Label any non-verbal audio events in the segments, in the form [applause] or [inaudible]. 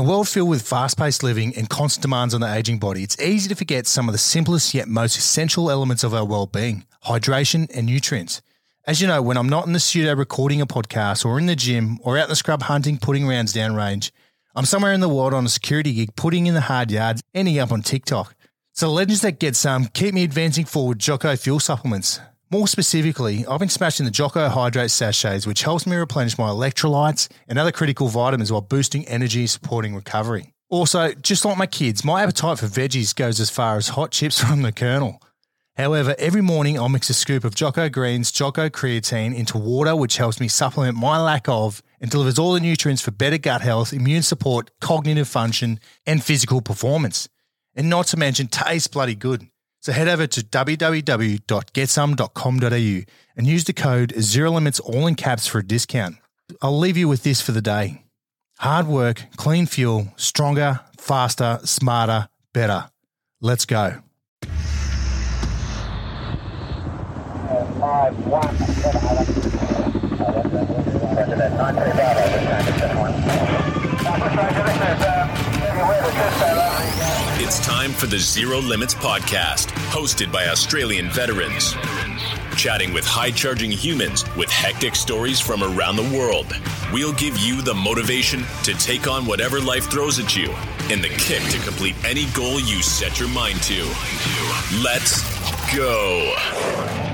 a world filled with fast paced living and constant demands on the aging body, it's easy to forget some of the simplest yet most essential elements of our well being hydration and nutrients. As you know, when I'm not in the studio recording a podcast or in the gym or out in the scrub hunting, putting rounds downrange, I'm somewhere in the world on a security gig, putting in the hard yards, ending up on TikTok. So legends that get some keep me advancing forward Jocko fuel supplements. More specifically, I've been smashing the Jocko Hydrate sachets, which helps me replenish my electrolytes and other critical vitamins while boosting energy and supporting recovery. Also, just like my kids, my appetite for veggies goes as far as hot chips [laughs] from the Colonel. However, every morning I'll mix a scoop of Jocko Greens, Jocko Creatine into water, which helps me supplement my lack of and delivers all the nutrients for better gut health, immune support, cognitive function, and physical performance. And not to mention, tastes bloody good. So head over to www.getsome.com.au and use the code Zero Limits all in caps for a discount. I'll leave you with this for the day. Hard work, clean fuel, stronger, faster, smarter, better. Let's go. Five, one, seven, eleven. Roger that, Bravo, this time, this is one. It's time for the Zero Limits podcast, hosted by Australian veterans. Chatting with high charging humans with hectic stories from around the world. We'll give you the motivation to take on whatever life throws at you and the kick to complete any goal you set your mind to. Let's go.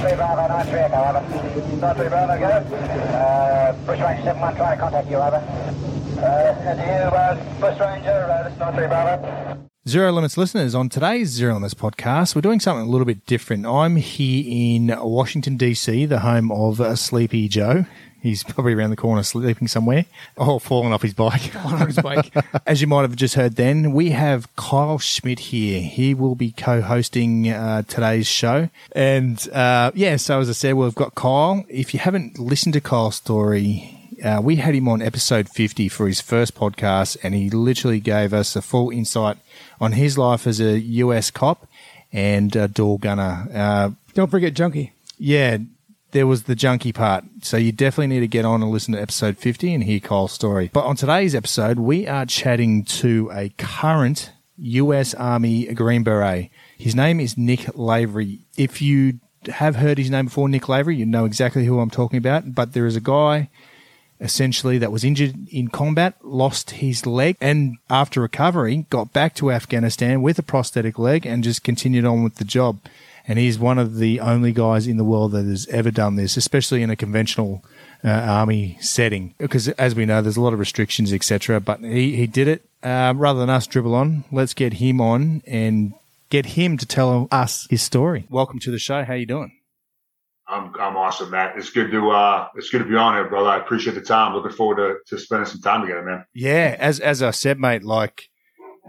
Three Bravo, nine, three, echo, over. Nine, three Bravo, go. Uh, Bush Ranger, seven, one, trying to contact you, over. Uh, and you, uh, Bush Ranger, uh, this is nine, three Bravo. Zero Limits listeners, on today's Zero Limits podcast, we're doing something a little bit different. I'm here in Washington, D.C., the home of Sleepy Joe. He's probably around the corner sleeping somewhere or falling off his bike. [laughs] on his bike. As you might have just heard then, we have Kyle Schmidt here. He will be co-hosting uh, today's show. And uh, yeah, so as I said, we've got Kyle. If you haven't listened to Kyle's story, uh, we had him on episode 50 for his first podcast, and he literally gave us a full insight on his life as a US cop and a door gunner. Uh, Don't forget Junkie. yeah, there was the junkie part. So you definitely need to get on and listen to episode 50 and hear Kyle's story. But on today's episode, we are chatting to a current US Army Green Beret. His name is Nick Lavery. If you have heard his name before, Nick Lavery, you know exactly who I'm talking about. But there is a guy essentially that was injured in combat, lost his leg, and after recovery, got back to Afghanistan with a prosthetic leg and just continued on with the job. And he's one of the only guys in the world that has ever done this, especially in a conventional uh, army setting. Because as we know, there's a lot of restrictions, etc. But he, he did it. Uh, rather than us dribble on, let's get him on and get him to tell us his story. Welcome to the show. How you doing? I'm I'm awesome, Matt. It's good to uh it's good to be on here, brother. I appreciate the time. Looking forward to, to spending some time together, man. Yeah, as as I said, mate, like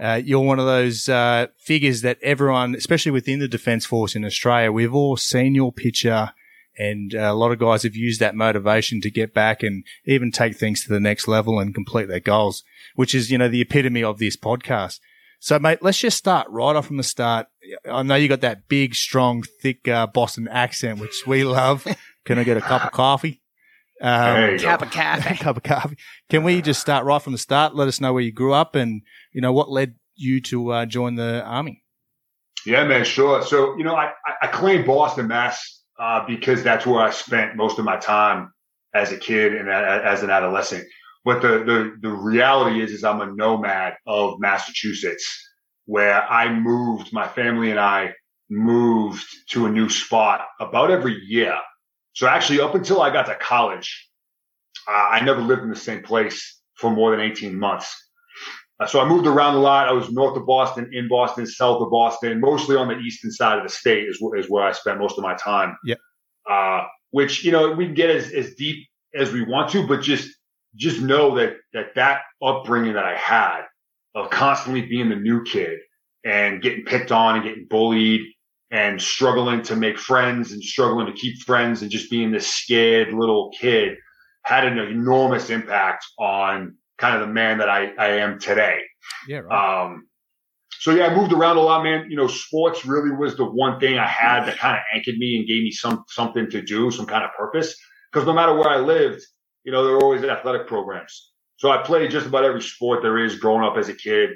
uh, you're one of those uh, figures that everyone, especially within the Defence Force in Australia, we've all seen your picture, and uh, a lot of guys have used that motivation to get back and even take things to the next level and complete their goals, which is you know the epitome of this podcast. So, mate, let's just start right off from the start. I know you got that big, strong, thick uh, Boston accent, which we love. Can I get a cup of coffee? Um, There you go. Cup of coffee. [laughs] cup of coffee. Can we just start right from the start? Let us know where you grew up and you know what led you to uh, join the army. Yeah, man, sure. So, you know, I, I- I claim Boston, Mass, uh, because that's where I spent most of my time as a kid and a, as an adolescent. But the, the, the reality is, is I'm a nomad of Massachusetts where I moved, my family and I moved to a new spot about every year. So actually up until I got to college, uh, I never lived in the same place for more than 18 months. Uh, so I moved around a lot. I was north of Boston, in Boston, south of Boston, mostly on the eastern side of the state is, is where I spent most of my time. Yep. Uh, which, you know, we can get as, as deep as we want to, but just, just know that, that that upbringing that I had of constantly being the new kid and getting picked on and getting bullied and struggling to make friends and struggling to keep friends and just being this scared little kid had an enormous impact on kind of the man that I, I am today. Yeah, right. Um, so yeah, I moved around a lot, man. You know, sports really was the one thing I had that kind of anchored me and gave me some something to do, some kind of purpose. Because no matter where I lived, you know, there were always athletic programs. So I played just about every sport there is growing up as a kid.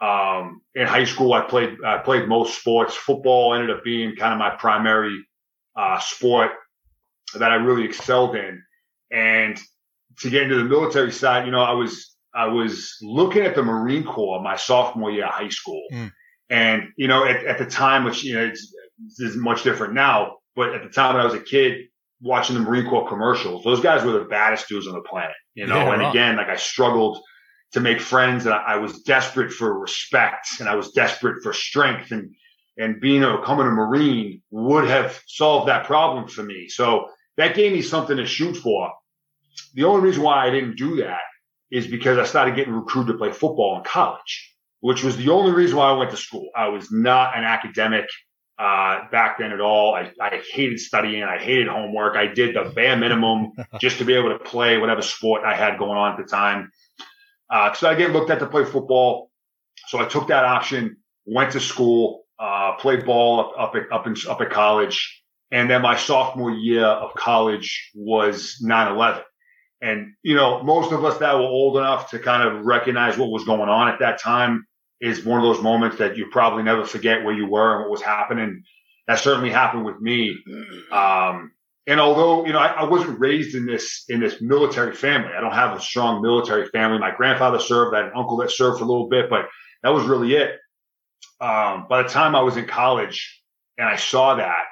Um, in high school, I played, I played most sports. Football ended up being kind of my primary, uh, sport that I really excelled in. And to get into the military side, you know, I was, I was looking at the Marine Corps my sophomore year of high school. Mm. And, you know, at, at the time, which, you know, it's, it's much different now, but at the time when I was a kid, watching the Marine Corps commercials, those guys were the baddest dudes on the planet, you know? Yeah, and again, like I struggled to make friends and I, I was desperate for respect and I was desperate for strength and, and being a, becoming a Marine would have solved that problem for me. So that gave me something to shoot for. The only reason why I didn't do that is because I started getting recruited to play football in college, which was the only reason why I went to school. I was not an academic uh, back then at all. I, I hated studying. I hated homework. I did the bare minimum [laughs] just to be able to play whatever sport I had going on at the time. Uh, I get looked at to play football. So I took that option, went to school, uh, played ball up, up at, up in, up at college. And then my sophomore year of college was 9-11. And, you know, most of us that were old enough to kind of recognize what was going on at that time is one of those moments that you probably never forget where you were and what was happening. That certainly happened with me. Um, and although, you know, I, I, wasn't raised in this, in this military family, I don't have a strong military family. My grandfather served, I had an uncle that served for a little bit, but that was really it. Um, by the time I was in college and I saw that,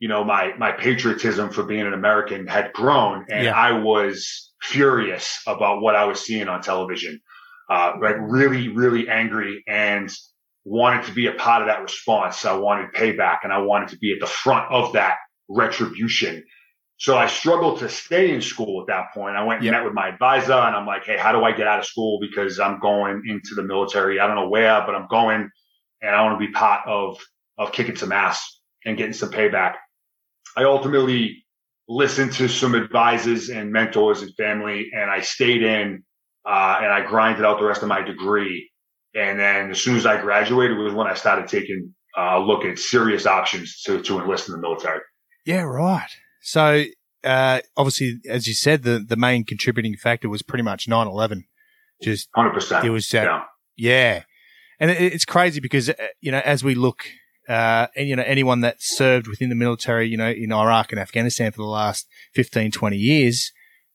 you know, my, my patriotism for being an American had grown and yeah. I was furious about what I was seeing on television uh, like really, really angry and wanted to be a part of that response. I wanted payback and I wanted to be at the front of that retribution. So I struggled to stay in school at that point. I went and yep. met with my advisor and I'm like, Hey, how do I get out of school? Because I'm going into the military. I don't know where, but I'm going and I want to be part of, of kicking some ass and getting some payback. I ultimately listened to some advisors and mentors and family and I stayed in uh, and I grinded out the rest of my degree. And then as soon as I graduated was when I started taking uh, a look at serious options to, to enlist in the military. Yeah, right. So, uh, obviously, as you said, the, the main contributing factor was pretty much 9-11. Just 100%. It was, uh, yeah. yeah. And it, it's crazy because, uh, you know, as we look, uh, and, you know, anyone that served within the military, you know, in Iraq and Afghanistan for the last 15, 20 years,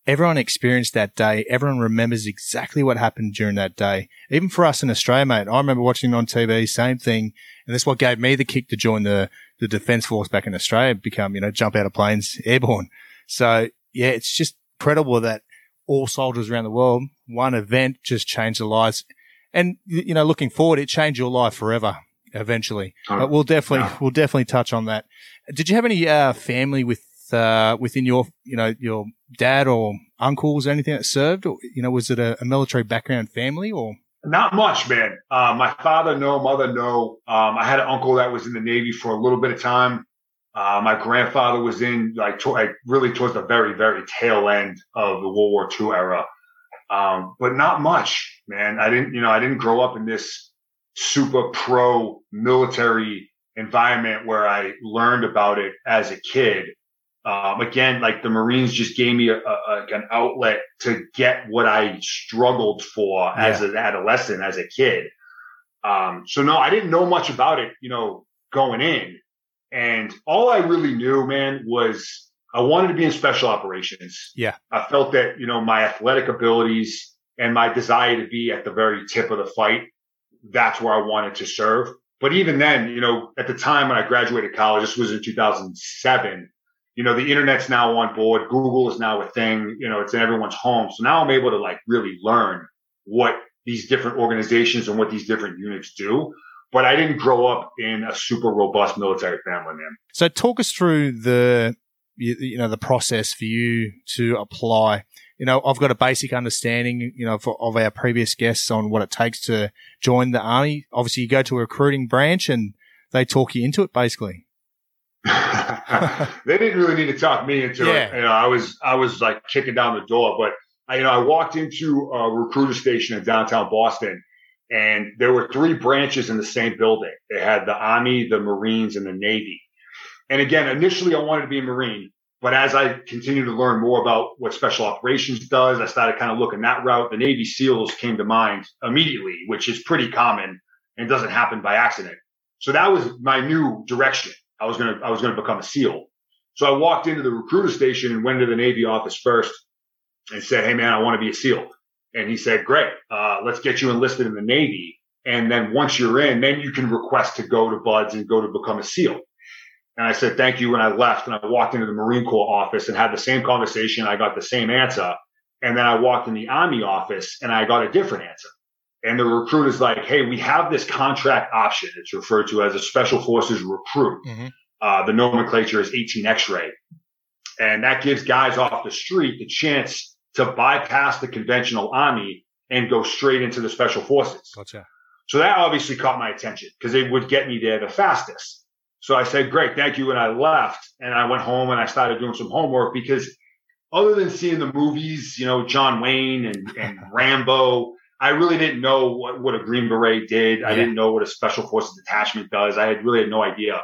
everyone experienced that day. Everyone remembers exactly what happened during that day. Even for us in Australia, mate, I remember watching on TV, same thing. And that's what gave me the kick to join the, the defense force back in Australia, become, you know, jump out of planes [laughs] airborne. So yeah, it's just incredible that all soldiers around the world, one event just changed their lives. And, you know, looking forward, it changed your life forever eventually. But we'll definitely, yeah. we'll definitely touch on that. Did you have any, uh, family with uh, within your, you know, your dad or uncles, or anything that served? Or, you know, was it a, a military background family or? Not much, man. Uh, my father, no. Mother, no. Um, I had an uncle that was in the Navy for a little bit of time. Uh, my grandfather was in like, to, like, really towards the very, very tail end of the World War II era. Um, but not much, man. I didn't, you know, I didn't grow up in this super pro military environment where I learned about it as a kid. Um, again, like the Marines just gave me a, a, an outlet to get what I struggled for yeah. as an adolescent, as a kid. Um, so no, I didn't know much about it, you know, going in. And all I really knew, man, was I wanted to be in special operations. Yeah. I felt that, you know, my athletic abilities and my desire to be at the very tip of the fight, that's where I wanted to serve. But even then, you know, at the time when I graduated college, this was in 2007 you know, the internet's now on board. Google is now a thing. You know, it's in everyone's home. So now I'm able to like really learn what these different organizations and what these different units do. But I didn't grow up in a super robust military family, man. So talk us through the, you, you know, the process for you to apply. You know, I've got a basic understanding, you know, for, of our previous guests on what it takes to join the army. Obviously, you go to a recruiting branch and they talk you into it, basically. [laughs] [laughs] they didn't really need to talk me into yeah. it. You know, I was I was like kicking down the door, but I, you know, I walked into a recruiter station in downtown Boston, and there were three branches in the same building. They had the Army, the Marines, and the Navy. And again, initially I wanted to be a Marine, But as I continued to learn more about what special operations does, I started kind of looking that route. The Navy SEALs came to mind immediately, which is pretty common and doesn't happen by accident. So that was my new direction. I was to, I was to become a SEAL. So I walked into the recruiter station and went to the Navy office first and said, Hey man, I want to be a SEAL. And he said, great. Uh, let's get you enlisted in the Navy. And then once you're in, then you can request to go to BUD/S and go to become a SEAL. And I said, thank you. And I left and I walked into the Marine Corps office and had the same conversation. I got the same answer. And then I walked in the Army office and I got a different answer. And the recruit is like, Hey, we have this contract option. It's referred to as a special forces recruit. Mm-hmm. Uh, the nomenclature is 18 X-ray. And that gives guys off the street the chance to bypass the conventional army and go straight into the special forces. Gotcha. So that obviously caught my attention because it would get me there the fastest. So I said, great, thank you. And I left and I went home and I started doing some homework because other than seeing the movies, you know, John Wayne and, and [laughs] Rambo, I really didn't know what, what a Green Beret did. Yeah. I didn't know what a special forces detachment does. I had really had no idea.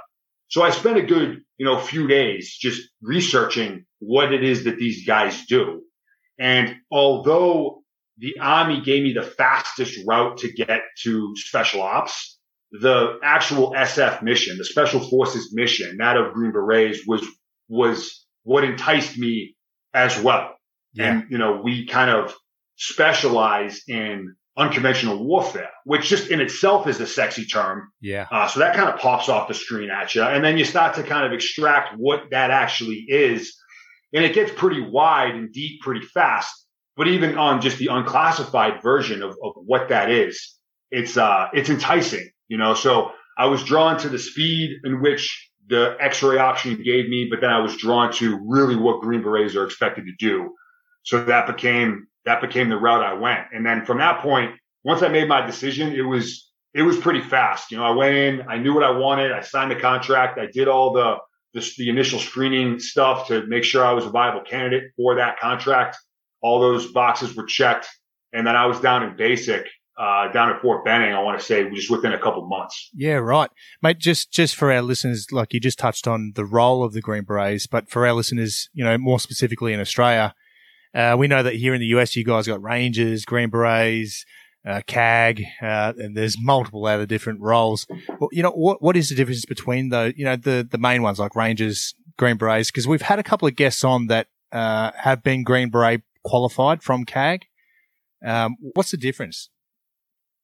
So I spent a good, you know, few days just researching what it is that these guys do. And although the Army gave me the fastest route to get to special ops, the actual SF mission, the special forces mission, that of Green Berets was, was what enticed me as well. Yeah. And, you know, we kind of specialize in unconventional warfare, which just in itself is a sexy term. Yeah. Uh, so that kind of pops off the screen at you. And then you start to kind of extract what that actually is and it gets pretty wide and deep pretty fast. But even on just the unclassified version of, of what that is, it's, uh, it's enticing, you know? So I was drawn to the speed in which the x-ray option gave me, but then I was drawn to really what Green Berets are expected to do. So that became, that became the route I went. And then from that point, once I made my decision, it was, it was pretty fast. You know, I went in, I knew what I wanted. I signed the contract. I did all the, the, the initial screening stuff to make sure I was a viable candidate for that contract. All those boxes were checked. And then I was down in basic, uh, down at Fort Benning, I want to say just within a couple months. Yeah, right. Mate, just, just for our listeners, like you just touched on the role of the Green Berets, but for our listeners, you know, more specifically in Australia, uh, we know that here in the US, you guys got Rangers, Green Berets, uh, CAG, uh, and there's multiple other different roles. Well, you know, what, what is the difference between the, you know, the, the main ones like Rangers, Green Berets? Because we've had a couple of guests on that, uh, have been Green Beret qualified from CAG. Um, what's the difference?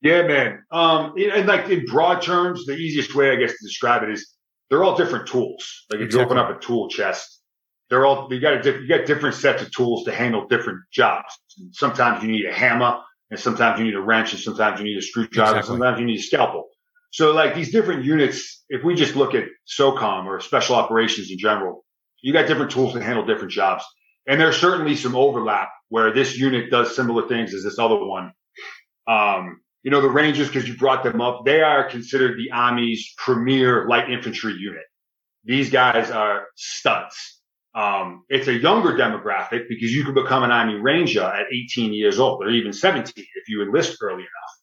Yeah, man. Um, and like in broad terms, the easiest way, I guess, to describe it is they're all different tools. Like if exactly. you open up a tool chest, they're all, you got a, you got different sets of tools to handle different jobs. Sometimes you need a hammer and sometimes you need a wrench and sometimes you need a screwdriver. Exactly. Sometimes you need a scalpel. So like these different units, if we just look at SOCOM or special operations in general, you got different tools to handle different jobs. And there's certainly some overlap where this unit does similar things as this other one. Um, you know, the Rangers, because you brought them up, they are considered the Army's premier light infantry unit. These guys are studs. Um, it's a younger demographic because you can become an Army Ranger at 18 years old or even 17 if you enlist early enough.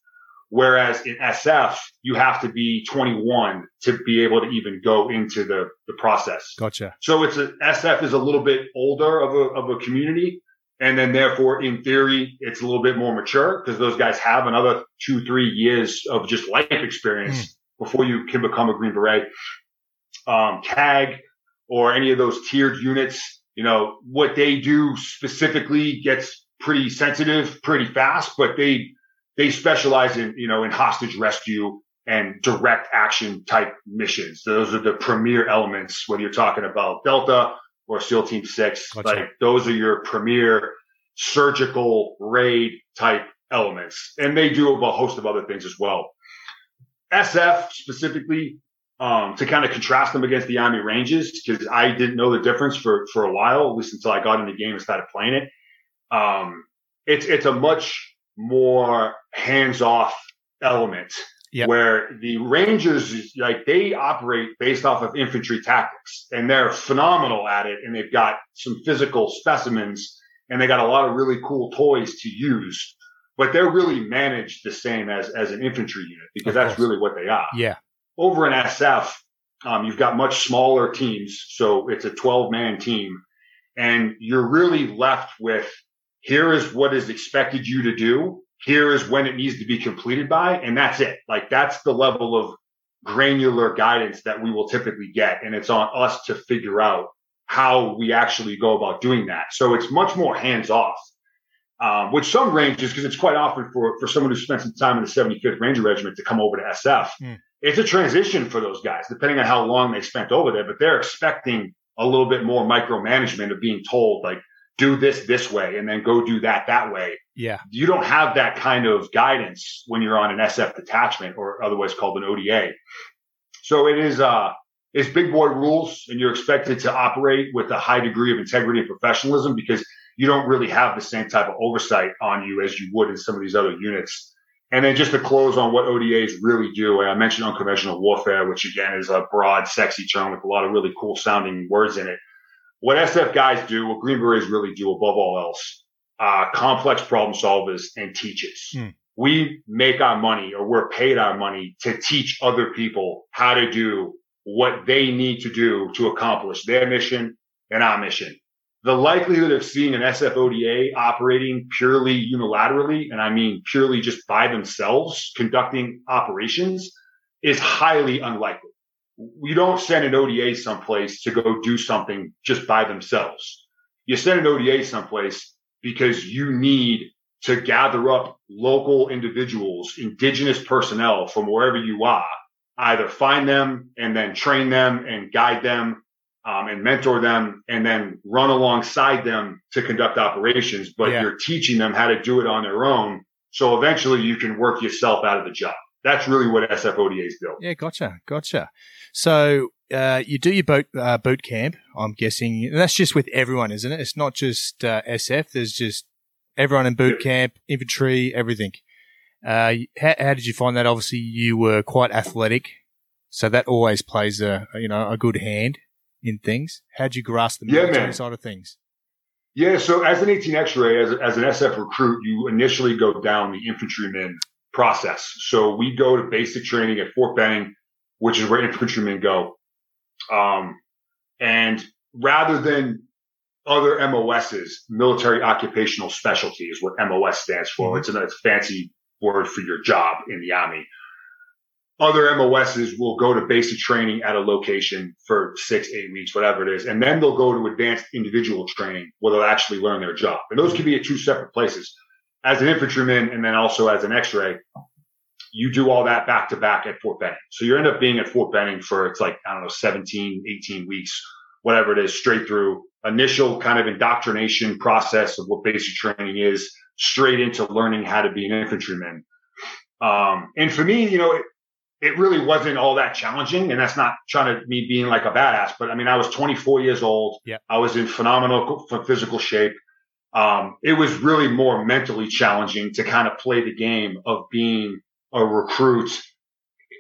Whereas in SF, you have to be 21 to be able to even go into the, the process. Gotcha. So it's a, SF is a little bit older of a, of a community. And then therefore, in theory, it's a little bit more mature because those guys have another two, three years of just life experience mm. before you can become a Green Beret. Um, CAG, or any of those tiered units, you know, what they do specifically gets pretty sensitive pretty fast, but they, they specialize in, you know, in hostage rescue and direct action type missions. Those are the premier elements, whether you're talking about Delta or SEAL Team Six, gotcha. like those are your premier surgical raid type elements. And they do a host of other things as well. SF specifically um, to kind of contrast them against the Army Rangers because I didn't know the difference for for a while, at least until I got in the game and started playing it. Um, it's it's a much more hands off element yep. where the Rangers like they operate based off of infantry tactics and they're phenomenal at it, and they've got some physical specimens and they got a lot of really cool toys to use. But they're really managed the same as as an infantry unit because that's really what they are. Yeah over in SF, um, you've got much smaller teams. So it's a 12 man team And you're really left with here is what is expected you to do. Here is when it needs to be completed by. And that's it. Like that's the level of granular guidance that we will typically get. And it's on us to figure out how we actually go about doing that. So it's much more hands off, um, which some Rangers, because it's quite often for, for someone who spent some time in the 75th Ranger Regiment to come over to SF. Mm. It's a transition for those guys, depending on how long they spent over there, but they're expecting a little bit more micromanagement of being told, like, do this this way and then go do that that way. Yeah. You don't have that kind of guidance when you're on an SF detachment or otherwise called an ODA. So it is, uh, it's big boy rules and you're expected to operate with a high degree of integrity and professionalism because you don't really have the same type of oversight on you as you would in some of these other units. And then just to close on what ODAs really do, I mentioned unconventional warfare, which again is a broad, sexy term with a lot of really cool sounding words in it. What SF guys do, what Green Berets really do above all else, uh, complex problem solvers and teachers. Hmm. We make our money or we're paid our money to teach other people how to do what they need to do to accomplish their mission and our mission. The likelihood of seeing an SFODA operating purely unilaterally, and I mean purely just by themselves conducting operations is highly unlikely. You don't send an ODA someplace to go do something just by themselves. You send an ODA someplace because you need to gather up local individuals, indigenous personnel from wherever you are either find them and then train them and guide them um, and mentor them and then run alongside them to conduct operations, but yeah. you're teaching them how to do it on their own. So eventually you can work yourself out of the job. That's really what SFODAs built. Yeah, gotcha, gotcha. So uh, you do your boat uh, boot camp. I'm guessing that's just with everyone, isn't it? It's not just uh, SF. There's just everyone in boot camp, infantry, everything. Uh, how, how, did you find that? Obviously, you were quite athletic, so that always plays a you know a good hand in things. How did you grasp the military yeah, side of things? Yeah, so as an 18 X-ray, as, as an SF recruit, you initially go down the infantryman process. So we go to basic training at Fort Benning, which is where infantrymen go. Um, and rather than other MOSs, military occupational specialty is what MOS stands for. Mm-hmm. It's a fancy word for your job in the army. Other MOSs will go to basic training at a location for six, eight weeks, whatever it is. And then they'll go to advanced individual training where they'll actually learn their job. And those can be at two separate places. As an infantryman and then also as an x-ray, you do all that back to back at Fort Benning. So you end up being at Fort Benning for it's like, I don't know, 17, 18 weeks, whatever it is, straight through initial kind of indoctrination process of what basic training is straight into learning how to be an infantryman. Um, and for me, you know, it, really wasn't all that challenging. And that's not trying to me being like a badass, but I mean, I was 24 years old. Yeah. I was in phenomenal physical shape. Um, it was really more mentally challenging to kind of play the game of being a recruit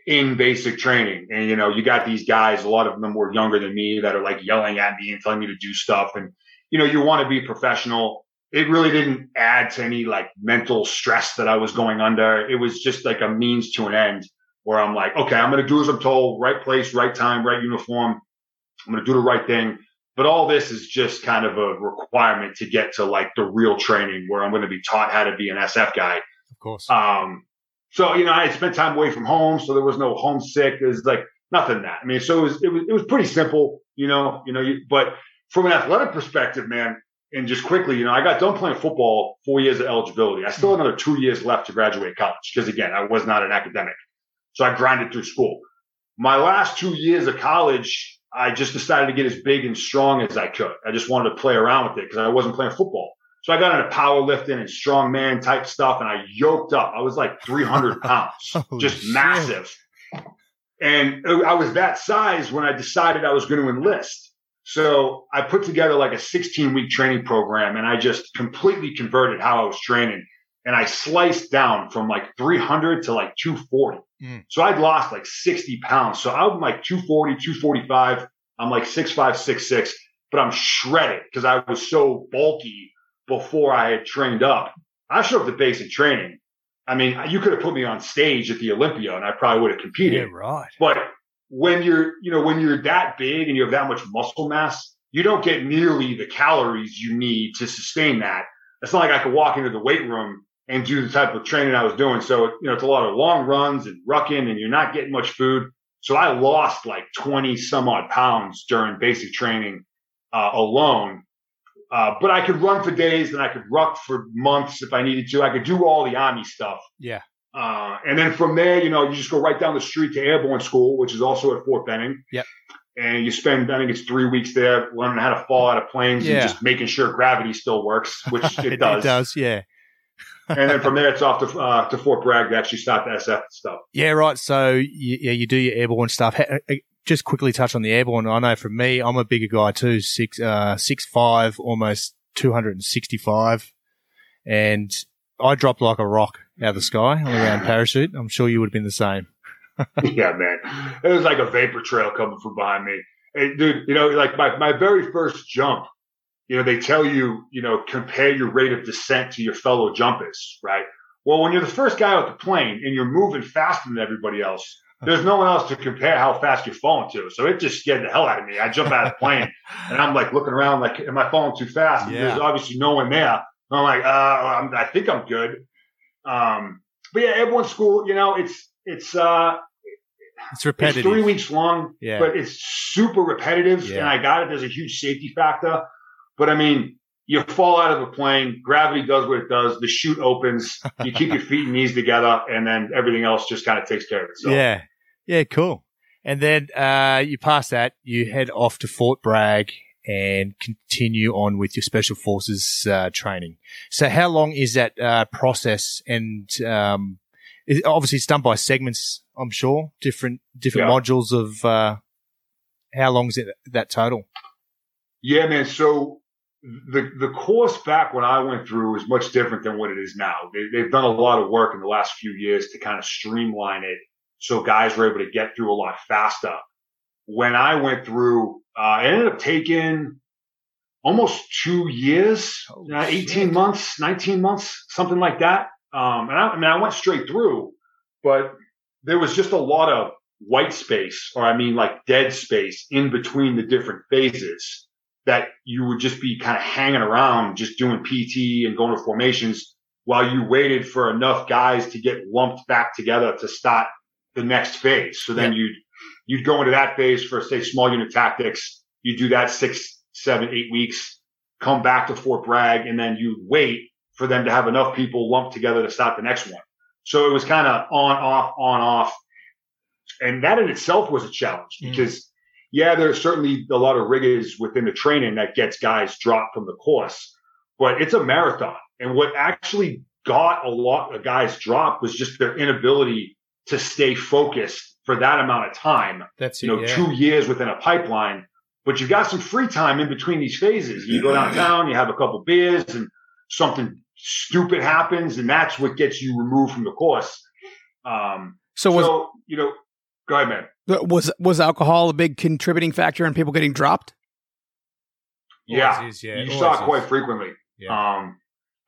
in basic training. And, you know, you got these guys, a lot of them were younger than me that are like yelling at me and telling me to do stuff. And, you know, you want to be professional it really didn't add to any like mental stress that I was going under. It was just like a means to an end where I'm like, okay, I'm going to do as I'm told, right place, right time, right uniform. I'm going to do the right thing. But all this is just kind of a requirement to get to like the real training where I'm going to be taught how to be an SF guy. Of course. Um, so, you know, I spent time away from home. So there was no homesick. There's like nothing that, I mean, so it was, it was, it was pretty simple, you know, you know, you, but from an athletic perspective, man, and just quickly, you know, I got done playing football four years of eligibility. I still had another two years left to graduate college because again, I was not an academic. So I grinded through school. My last two years of college, I just decided to get as big and strong as I could. I just wanted to play around with it because I wasn't playing football. So I got into powerlifting and strongman type stuff and I yoked up. I was like 300 [laughs] pounds, just shit. massive. And I was that size when I decided I was going to enlist. So I put together like a 16 week training program and I just completely converted how I was training and I sliced down from like 300 to like 240. Mm. So I'd lost like 60 pounds. So I'm like 240, 245. I'm like 6'5, 6'6, but I'm shredded because I was so bulky before I had trained up. I showed up to basic training. I mean, you could have put me on stage at the Olympia and I probably would have competed. Yeah, right. But when you're, you know, when you're that big and you have that much muscle mass, you don't get nearly the calories you need to sustain that. It's not like I could walk into the weight room and do the type of training I was doing. So, you know, it's a lot of long runs and rucking and you're not getting much food. So I lost like 20 some odd pounds during basic training uh, alone. Uh, but I could run for days and I could ruck for months if I needed to. I could do all the army stuff. Yeah. Uh, and then from there, you know, you just go right down the street to Airborne School, which is also at Fort Benning. Yep. And you spend, I think it's three weeks there learning how to fall out of planes Yeah. and just making sure gravity still works, which [laughs] it does. It does, yeah. And then from there, it's off to, uh, to Fort Bragg to actually start the SF stuff. Yeah, right. So you, yeah, you do your airborne stuff. Uh, Just quickly touch on the airborne. I know for me, I'm a bigger guy too, six uh, six five, almost two hundred and sixty five, and I dropped like a rock out of the sky on the round parachute. I'm sure you would have been the same. [laughs] [laughs] yeah, man. It was like a vapor trail coming from behind me. Hey, dude, you know, like my, my very first jump, you know, they tell you, you know, compare your rate of descent to your fellow jumpers, right? Well, when you're the first guy out the plane and you're moving faster than everybody else, there's no one else to compare how fast you're falling to. So it just scared the hell out of me. I jump out of the plane and I'm like looking around, like, am I falling too fast? And Yeah. There's obviously no one there. I'm like, uh, I'm, I think I'm good. Um, but yeah, Airborne school, you know, it's, it's, uh, It's it's repetitive. three weeks long, Yeah. but it's super repetitive. Yeah. And I got it. There's a huge safety factor. But I mean, you fall out of a plane, gravity does what it does, the chute opens, you [laughs] keep your feet and knees together, and then everything else just kind of takes care of itself. Yeah, yeah, cool. And then uh, you pass that, you head off to Fort Bragg and continue on with your special forces uh, training. So, how long is that uh, process? And um, it, obviously, it's done by segments. I'm sure different different Yeah. modules of. Uh, how long is it that total? Yeah, man. So the the course back when I went through is much different than what it is now. They, they've done a lot of work in the last few years to kind of streamline it so guys were able to get through a lot faster. When I went through, uh, it ended up taking almost two years, uh, 18 shit. months, 19 months, something like that. Um, and I, I mean, I went straight through, but there was just a lot of white space, or I mean, like dead space in between the different phases that you would just be kind of hanging around, just doing PT and going to formations while you waited for enough guys to get lumped back together to start the next phase. So then you'd, you'd go into that phase for say small unit tactics. You do that six, seven, eight weeks, come back to Fort Bragg, and then you wait for them to have enough people lumped together to start the next one. So it was kind of on, off, on, off. And that in itself was a challenge Mm. Yeah, there's certainly a lot of rigors within the training that gets guys dropped from the course, but it's a marathon. And what actually got a lot of guys dropped was just their inability to stay focused for that amount of time That's you know, two years within a pipeline, but you've got some free time in between these phases. You go downtown, you have a couple beers and something stupid happens and that's what gets you removed from the course. Um, So was so, you know, go ahead, man. Was was alcohol a big contributing factor in people getting dropped? Yeah. Is, yeah, you saw it is. quite frequently. Yeah. Um,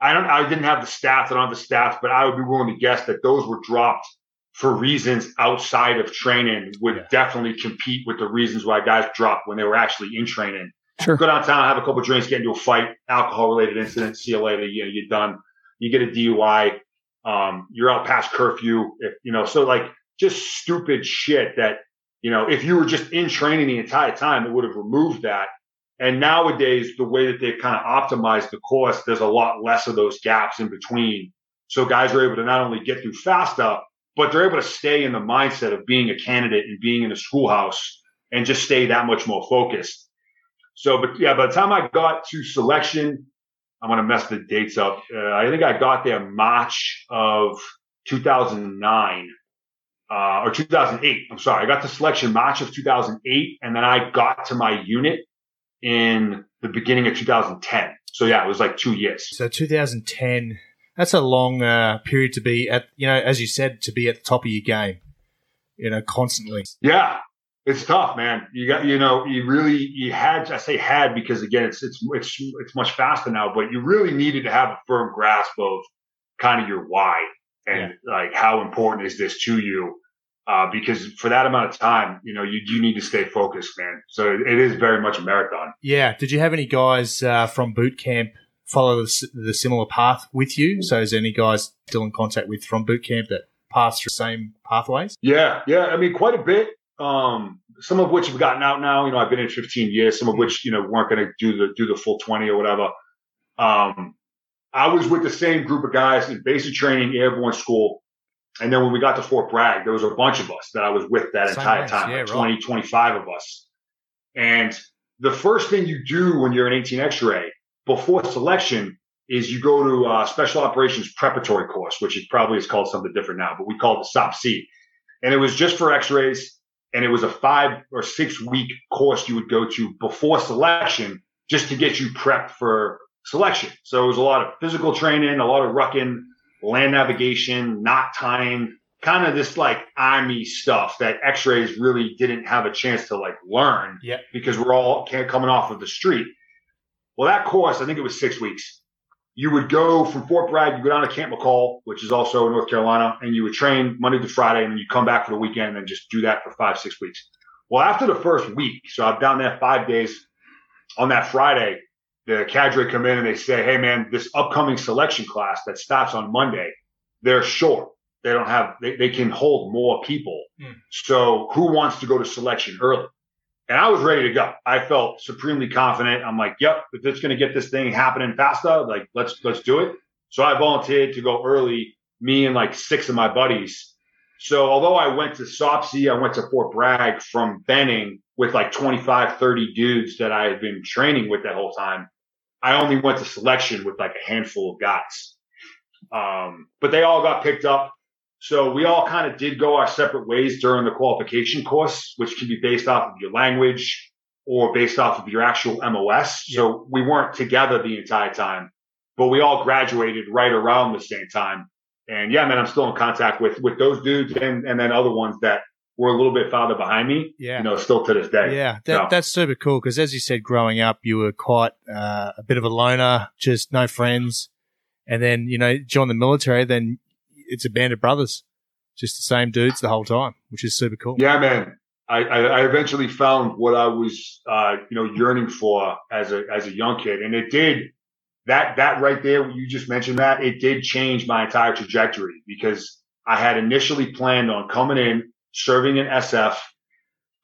I don't, I didn't have the stats. I don't have the stats, but I would be willing to guess that those were dropped for reasons outside of training would Yeah. definitely compete with the reasons why guys dropped when they were actually in training. Sure. Go downtown, have a couple drinks, get into a fight, alcohol related incident, see you later. You know, you're done. You get a DUI. Um, you're out past curfew. If, you know, so like just stupid shit that, you know, if you were just in training the entire time, it would have removed that. And nowadays, the way that they've kind of optimized the course, there's a lot less of those gaps in between. So guys are able to not only get through faster, but they're able to stay in the mindset of being a candidate and being in a schoolhouse and just stay that much more focused. So, but yeah, by the time I got to selection, I'm going to mess the dates up. Uh, I think I got there March of 2009, uh, or 2008. I'm sorry. I got to selection March of 2008 and then I got to my unit in the beginning of 2010. So yeah, it was like two years. So 2010, that's a long uh, period to be at, you know, as you said, to be at the top of your game, you know, constantly. Yeah. It's tough, man. You got, you know, you really, you had, I say had because again, it's, it's, it's, it's much faster now, but you really needed to have a firm grasp of kind of your why and like how important is this to you? Uh, because for that amount of time, you know, you do need to stay focused, man. So it is very much a marathon. Yeah. Did you have any guys uh, from boot camp follow the, the, similar path with you? So is there any guys still in contact with from boot camp that passed through the same pathways? Yeah, yeah. I mean, quite a bit. Um, some of which have gotten out now. You know, I've been in 15 years. Some of which you know weren't going to do the do the full 20 or whatever. Um, I was with the same group of guys in basic training, airborne school. And then when we got to Fort Bragg, there was a bunch of us that I was with that Same entire time, yeah, like 20, right. 25 of us. And the first thing you do when you're an 18 X-ray before selection is you go to a special operations preparatory course, which is probably is called something different now, but we call it the SOP-C. And it was just for X-rays. And it was a five or six week course you would go to before selection just to get you prepped for selection. So it was a lot of physical training, a lot of rucking, land navigation, knot time, kind of this like army stuff that x-rays really didn't have a chance to like learn yeah. because we're all coming off of the street. Well, that course, I think it was six weeks. You would go from Fort Bragg, you go down to Camp McCall, which is also in North Carolina, and you would train Monday to Friday, and then you come back for the weekend and just do that for five, six weeks. Well, after the first week, so I'm down there five days on that Friday, the cadre come in and they say, Hey man, this upcoming selection class that starts on Monday, they're short. They don't have, they, they can hold more people. Mm. So who wants to go to selection early? And I was ready to go. I felt supremely confident. I'm like, yep, if it's going to get this thing happening faster, like let's, let's do it. So I volunteered to go early, me and like six of my buddies. So although I went to SOP-C, I went to Fort Bragg from Benning with like 25, 30 dudes that I had been training with that whole time. I only went to selection with like a handful of guys. Um, but they all got picked up. So we all kind of did go our separate ways during the qualification course, which can be based off of your language or based off of your actual MOS. So we weren't together the entire time, but we all graduated right around the same time. And yeah, man, I'm still in contact with, with those dudes and, and then other ones that were a little bit farther behind me. Yeah. You know, still to this day. Yeah. That, so. That's super cool. Cause as you said, growing up, you were quite uh, a bit of a loner, just no friends. And then, you know, join the military, then it's a band of brothers, just the same dudes the whole time, which is super cool. Yeah, man. I, I eventually found what I was, uh, you know, yearning for as a, as a young kid. And it did that, that right there, you just mentioned that it did change my entire trajectory because I had initially planned on coming in, serving in SF,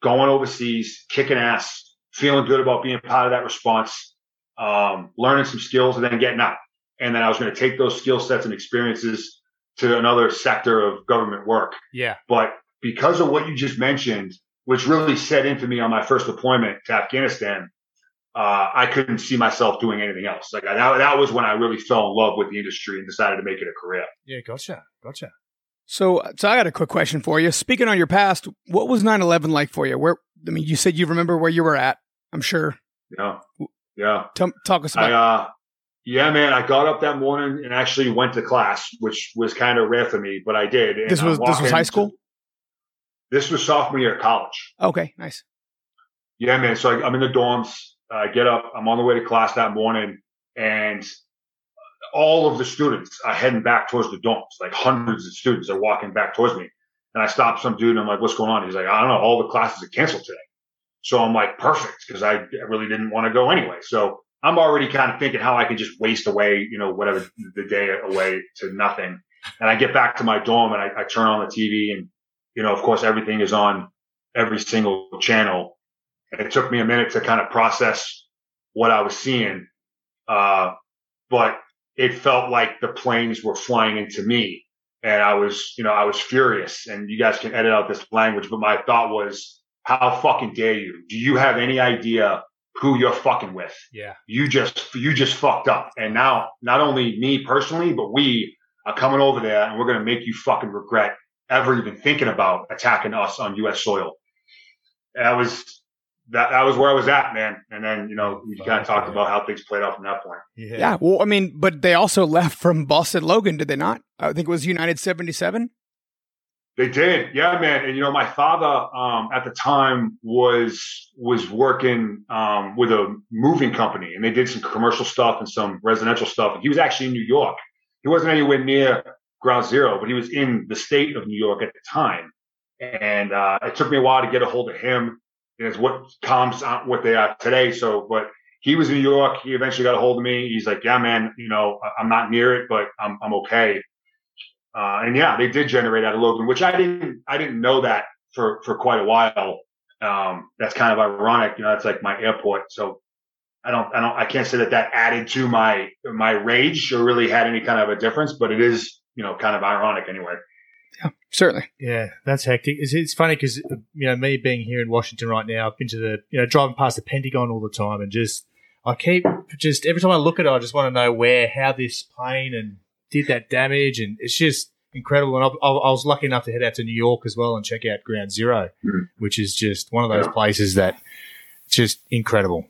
going overseas, kicking ass, feeling good about being part of that response, um, learning some skills and then getting out. And then I was going to take those skill sets and experiences to another sector of government work. Yeah. But because of what you just mentioned, which really set in for me on my first deployment to Afghanistan, uh, I couldn't see myself doing anything else. Like that, that was when I really fell in love with the industry and decided to make it a career. Yeah, gotcha, gotcha. So, so I got a quick question for you. Speaking on your past, what was 9/11 like for you? Where I mean, you said you remember where you were at. I'm sure. Yeah, yeah. T- talk us about. I, uh, yeah, man. I got up that morning and actually went to class, which was kind of rare for me, but I did. And this was this was high school. This was sophomore year of college. Okay, nice. Yeah, man. So I, I'm in the dorms. I get up. I'm on the way to class that morning, and all of the students are heading back towards the dorms. Like hundreds of students are walking back towards me. And I stopped some dude and I'm like, what's going on? He's like, I don't know. All the classes are canceled today. So I'm like, perfect. Cause I really didn't want to go anyway. So I'm already kind of thinking how I can just waste away, you know, whatever the day away to nothing. And I get back to my dorm and I, I turn on the TV and, you know, of course, everything is on every single channel. And it took me a minute to kind of process what I was seeing. Uh, but it felt like the planes were flying into me. And I was, you know, I was furious and you guys can edit out this language, but my thought was, how fucking dare you? Do you have any idea who you're fucking with? Yeah. You just, you just fucked up. And now not only me personally, but we are coming over there and we're going to make you fucking regret ever even thinking about attacking us on U.S. soil. That was, that that was where I was at, man. And then you know we kind of talked about how things played out from that point. Yeah. yeah. Well, I mean, but they also left from Boston Logan, did they not? I think it was United seventy seven. They did, yeah, man. And you know, my father um, at the time was was working um, with a moving company, and they did some commercial stuff and some residential stuff. He was actually in New York. He wasn't anywhere near Ground Zero, but he was in the state of New York at the time. and uh, it took me a while to get a hold of him. It's what comms aren't what they are today. So, but he was in New York. He eventually got a hold of me. He's like, "Yeah, man, you know, I'm not near it, but I'm I'm okay." Uh, and yeah, they did generate out of Logan, which I didn't I didn't know that for for quite a while. Um, that's kind of ironic, you know. that's like my airport, so I don't I don't I can't say that that added to my my rage or really had any kind of a difference, but it is you know kind of ironic anyway. Yeah, certainly. Yeah, that's hectic. It's, it's funny because you know me being here in Washington right now, I've been to the you know driving past the Pentagon all the time, and just I keep just every time I look at it, I just want to know where how this plane and did that damage, and it's just incredible. And I, I, I was lucky enough to head out to New York as well and check out Ground 0 Mhm. which is just one of those Yeah. places that just incredible.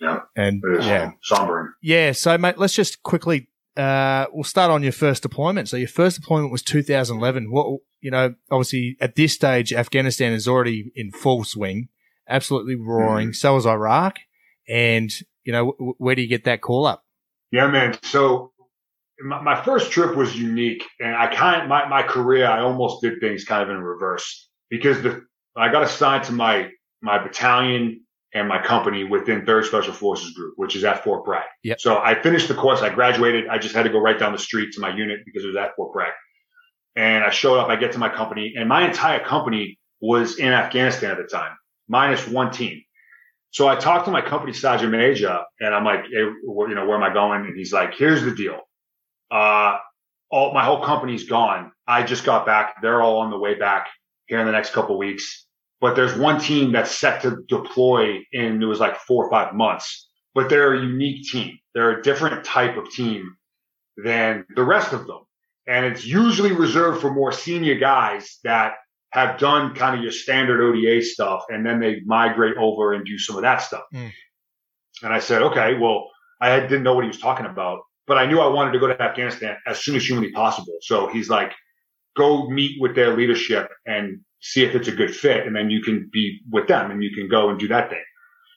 Yeah, And it is yeah, sombering. yeah. So mate, let's just quickly. Uh, we'll start on your first deployment. So your first deployment was 2011. What you know, obviously at this stage, Afghanistan is already in full swing, absolutely roaring. So is Iraq. And you know, w- where do you get that call up? Yeah, man. So my, my first trip was unique, and I kind my my career I almost did things kind of in reverse because the I got assigned to my my battalion and my company within Third Special Forces Group, which is at Fort Bragg. Yep. So I finished the course. I graduated. I just had to go right down the street to my unit because it was at Fort Bragg. And I showed up. I get to my company, and my entire company was in Afghanistan at the time, minus one team. So I talked to my company sergeant major, and I'm like, hey, you know, where am I going? And he's like, here's the deal. Uh, all my whole company's gone. I just got back. They're all on the way back here in the next couple of weeks. But there's one team that's set to deploy in it was like four or five months. But they're a unique team. They're a different type of team than the rest of them. And it's usually reserved for more senior guys that have done kind of your standard ODA stuff and then they migrate over and do some of that stuff. Mm. And I said, okay, well, I didn't know what he was talking about, but I knew I wanted to go to Afghanistan as soon as humanly possible. So he's like, go meet with their leadership and see if it's a good fit. And then you can be with them and you can go and do that thing.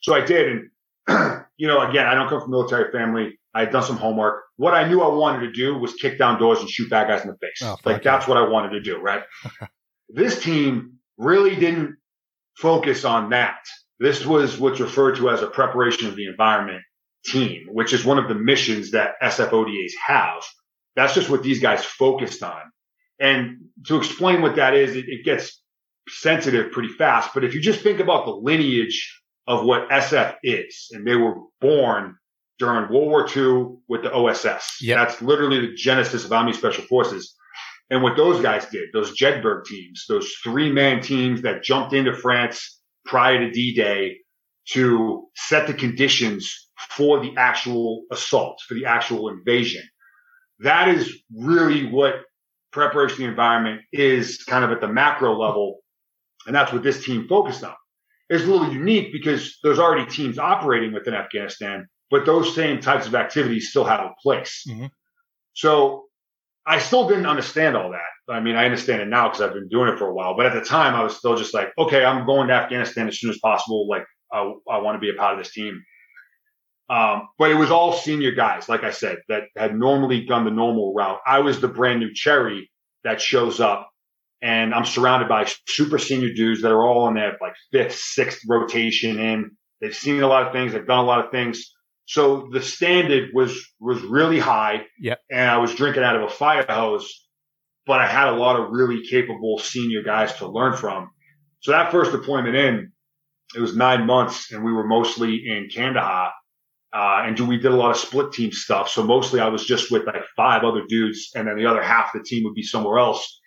So I did. And, [clears throat] you know, again, I don't come from a military family. I had done some homework. What I knew I wanted to do was kick down doors and shoot bad guys in the face. Oh, like that's what I wanted to do, right? this team really didn't focus on that. This was what's referred to as a preparation of the environment team, which is one of the missions that SFODAs have. That's just what these guys focused on. And to explain what that is, it, it gets sensitive pretty fast. But if you just think about the lineage of what SF is, and they were born during World War II with the OSS. Yep. That's literally the genesis of Army Special Forces. And what those guys did, those Jedburgh teams, those three man teams that jumped into France prior to D-Day to set the conditions for the actual assault, for the actual invasion. That is really what preparation environment is kind of at the macro level. And that's what this team focused on. It's a little unique because there's already teams operating within Afghanistan, but those same types of activities still have a place. Mhm. So I still didn't understand all that. I mean, I understand it now because I've been doing it for a while, but at the time I was still just like, okay, I'm going to Afghanistan as soon as possible. Like I, I want to be a part of this team. Um, but it was all senior guys, like I said, that had normally done the normal route. I was the brand new cherry that shows up and I'm surrounded by super senior dudes that are all in their like fifth, sixth rotation in. They've seen a lot of things. They've done a lot of things. So the standard was, was really high. Yeah. And I was drinking out of a fire hose, but I had a lot of really capable senior guys to learn from. So that first deployment in, it was nine months and we were mostly in Kandahar. Uh, and we did a lot of split team stuff. So mostly I was just with like five other dudes and then the other half of the team would be somewhere else.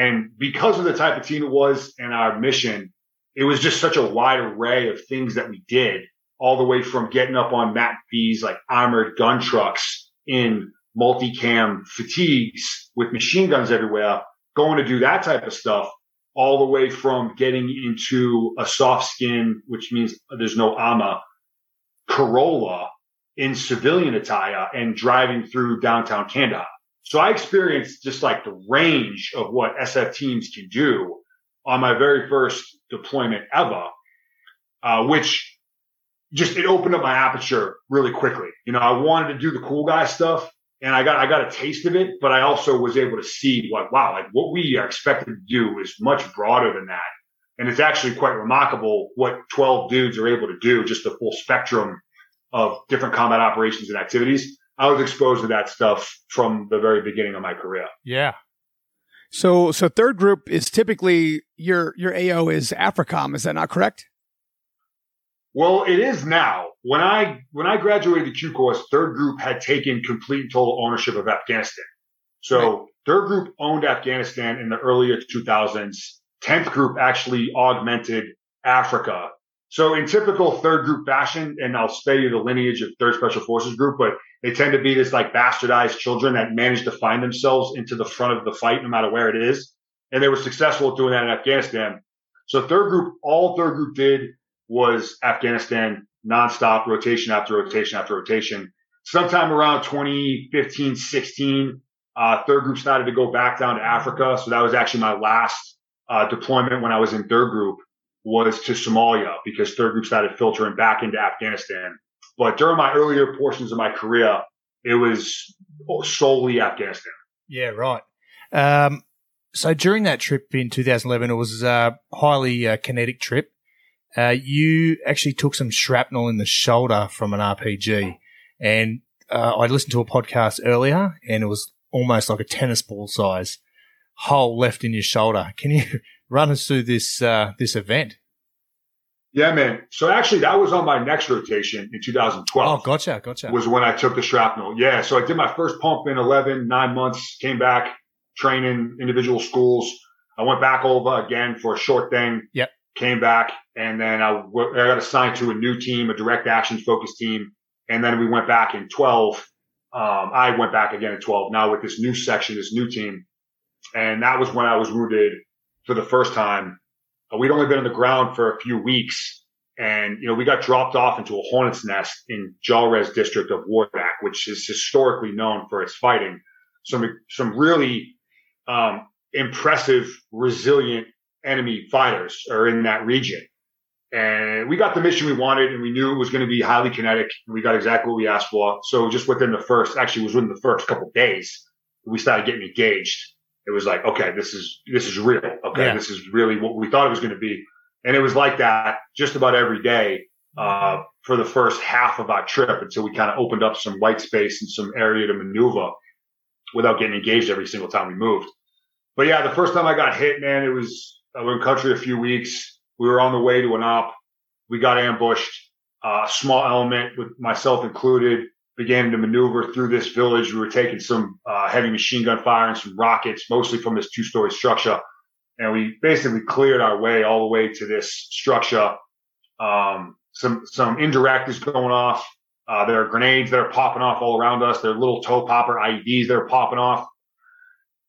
And because of the type of team it was and our mission, it was just such a wide array of things that we did all the way from getting up on Matt V's like armored gun trucks in multicam fatigues with machine guns everywhere, going to do that type of stuff all the way from getting into a soft skin, which means there's no armor, Corolla in civilian attire and driving through downtown Kandahar. So I experienced just like the range of what SF teams can do on my very first deployment ever, uh, which just, it opened up my aperture really quickly. You know, I wanted to do the cool guy stuff and I got I got a taste of it, but I also was able to see like wow, like what we are expected to do is much broader than that. And it's actually quite remarkable what 12 dudes are able to do, just the full spectrum of different combat operations and activities. I was exposed to that stuff from the very beginning of my career. Yeah. So, so third group is typically your your AO is AFRICOM. Is that not correct? Well, it is now. When I when I graduated the Q course, third group had taken complete and total ownership of Afghanistan. So right. third group owned Afghanistan in the earlier 2000s 10th group actually augmented Africa. So in typical third group fashion, and I'll spare you the lineage of third special forces group, but they tend to be this like bastardized children that manage to find themselves into the front of the fight, no matter where it is. And they were successful at doing that in Afghanistan. So third group, all third group did was Afghanistan nonstop rotation after rotation after rotation. Sometime around 2015, 16, uh, third group started to go back down to Africa. So that was actually my last uh, deployment when I was in third group was to Somalia because third group started filtering back into Afghanistan. But during my earlier portions of my career, it was solely Afghanistan. Yeah, right. Um, so during that trip in 2011, it was a highly uh, kinetic trip. Uh, you actually took some shrapnel in the shoulder from an RPG. And uh, I listened to a podcast earlier and it was almost like a tennis ball size hole left in your shoulder. Can you [laughs] run us through this uh, this event? Yeah, man. So actually, that was on my next rotation in 2012. Oh, gotcha, gotcha. Was when I took the shrapnel. Yeah. So I did my first pump in 11, nine months. Came back, training individual schools. I went back over again for a short thing. Yep. Came back, and then I, I got assigned to a new team, a direct action focused team, and then we went back in 12. Um, I went back again in 12. Now with this new section, this new team, and that was when I was wounded for the first time. Uh, we'd only been on the ground for a few weeks. And, you know, we got dropped off into a hornet's nest in Jalrez district of Wardak, which is historically known for its fighting. Some, some really, um, impressive, resilient enemy fighters are in that region. And we got the mission we wanted and we knew it was going to be highly kinetic and we got exactly what we asked for. So just within the first, actually was within the first couple days, we started getting engaged it was like, okay, this is, this is real. Okay. Yeah. This is really what we thought it was going to be. And it was like that just about every day, uh, for the first half of our trip until we kind of opened up some white space and some area to maneuver without getting engaged every single time we moved. But yeah, the first time I got hit, man, it was, I was in country a few weeks. We were on the way to an op. We got ambushed, uh, a uh, small element with myself included began to maneuver through this village. We were taking some uh, heavy machine gun fire and some rockets, mostly from this two story structure. And we basically cleared our way all the way to this structure. Um, some, some indirect is going off. Uh, there are grenades that are popping off all around us. There are little toe popper IEDs that are popping off.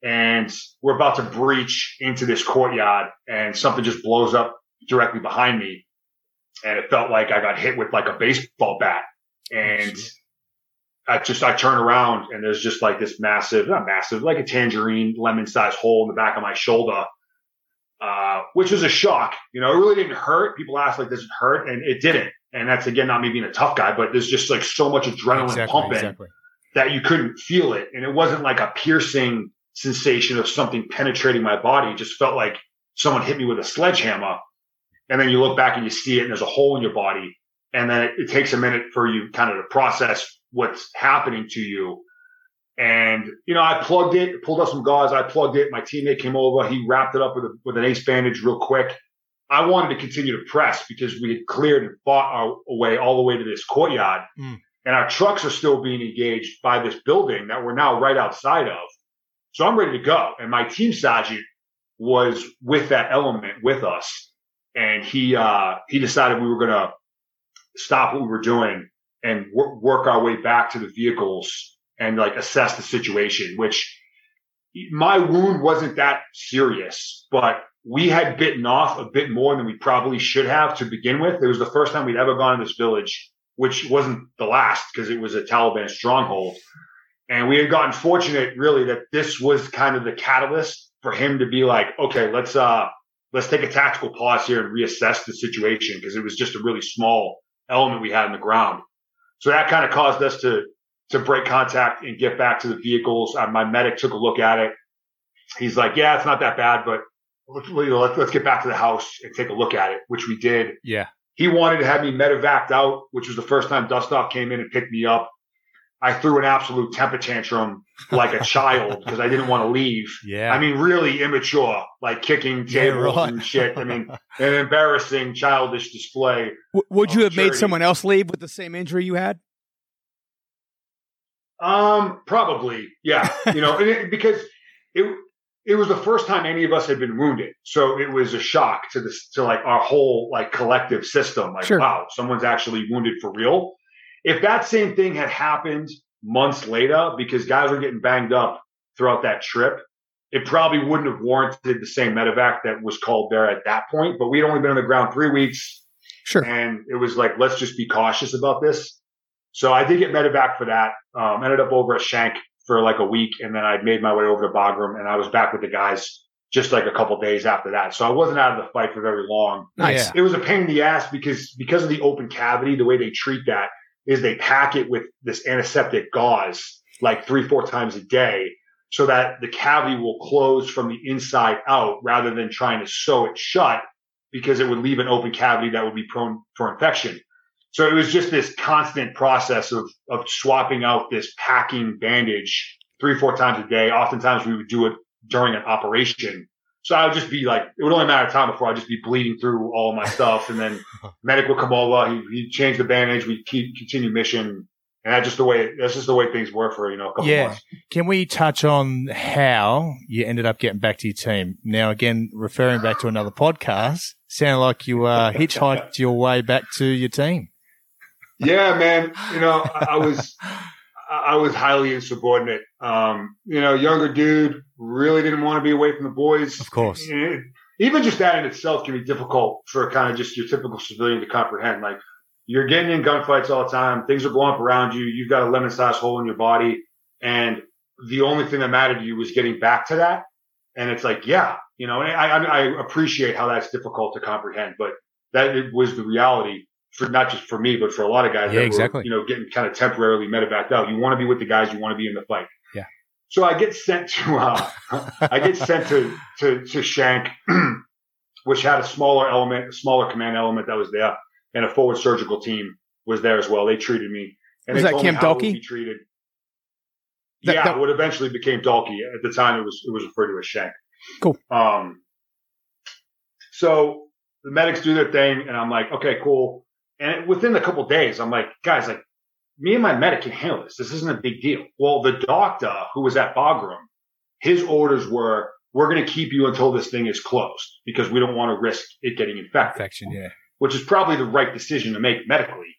And we're about to breach into this courtyard and something just blows up directly behind me. And it felt like I got hit with like a baseball bat. And I just I turn around and there's just like this massive, not massive, like a tangerine lemon sized hole in the back of my shoulder, uh, which was a shock. You know, it really didn't hurt. People ask like, does it hurt? And it didn't. And that's again not me being a tough guy, but there's just like so much adrenaline exactly, pumping exactly. that you couldn't feel it, and it wasn't like a piercing sensation of something penetrating my body. It just felt like someone hit me with a sledgehammer. And then you look back and you see it, and there's a hole in your body. And then it, it takes a minute for you kind of to process what's happening to you. And, you know, I plugged it, pulled up some gauze. I plugged it. My teammate came over. He wrapped it up with, a, with an ace bandage real quick. I wanted to continue to press because we had cleared and fought our way all the way to this courtyard. Mm. And our trucks are still being engaged by this building that we're now right outside of. So I'm ready to go. And my team sergeant was with that element with us. And he, uh, he decided we were going to stop what we were doing and wor- work our way back to the vehicles and like assess the situation, which my wound wasn't that serious, but we had bitten off a bit more than we probably should have to begin with. It was the first time we'd ever gone to this village, which wasn't the last because it was a Taliban stronghold. And we had gotten fortunate really that this was kind of the catalyst for him to be like, okay, let's, uh, let's take a tactical pause here and reassess the situation because it was just a really small element we had in the ground. So that kind of caused us to to break contact and get back to the vehicles. Uh, my medic took a look at it. He's like, yeah, it's not that bad, but let's, let's, let's get back to the house and take a look at it, which we did. Yeah. He wanted to have me medevaced out, which was the first time Dustoff came in and picked me up. I threw an absolute temper tantrum like a [laughs] child because I didn't want to leave. Yeah. I mean, really immature, like kicking Yeah, tables right. and shit. I mean, [laughs] an embarrassing, childish display. W- would you have made someone else leave with the same injury you had? Um, probably, yeah. You know, and it, because it it was the first time any of us had been wounded, so it was a shock to this to like our whole like collective system. Like, Sure. wow, someone's actually wounded for real. If that same thing had happened months later, because guys were getting banged up throughout that trip, it probably wouldn't have warranted the same medevac that was called there at that point. But we'd only been on the ground three weeks. Sure. And it was like, let's just be cautious about this. So I did get medevac for that. Um, ended up over at Shank for like a week, and then I made my way over to Bagram, and I was back with the guys just like a couple days after that. So I wasn't out of the fight for very long. Nice. It was a pain in the ass because because of the open cavity, the way they treat that is they pack it with this antiseptic gauze like three, four times a day so that the cavity will close from the inside out rather than trying to sew it shut because it would leave an open cavity that would be prone for infection. So it was just this constant process of, of swapping out this packing bandage three, four times a day. Oftentimes we would do it during an operation. So I would just be like, it would only matter time before I'd just be bleeding through all my stuff. And then medic would come over. He, he'd change the bandage. We'd keep, continue mission. And that's just the way, that's just the way things were for, you know, a couple Yeah. months. Can we touch on how you ended up getting back to your team? Now, again, referring back to another podcast, sounded like you uh, [laughs] hitchhiked your way back to your team. Yeah, man. You know, I, I was, [laughs] I was highly insubordinate. Um, you know, younger dude, really didn't want to be away from the boys. Of course. Even just that in itself can be difficult for kind of just your typical civilian to comprehend. Like you're getting in gunfights all the time. Things are blowing up around you. You've got a lemon sized hole in your body. And the only thing that mattered to you was getting back to that. And it's like, yeah, you know, and I, I, I appreciate how that's difficult to comprehend, but that it was the reality for not just for me, but for a lot of guys Yeah, that exactly. were, you know, getting kind of temporarily medevaced out. You want to be with the guys. You want to be in the fight. Yeah. So I get sent to, uh, I get sent to, to, to Shank, [clears throat] which had a smaller element, a smaller command element that was there and a forward surgical team was there as well. They treated me. And Was they that Camp Dahlke? treated. That- yeah, that- what eventually became Dahlke. At the time, it was it was referred to as Shank. Cool. Um. So the medics do their thing, and I'm like, okay, cool. And within a couple days, I'm like, guys, like me and my medic can handle this. This isn't a big deal. Well, the doctor who was at Bagram, his orders were, we're going to keep you until this thing is closed because we don't want to risk it getting infected Infection, yeah. which is probably the right decision to make medically.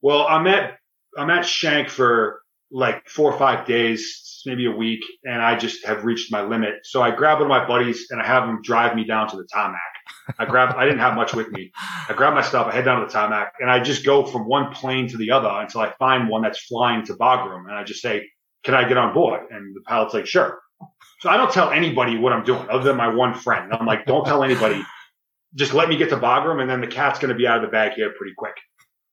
Well, I'm at I'm at Shank for like four or five days, maybe a week, and I just have reached my limit. So I grab one of my buddies and I have him drive me down to the tarmac. I grab I didn't have much with me. I grab my stuff, I head down to the tarmac, and I just go from one plane to the other until I find one that's flying to Bagram, and I just say, "Can I get on board?" And the pilot's like, "Sure." So I don't tell anybody what I'm doing, other than my one friend. I'm like, "Don't tell anybody." just let me get to Bagram and then the cat's going to be out of the bag here pretty quick.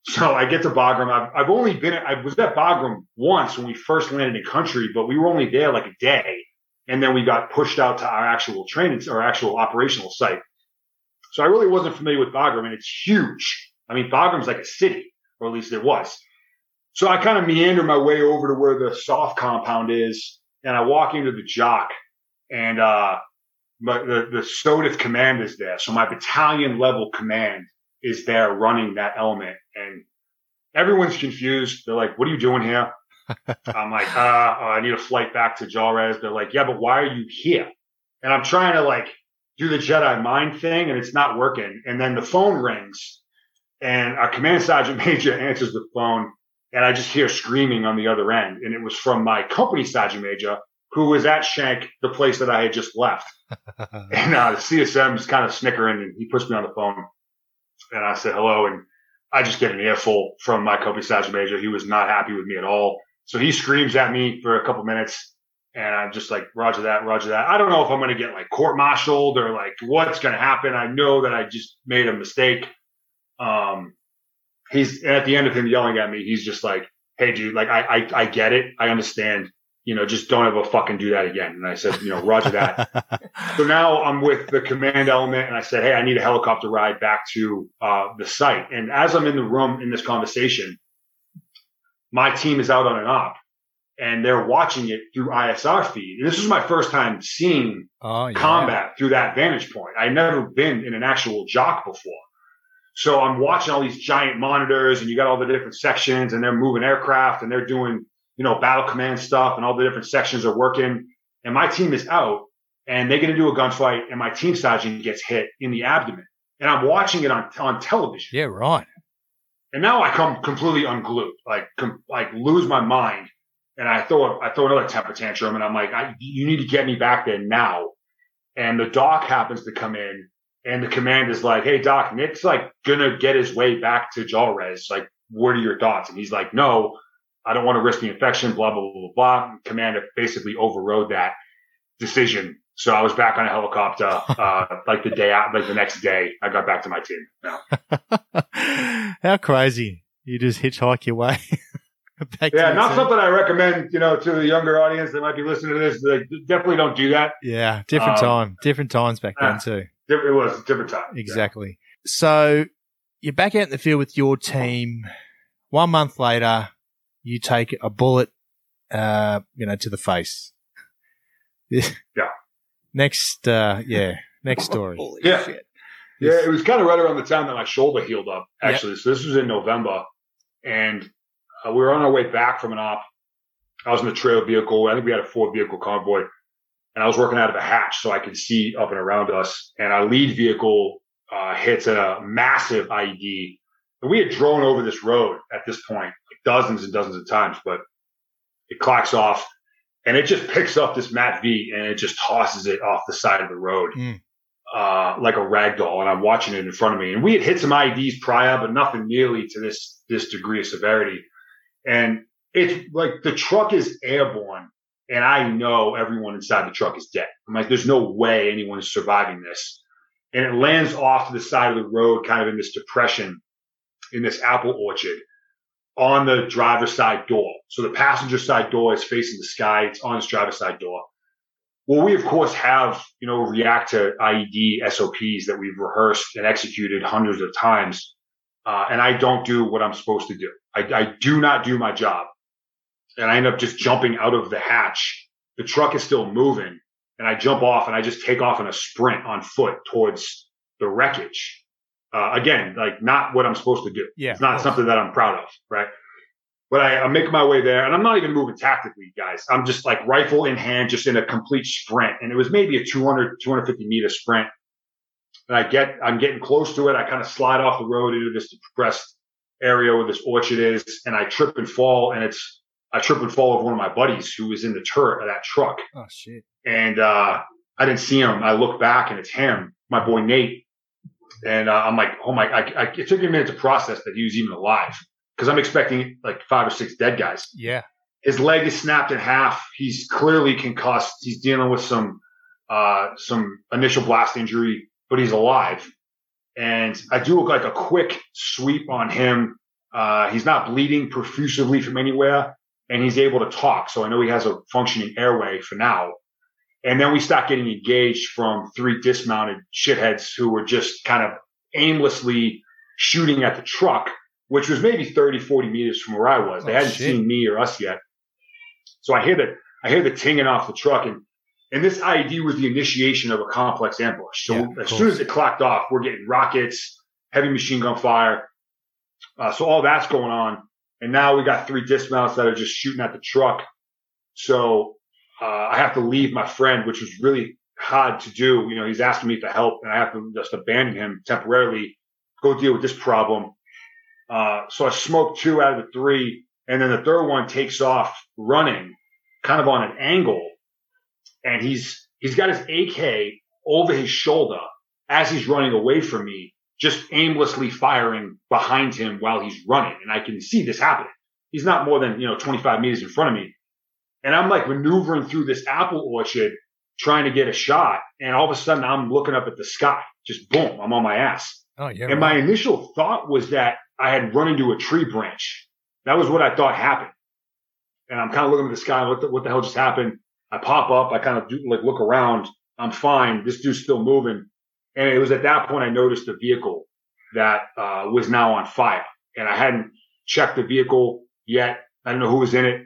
So I get to Bagram. I've, I've only been, I was at Bagram once when we first landed in country, but we were only there like a day. And then we got pushed out to our actual training, our actual operational site. So I really wasn't familiar with Bagram and it's huge. I mean, Bagram's like a city, or at least it was. So I kind of meander my way over to where the SOF compound is and I walk into the JOC and, uh, the, the SOTF command is there. So my battalion level command is there running that element and everyone's confused. They're like, what are you doing here? [laughs] I'm like, uh, uh, I need a flight back to Jalrez. They're like, yeah, but why are you here? And I'm trying to like do the Jedi mind thing and it's not working. And then the phone rings and our command sergeant [laughs] major answers the phone and I just hear screaming on the other end. And it was from my company sergeant major who was at Shank, the place that I had just left. [laughs] And uh, the CSM is kind of snickering and he puts me on the phone. And I said hello. And I just get an earful from my company sergeant major. He was not happy with me at all. So he screams at me for a couple minutes. And I'm just like, Roger that, Roger that. I don't know if I'm going to get like court martialed or like what's going to happen. I know that I just made a mistake. Um, he's at the end of him yelling at me. He's just like, hey, dude, like I, I, I get it. I understand. You know, just don't ever fucking do that again. And I said, you know, Roger that. [laughs] so now I'm with the command element and I said, Hey, I need a helicopter ride back to, uh, the site. And as I'm in the room in this conversation, my team is out on an op and they're watching it through ISR feed. And this was my first time seeing oh, yeah. combat through that vantage point. I'd never been in an actual JOC before. So I'm watching all these giant monitors and you got all the different sections and they're moving aircraft and they're doing, you know, battle command stuff and all the different sections are working. And my team is out and they're going to do a gunfight and my team sergeant gets hit in the abdomen. And I'm watching it on, on television. Yeah, right. And now I come completely unglued, like, com- like lose my mind. And I throw, I throw another temper tantrum and I'm like, I, you need to get me back there now. And the doc happens to come in and the command is like, Hey, doc, Nick's like gonna get his way back to Jalrez. Like, what are your thoughts? And he's like, no, I don't want to risk the infection, blah, blah, blah, blah, blah. Commander basically overrode that decision. So I was back on a helicopter, [laughs] uh, like the day out, like the next day I got back to my team. Yeah. [laughs] How crazy. You just hitchhike your way. [laughs] back yeah, to not the- something I recommend, you know, to the younger audience that might be listening to this. Like, definitely don't do that. Yeah, different Um, time. Different times back then too. It was a different time. Exactly. So you're back out in the field with your team. One month later, you take a bullet, uh, you know, to the face. [laughs] Yeah. Next, uh, yeah, next story. [laughs] Holy Yeah. shit. Yeah, it was kind of right around the time that my shoulder healed up, actually. So this was in November, and uh, we were on our way back from an op. I was in the trail vehicle. I think we had a four vehicle convoy, and I was working out of a hatch so I could see up and around us. And our lead vehicle uh, hits a massive IED. We had drone over this road at this point like dozens and dozens of times, but it clocks off and it just picks up this Matt V and it just tosses it off the side of the road Mm. uh, like a rag doll, and I'm watching it in front of me. And we had hit some IDs prior, but nothing nearly to this this degree of severity. And it's like the truck is airborne, and I know everyone inside the truck is dead. I'm like, there's no way anyone is surviving this. And it lands off to the side of the road, kind of in this depression, in this apple orchard, on the driver's side door. So the passenger side door is facing the sky. It's on its driver's side door. Well, we of course have, you know, react to IED SOPs that we've rehearsed and executed hundreds of times. Uh, and I don't do what I'm supposed to do. I, I do not do my job. And I end up just jumping out of the hatch. The truck is still moving and I jump off and I just take off in a sprint on foot towards the wreckage. Uh, again, like not what I'm supposed to do. Yeah, It's not something that I'm proud of, right? But I, I'm making my way there and I'm not even moving tactically, guys. I'm just like rifle in hand, just in a complete sprint. And it was maybe a 200, 250 meter sprint. And I get, I'm getting close to it. I kind of slide off the road into this depressed area where this orchard is and I trip and fall and it's, I trip and fall over one of my buddies who was in the turret of that truck Oh shit. and uh, I didn't see him. I look back and it's him, my boy Nate. And uh, I'm like, oh my! I, I, it took me a minute to process that he was even alive because I'm expecting like five or six dead guys. Yeah. His leg is snapped in half. He's clearly concussed. He's dealing with some uh, some initial blast injury, but he's alive. And I do like a quick sweep on him. Uh, he's not bleeding profusely from anywhere, and he's able to talk. So I know he has a functioning airway for now. And then we start getting engaged from three dismounted shitheads who were just kind of aimlessly shooting at the truck, which was maybe 30, 40 meters from where I was. They Oh, hadn't shit. seen me or us yet. So I hear the, I hear the tinging off the truck and, and this IED was the initiation of a complex ambush. So Yeah, as course. soon as it clocked off, we're getting rockets, heavy machine gun fire. Uh, so all that's going on. And now we got three dismounts that are just shooting at the truck. So uh, I have to leave my friend, which was really hard to do. You know, he's asking me for help and I have to just abandon him temporarily, go deal with this problem. Uh, so I smoked two out of the three and then the third one takes off running kind of on an angle and he's, he's got his AK over his shoulder as he's running away from me, just aimlessly firing behind him while he's running. And I can see this happening. He's not more than, you know, 25 meters in front of me. And I'm like maneuvering through this apple orchard trying to get a shot. And all of a sudden I'm looking up at the sky. Just boom, I'm on my ass. Oh yeah. And my initial thought was that I had run into a tree branch. That was what I thought happened. And I'm kind of looking at the sky. What the, what the hell just happened? I pop up. I kind of do like look around. I'm fine. This dude's still moving. And it was at that point I noticed the vehicle that uh, was now on fire. And I hadn't checked the vehicle yet. I didn't know who was in it.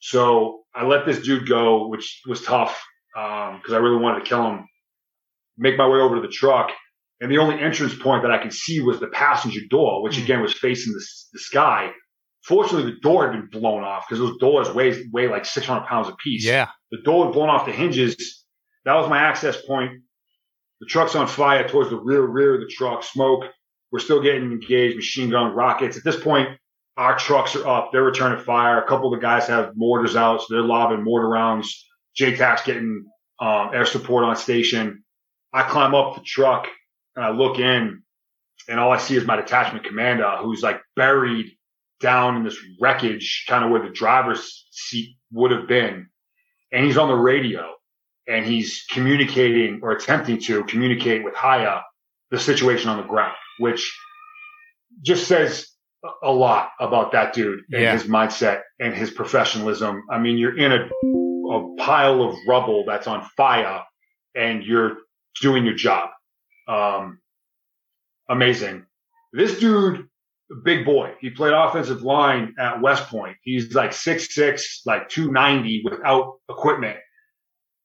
So I let this dude go, which was tough because um, I really wanted to kill him. Make my way over to the truck. And the only entrance point that I could see was the passenger door, which mm. again was facing the, the sky. Fortunately, the door had been blown off because those doors weigh, weigh like 600 pounds a piece. Yeah. The door had blown off the hinges. That was my access point. The truck's on fire towards the rear, rear of the truck, smoke. We're still getting engaged, machine gun, rockets. At this point, our trucks are up. They're returning fire. A couple of the guys have mortars out, so they're lobbing mortar rounds. JTAC's getting um, air support on station. I climb up the truck and I look in, and all I see is my detachment commander, who's like buried down in this wreckage, kind of where the driver's seat would have been. And he's on the radio and he's communicating or attempting to communicate with Haya the situation on the ground, which just says a lot about that dude and yeah. his mindset and his professionalism. I mean, you're in a, a pile of rubble that's on fire and you're doing your job. Um, amazing. This dude, big boy. He played offensive line at West Point. He's like six six, like 290 without equipment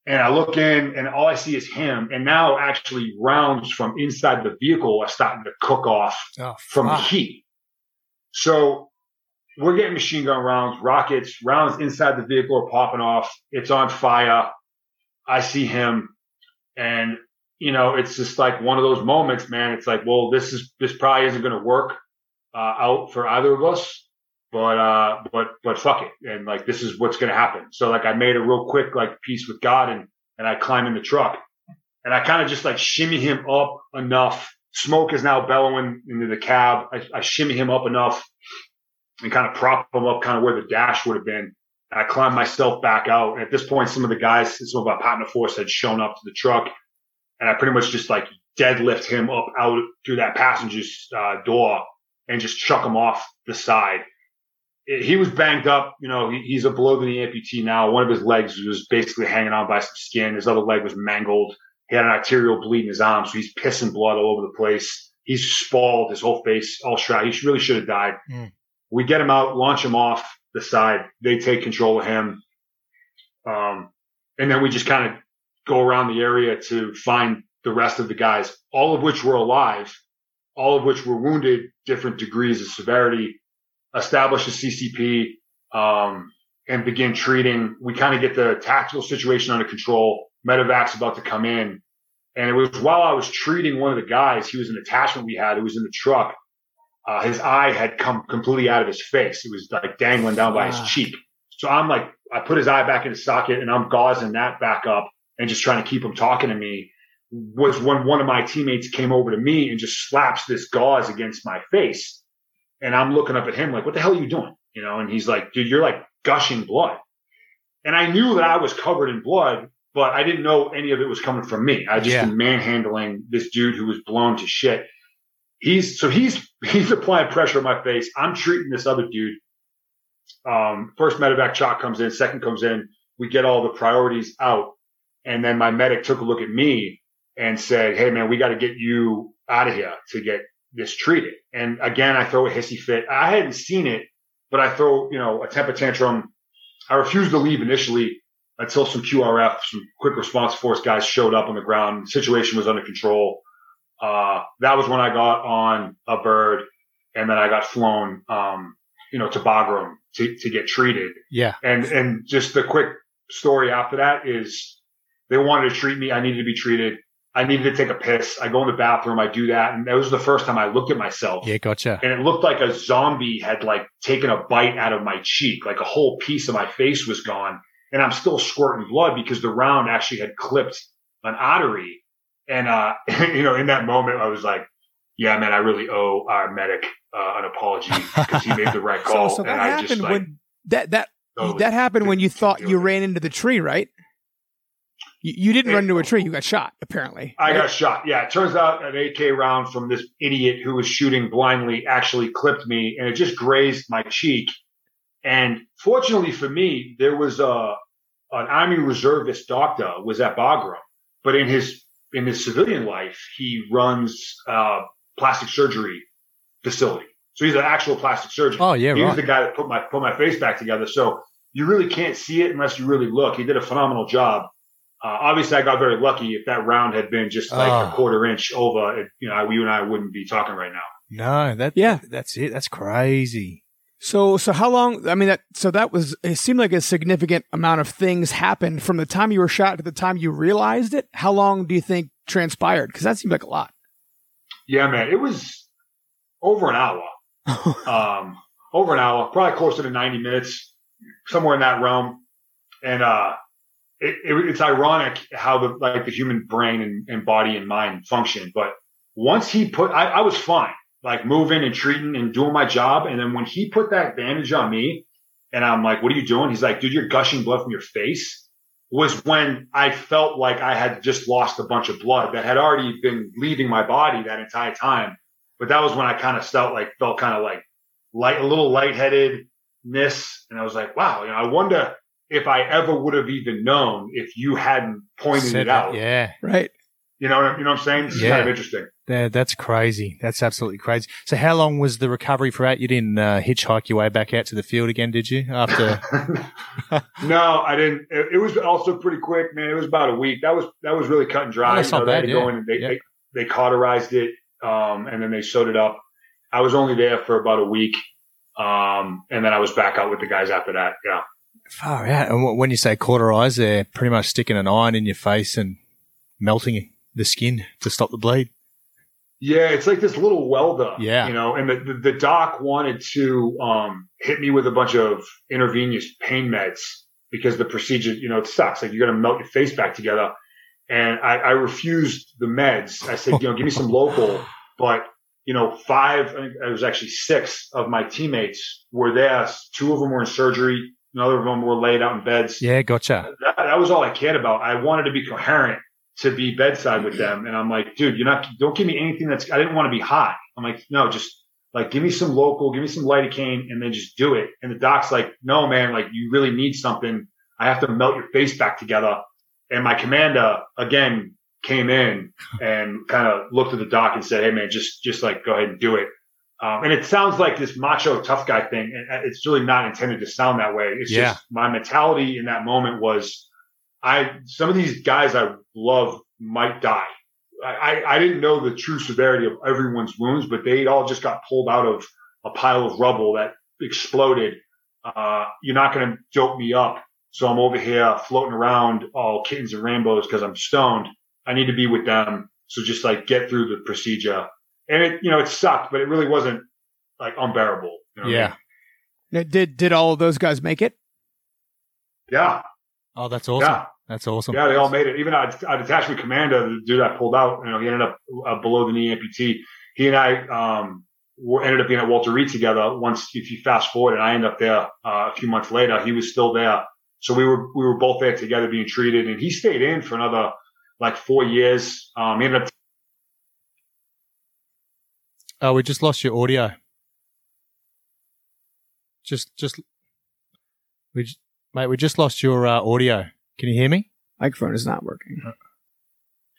and I look in and all I see is him. And now actually rounds from inside the vehicle are starting to cook off oh, from the heat. So we're getting machine gun rounds, rockets, rounds inside the vehicle are popping off. It's on fire. I see him and you know, it's just like one of those moments, man. It's like, well, this is, this probably isn't going to work, uh, out for either of us but uh, but but fuck it, and like this is what's gonna happen. So like I made a real quick like peace with God, and and I climb in the truck, and I kind of just like shimmy him up enough. Smoke is now bellowing into the cab. I, I shimmy him up enough, and kind of prop him up, kind of where the dash would have been. And I climb myself back out. And at this point, some of the guys, some of our partner force had shown up to the truck, and I pretty much just like deadlift him up out through that passenger's uh, door and just chuck him off the side he was banged up. You know, he, he's a below the knee amputee now. One of his legs was basically hanging on by some skin. His other leg was mangled. He had an arterial bleed in his arm, so he's pissing blood all over the place. He's spalled, his whole face all shrouded. He really should have died. Mm. We get him out, launch him off the side. They take control of him. Um, and then we just kind of go around the area to find the rest of the guys, all of which were alive, all of which were wounded, different degrees of severity establish a CCP, um, and begin treating. We kind of get the tactical situation under control. Medevac's about to come in. And it was while I was treating one of the guys, he was an attachment we had who was in the truck. Uh, his eye had come completely out of his face. It was like dangling down by his cheek. So I'm like, I put his eye back in his socket and I'm gauzing that back up and just trying to keep him talking to me was when one of my teammates came over to me and just slaps this gauze against my face. And I'm looking up at him like, what the hell are you doing? You know, and he's like, dude, you're like gushing blood. And I knew that I was covered in blood, but I didn't know any of it was coming from me. I just yeah. been manhandling this dude who was blown to shit. He's so he's [laughs] he's applying pressure on my face. I'm treating this other dude. Um, first medevac chalk comes in, second comes in. We get all the priorities out, and then my medic took a look at me and said, "Hey man, we got to get you out of here to get this treated." And again, I throw a hissy fit. I hadn't seen it, but I throw, you know, a temper tantrum. I refused to leave initially until some QRF, some quick response force guys showed up on the ground. The situation was under control. Uh, that was when I got on a bird and then I got flown, um, you know, to Bagram to, to get treated. Yeah. And, and just the quick story after that is they wanted to treat me. I needed to be treated. I needed to take a piss. I go in the bathroom. I do that. And that was the first time I looked at myself. Yeah, gotcha. And it looked like a zombie had like taken a bite out of my cheek. Like a whole piece of my face was gone. And I'm still squirting blood because the round actually had clipped an artery. And, uh, [laughs] you know, in that moment, I was like, yeah, man, I really owe our medic, uh, an apology [laughs] because he made the right call. so, so that happened just, like, when that, that, totally that happened when you thought you ran into the tree, right? You, you didn't it, run into a tree. You got shot, apparently. I right? got shot. Yeah. It turns out an AK round from this idiot who was shooting blindly actually clipped me and it just grazed my cheek. And fortunately for me, there was a an army reservist doctor was at Bagram, but in his in his civilian life, he runs a plastic surgery facility. So he's an actual plastic surgeon. Oh yeah, he was the guy that put my put my face back together. So you really can't see it unless you really look. He did a phenomenal job. Uh, obviously, I got very lucky. If that round had been just like Oh. a quarter inch over, it, you know, you and I wouldn't be talking right now. No, that Yeah. that's it. That's crazy. So, so how long? I mean, that so that was. It seemed like a significant amount of things happened from the time you were shot to the time you realized it. How long do you think transpired? Because that seemed like a lot. Yeah, man, it was over an hour. [laughs] um, over an hour, probably closer to 90 minutes, somewhere in that realm. And, uh, it, it, it's ironic how the, like the human brain and, and body and mind function. But once he put, I, I was fine, like moving and treating and doing my job. And then when he put that bandage on me and I'm like, what are you doing? He's like, dude, you're gushing blood from your face was when I felt like I had just lost a bunch of blood that had already been leaving my body that entire time. But that was when I kind of felt like, felt kind of like light, a little lightheadedness. And I was like, wow, you know, I wonder if I ever would have even known if you hadn't pointed Said it that, out. Yeah, right. You know, you know what I'm saying? This is Yeah. kind of interesting. That, that's crazy. That's absolutely crazy. So, how long was the recovery for that? You didn't uh, hitchhike your way back out to the field again, did you? After [laughs] [laughs] no, I didn't. It, it was also pretty quick, man. It was about a week. That was that was really cut and dry. Oh, that's you know, not they bad, go yeah. they, Yeah. they they cauterized it, um, and then they sewed it up. I was only there for about a week, um, and then I was back out with the guys after that. Yeah. far out, and when you say cauterize, they're pretty much sticking an iron in your face and melting the skin to stop the bleed. Yeah, it's like this little welder. Yeah. You know, and the, the, the doc wanted to um, hit me with a bunch of intravenous pain meds because the procedure, you know, it sucks. Like you're going to melt your face back together. And I, I refused the meds. I said, you know, give me some local. But, you know, five, I think it was actually six of my teammates were there. Two of them were in surgery. Another of them were laid out in beds Yeah, gotcha. that, that was all I cared about. I wanted to be coherent to be bedside with them. And I'm like, dude, you're not, don't give me anything that's, I didn't want to be high. I'm like, no, just like, give me some local, give me some lidocaine and then just do it. And the doc's like, no, man, like you really need something. I have to melt your face back together. And my commander again came in and kind of looked at the doc and said, Hey man, just, just like go ahead and do it. Um, and it sounds like this macho tough guy thing. and It's really not intended to sound that way. It's Yeah. just my mentality in that moment was, I some of these guys I love might die. I, I, I didn't know the true severity of everyone's wounds, but they all just got pulled out of a pile of rubble that exploded. Uh, you're not going to dope me up. So I'm over here floating around all kittens and rainbows because I'm stoned. I need to be with them. So just like get through the procedure. And it, you know, it sucked, but it really wasn't like unbearable. You know what I Yeah. mean? Did did all of those guys make it? Yeah. Oh, that's awesome. Yeah. That's awesome. Yeah, they all made it. Even our, our detachment commander, the dude I pulled out, you know, he ended up uh, below the knee amputee. He and I um, were, ended up being at Walter Reed together. Once, if you fast forward, and I end up there uh, a few months later, he was still there. So we were we were both there together being treated, and he stayed in for another like four years. Um, he ended up Oh, we just lost your audio. Just, just, we, j- mate, we just lost your uh, audio. Can you hear me? Microphone is not working. Uh,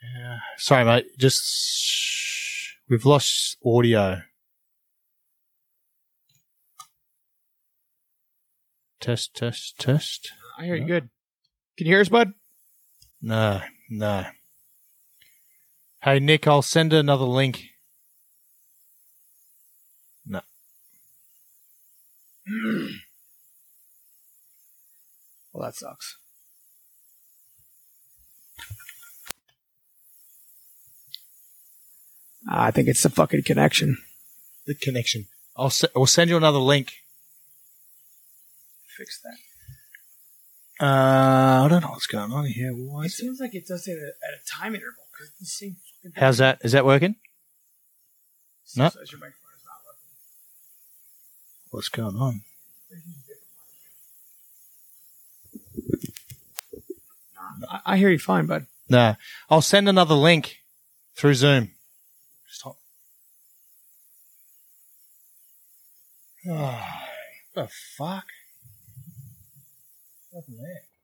yeah. Sorry, mate. Just, we've lost audio. Test, test, test. I hear you good. Can you hear us, bud? No, no. Hey, Nick, I'll send another link. No. [clears throat] Well, that sucks. I think it's the fucking connection. The connection. I'll, se- I'll send you another link. Fix that. Uh, I don't know what's going on here. Why It is it? seems like it does it at a, at a time interval. it's the same fucking. How's that? Is that working? No. Says your microphone is not working. What's going on? I, I hear you fine, bud. No, I'll send another link through Zoom. Just hold. Oh, [sighs] the fuck?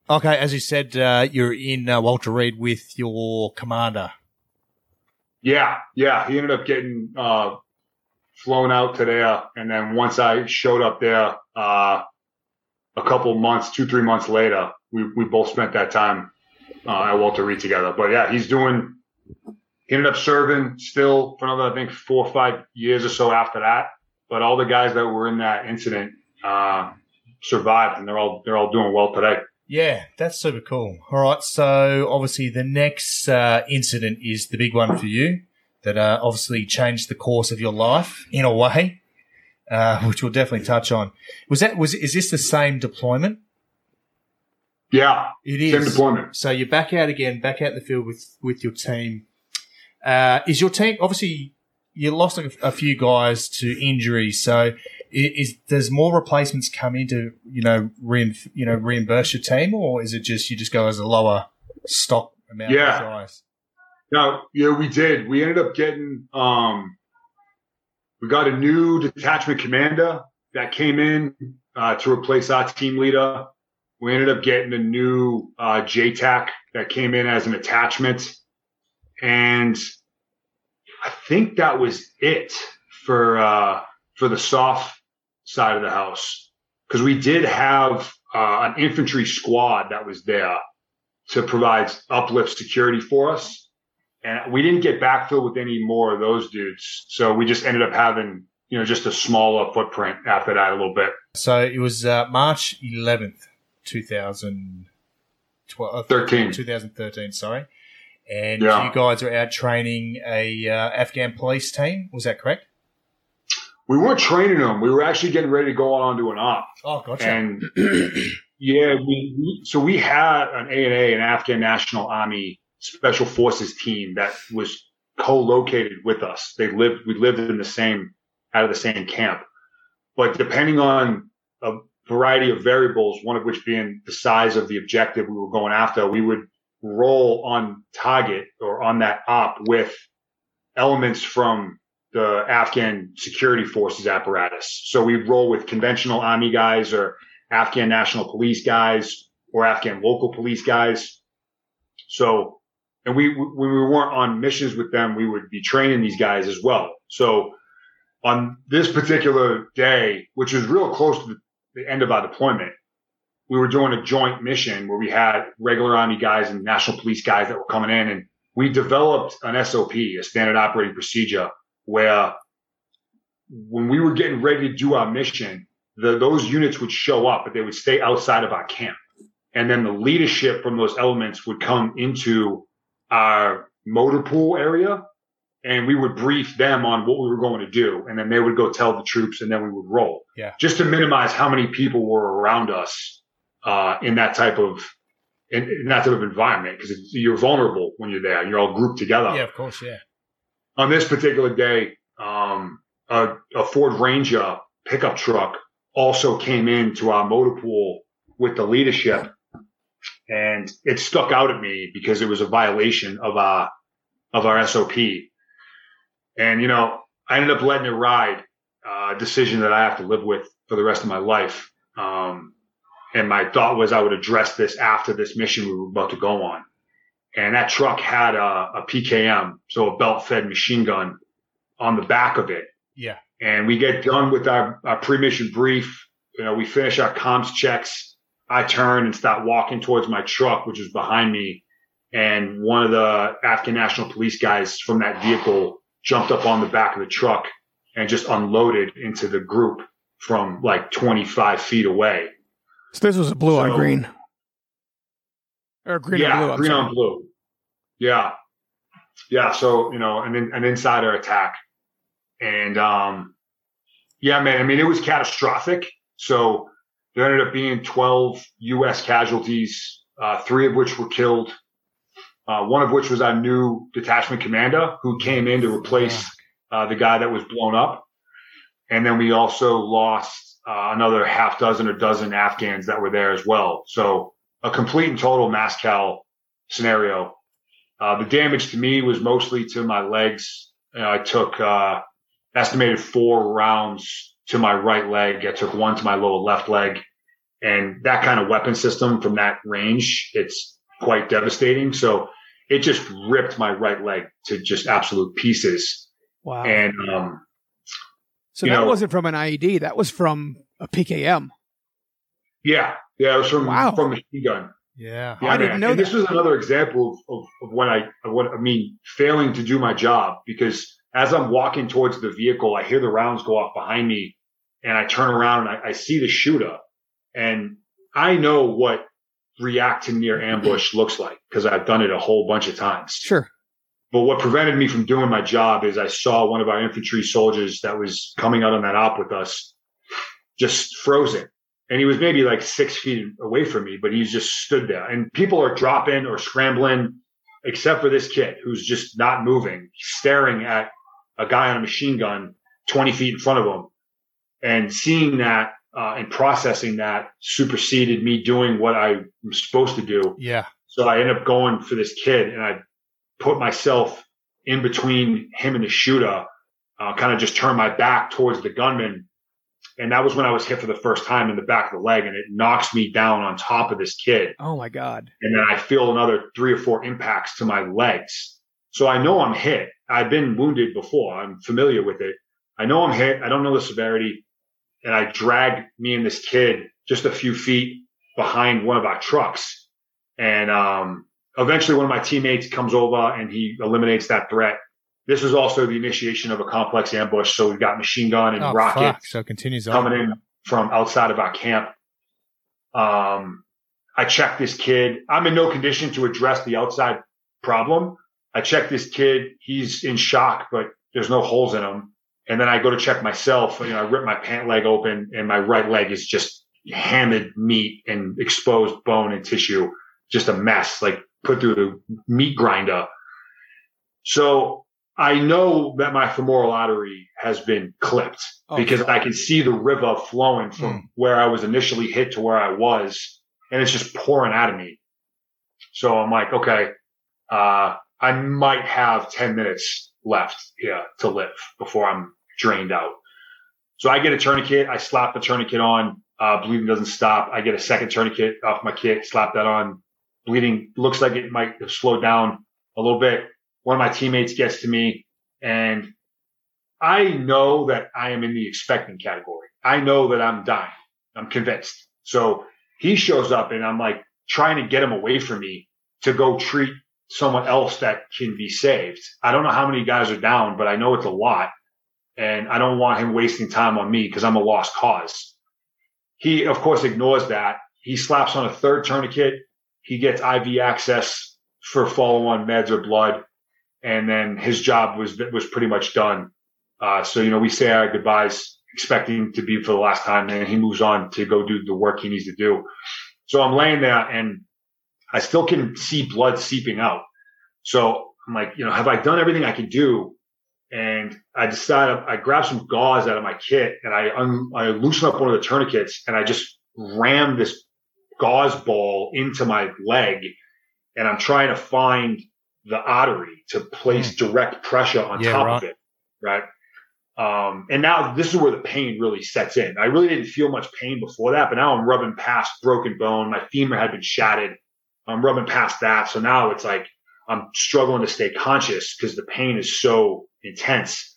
Okay, as you said, uh, you're in uh, Walter Reed with your commander. Yeah, yeah. He ended up getting uh, flown out to there, and then once I showed up there, uh, a couple months, two three months later, we we both spent that time uh, at Walter Reed together. But yeah, he's doing. He ended up serving still for another, I think, four or five years or so after that. But all the guys that were in that incident uh, survived, and they're all they're all doing well today. Yeah, that's super cool. All right, so obviously the next uh, incident is the big one for you that uh, obviously changed the course of your life in a way, uh, [laughs] which we'll definitely touch on. Was that was is this the same deployment? Yeah, It is same deployment. So you're back out again, back out in the field with with your team. Uh, is your team obviously you lost a, a few guys to injury? So i- is does more replacements come in to you know rein, you know reimburse your team, or is it just you just go as a lower stock amount Yeah. of guys? No, yeah, we did. We ended up getting um we got a new detachment commander that came in uh, to replace our team leader. We ended up getting a new uh, JTAC that came in as an attachment, and I think that was it for uh, for the SOF side of the house because we did have uh, an infantry squad that was there to provide uplift security for us and we didn't get backfilled with any more of those dudes. So we just ended up having, you know, just a smaller footprint after that a little bit. So it was uh, March eleventh, two thousand twelve, 13. 2013, Sorry, and Yeah. you guys were out training a uh, Afghan police team. Was that correct? We weren't training them. We were actually getting ready to go on to an op. Oh, gotcha. And [clears throat] yeah, we, so we had an A and A, an Afghan National Army Special Forces team that was co-located with us. They lived, we lived in the same, out of the same camp. But depending on a variety of variables, one of which being the size of the objective we were going after, we would roll on target or on that op with elements from the Afghan security forces apparatus. So we'd roll with conventional army guys or Afghan national police guys or Afghan local police guys. So, and we, when we weren't on missions with them, we would be training these guys as well. So on this particular day, which was real close to the end of our deployment, we were doing a joint mission where we had regular army guys and national police guys that were coming in and we developed an SOP, a standard operating procedure where when we were getting ready to do our mission, the, those units would show up, but they would stay outside of our camp. And then the leadership from those elements would come into our motor pool area and we would brief them on what we were going to do. And then they would go tell the troops and then we would roll. Yeah. Just to minimize how many people were around us, uh, in that type of, in, in that type of environment. Cause you're vulnerable when you're there. You're all grouped together yeah, of course, yeah. on this particular day, um, a, a Ford Ranger pickup truck also came into our motor pool with the leadership and it stuck out at me because it was a violation of our, of our SOP. And, you know, I ended up letting it ride, uh, a decision that I have to live with for the rest of my life. Um, and my thought was I would address this after this mission we were about to go on and that truck had a, a PKM, so a belt fed machine gun on the back of it. Yeah. And we get done with our, our pre-mission brief. You know, we finish our comms checks. I turn and start walking towards my truck, which is behind me. And one of the Afghan National Police guys from that vehicle jumped up on the back of the truck and just unloaded into the group from like 25 feet away. So this was a blue on green. Or green yeah, on blue. I'm green sorry. on blue. Yeah, yeah. So you know, an an insider attack, and um, yeah, man. I mean, it was catastrophic. So there ended up being twelve U.S. casualties, uh, three of which were killed. Uh, one of which was our new detachment commander who came in to replace uh, the guy that was blown up. And then we also lost uh, another half dozen or dozen Afghans that were there as well. So a complete and total mass cal scenario. Uh, the damage to me was mostly to my legs. You know, I took uh, estimated four rounds to my right leg. I took one to my lower left leg, And that kind of weapon system from that range, it's quite devastating. So it just ripped my right leg to just absolute pieces. Wow. And, um, so you that know- wasn't from an IED. That was from a PKM. yeah, yeah, it was from, Wow. from machine gun. Yeah. Yeah, I didn't know and this that. was another example of, of, of when I, of what I mean, failing to do my job because as I'm walking towards the vehicle, I hear the rounds go off behind me and I turn around and I, I see the shooter and I know what react to near ambush looks like because I've done it a whole bunch of times. Sure. But what prevented me from doing my job is I saw one of our infantry soldiers that was coming out on that op with us just frozen. And he was maybe like six feet away from me, but he's just stood there. And people are dropping or scrambling, except for this kid who's just not moving, staring at a guy on a machine gun 20 feet in front of him. And seeing that uh, and processing that superseded me doing what I was supposed to do. Yeah. So I ended up going for this kid and I put myself in between him and the shooter, uh, kind of just turned my back towards the gunman. And that was when I was hit for the first time in the back of the leg and it knocks me down on top of this kid. Oh my God. And then I feel another three or four impacts to my legs. So I know I'm hit. I've been wounded before. I'm familiar with it. I know I'm hit. I don't know the severity. And I drag me and this kid just a few feet behind one of our trucks. And, um, eventually one of my teammates comes over and he eliminates that threat. This was also the initiation of a complex ambush. So we've got machine gun and Oh, rockets fuck. So it continues on. coming in from outside of our camp. Um, I check this kid. I'm in no condition to address the outside problem. I check this kid. He's in shock, but there's no holes in him. And then I go to check myself. You know, I rip my pant leg open and my right leg is just hammered meat and exposed bone and tissue. Just a mess, like put through the meat grinder. So I know that my femoral artery has been clipped Oh, because fuck. I can see the river flowing from Mm. where I was initially hit to where I was, and it's just pouring out of me. So I'm like, okay, uh, I might have 10 minutes left here to live before I'm drained out. So I get a tourniquet. I slap the tourniquet on. Uh, bleeding doesn't stop. I get a second tourniquet off my kit, slap that on. Bleeding looks like it might have slowed down a little bit. One of my teammates gets to me and I know that I am in the expectant category. I know that I'm dying. I'm convinced. So he shows up and I'm like trying to get him away from me to go treat someone else that can be saved. I don't know how many guys are down, but I know it's a lot. And I don't want him wasting time on me because I'm a lost cause. He, of course, ignores that. He slaps on a third tourniquet. He gets IV access for follow on meds or blood. And then his job was, was pretty much done. Uh, so, you know, we say our goodbyes expecting to be for the last time and he moves on to go do the work he needs to do. So I'm laying there and I still can see blood seeping out. So I'm like, you know, have I done everything I can do? And I decided I grabbed some gauze out of my kit and I, un, I loosened up one of the tourniquets and I just rammed this gauze ball into my leg and I'm trying to find the artery to place direct pressure on Yeah, top right. of it. Right. Um, and now this is where the pain really sets in. I really didn't feel much pain before that, but now I'm rubbing past broken bone. My femur had been shattered. I'm rubbing past that. So now it's like I'm struggling to stay conscious because the pain is so intense.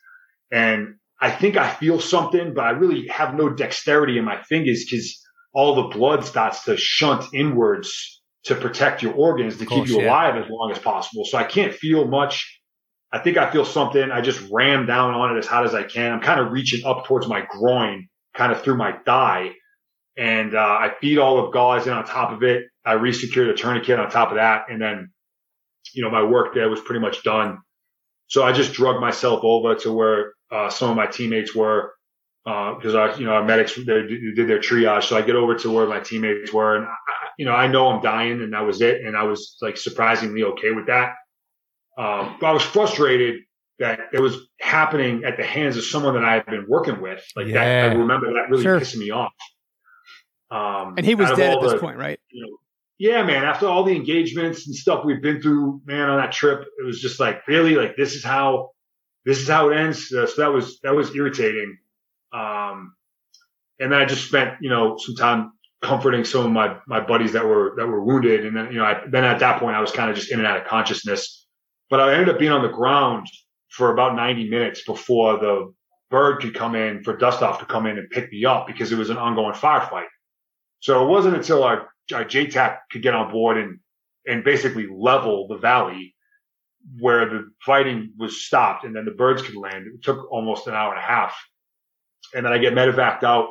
And I think I feel something, but I really have no dexterity in my fingers because all the blood starts to shunt inwards to protect your organs to course, keep you yeah. alive as long as possible. So I can't feel much. I think I feel something. I just ram down on it as hot as I can. I'm kind of reaching up towards my groin, kind of through my thigh. And, uh, I feed all the gauze in on top of it. I resecured a tourniquet on top of that. And then, you know, my work there was pretty much done. So I just drug myself over to where, uh, some of my teammates were, uh, cause our, you know, our medics they did their triage. So I get over to where my teammates were and, I, you know, I know I'm dying and that was it. And I was like surprisingly okay with that. Um, but I was frustrated that it was happening at the hands of someone that I had been working with. Like that, I remember that really Sure. pissing me off. Um, And he was dead at this the- point, right? you know, yeah, man, after all the engagements and stuff we've been through, man, on that trip, it was just like, really, like, this is how, this is how it ends. Uh, so that was, that was irritating. Um, and then I just spent, you know, some time comforting some of my my buddies that were that were wounded, and then you know, I, then at that point I was kind of just in and out of consciousness. But I ended up being on the ground for about 90 minutes before the bird could come in for Dustoff to come in and pick me up because it was an ongoing firefight. So it wasn't until our, our JTAC could get on board and and basically level the valley where the fighting was stopped and then the birds could land. It took almost an hour and a half. And then I get medevaced out.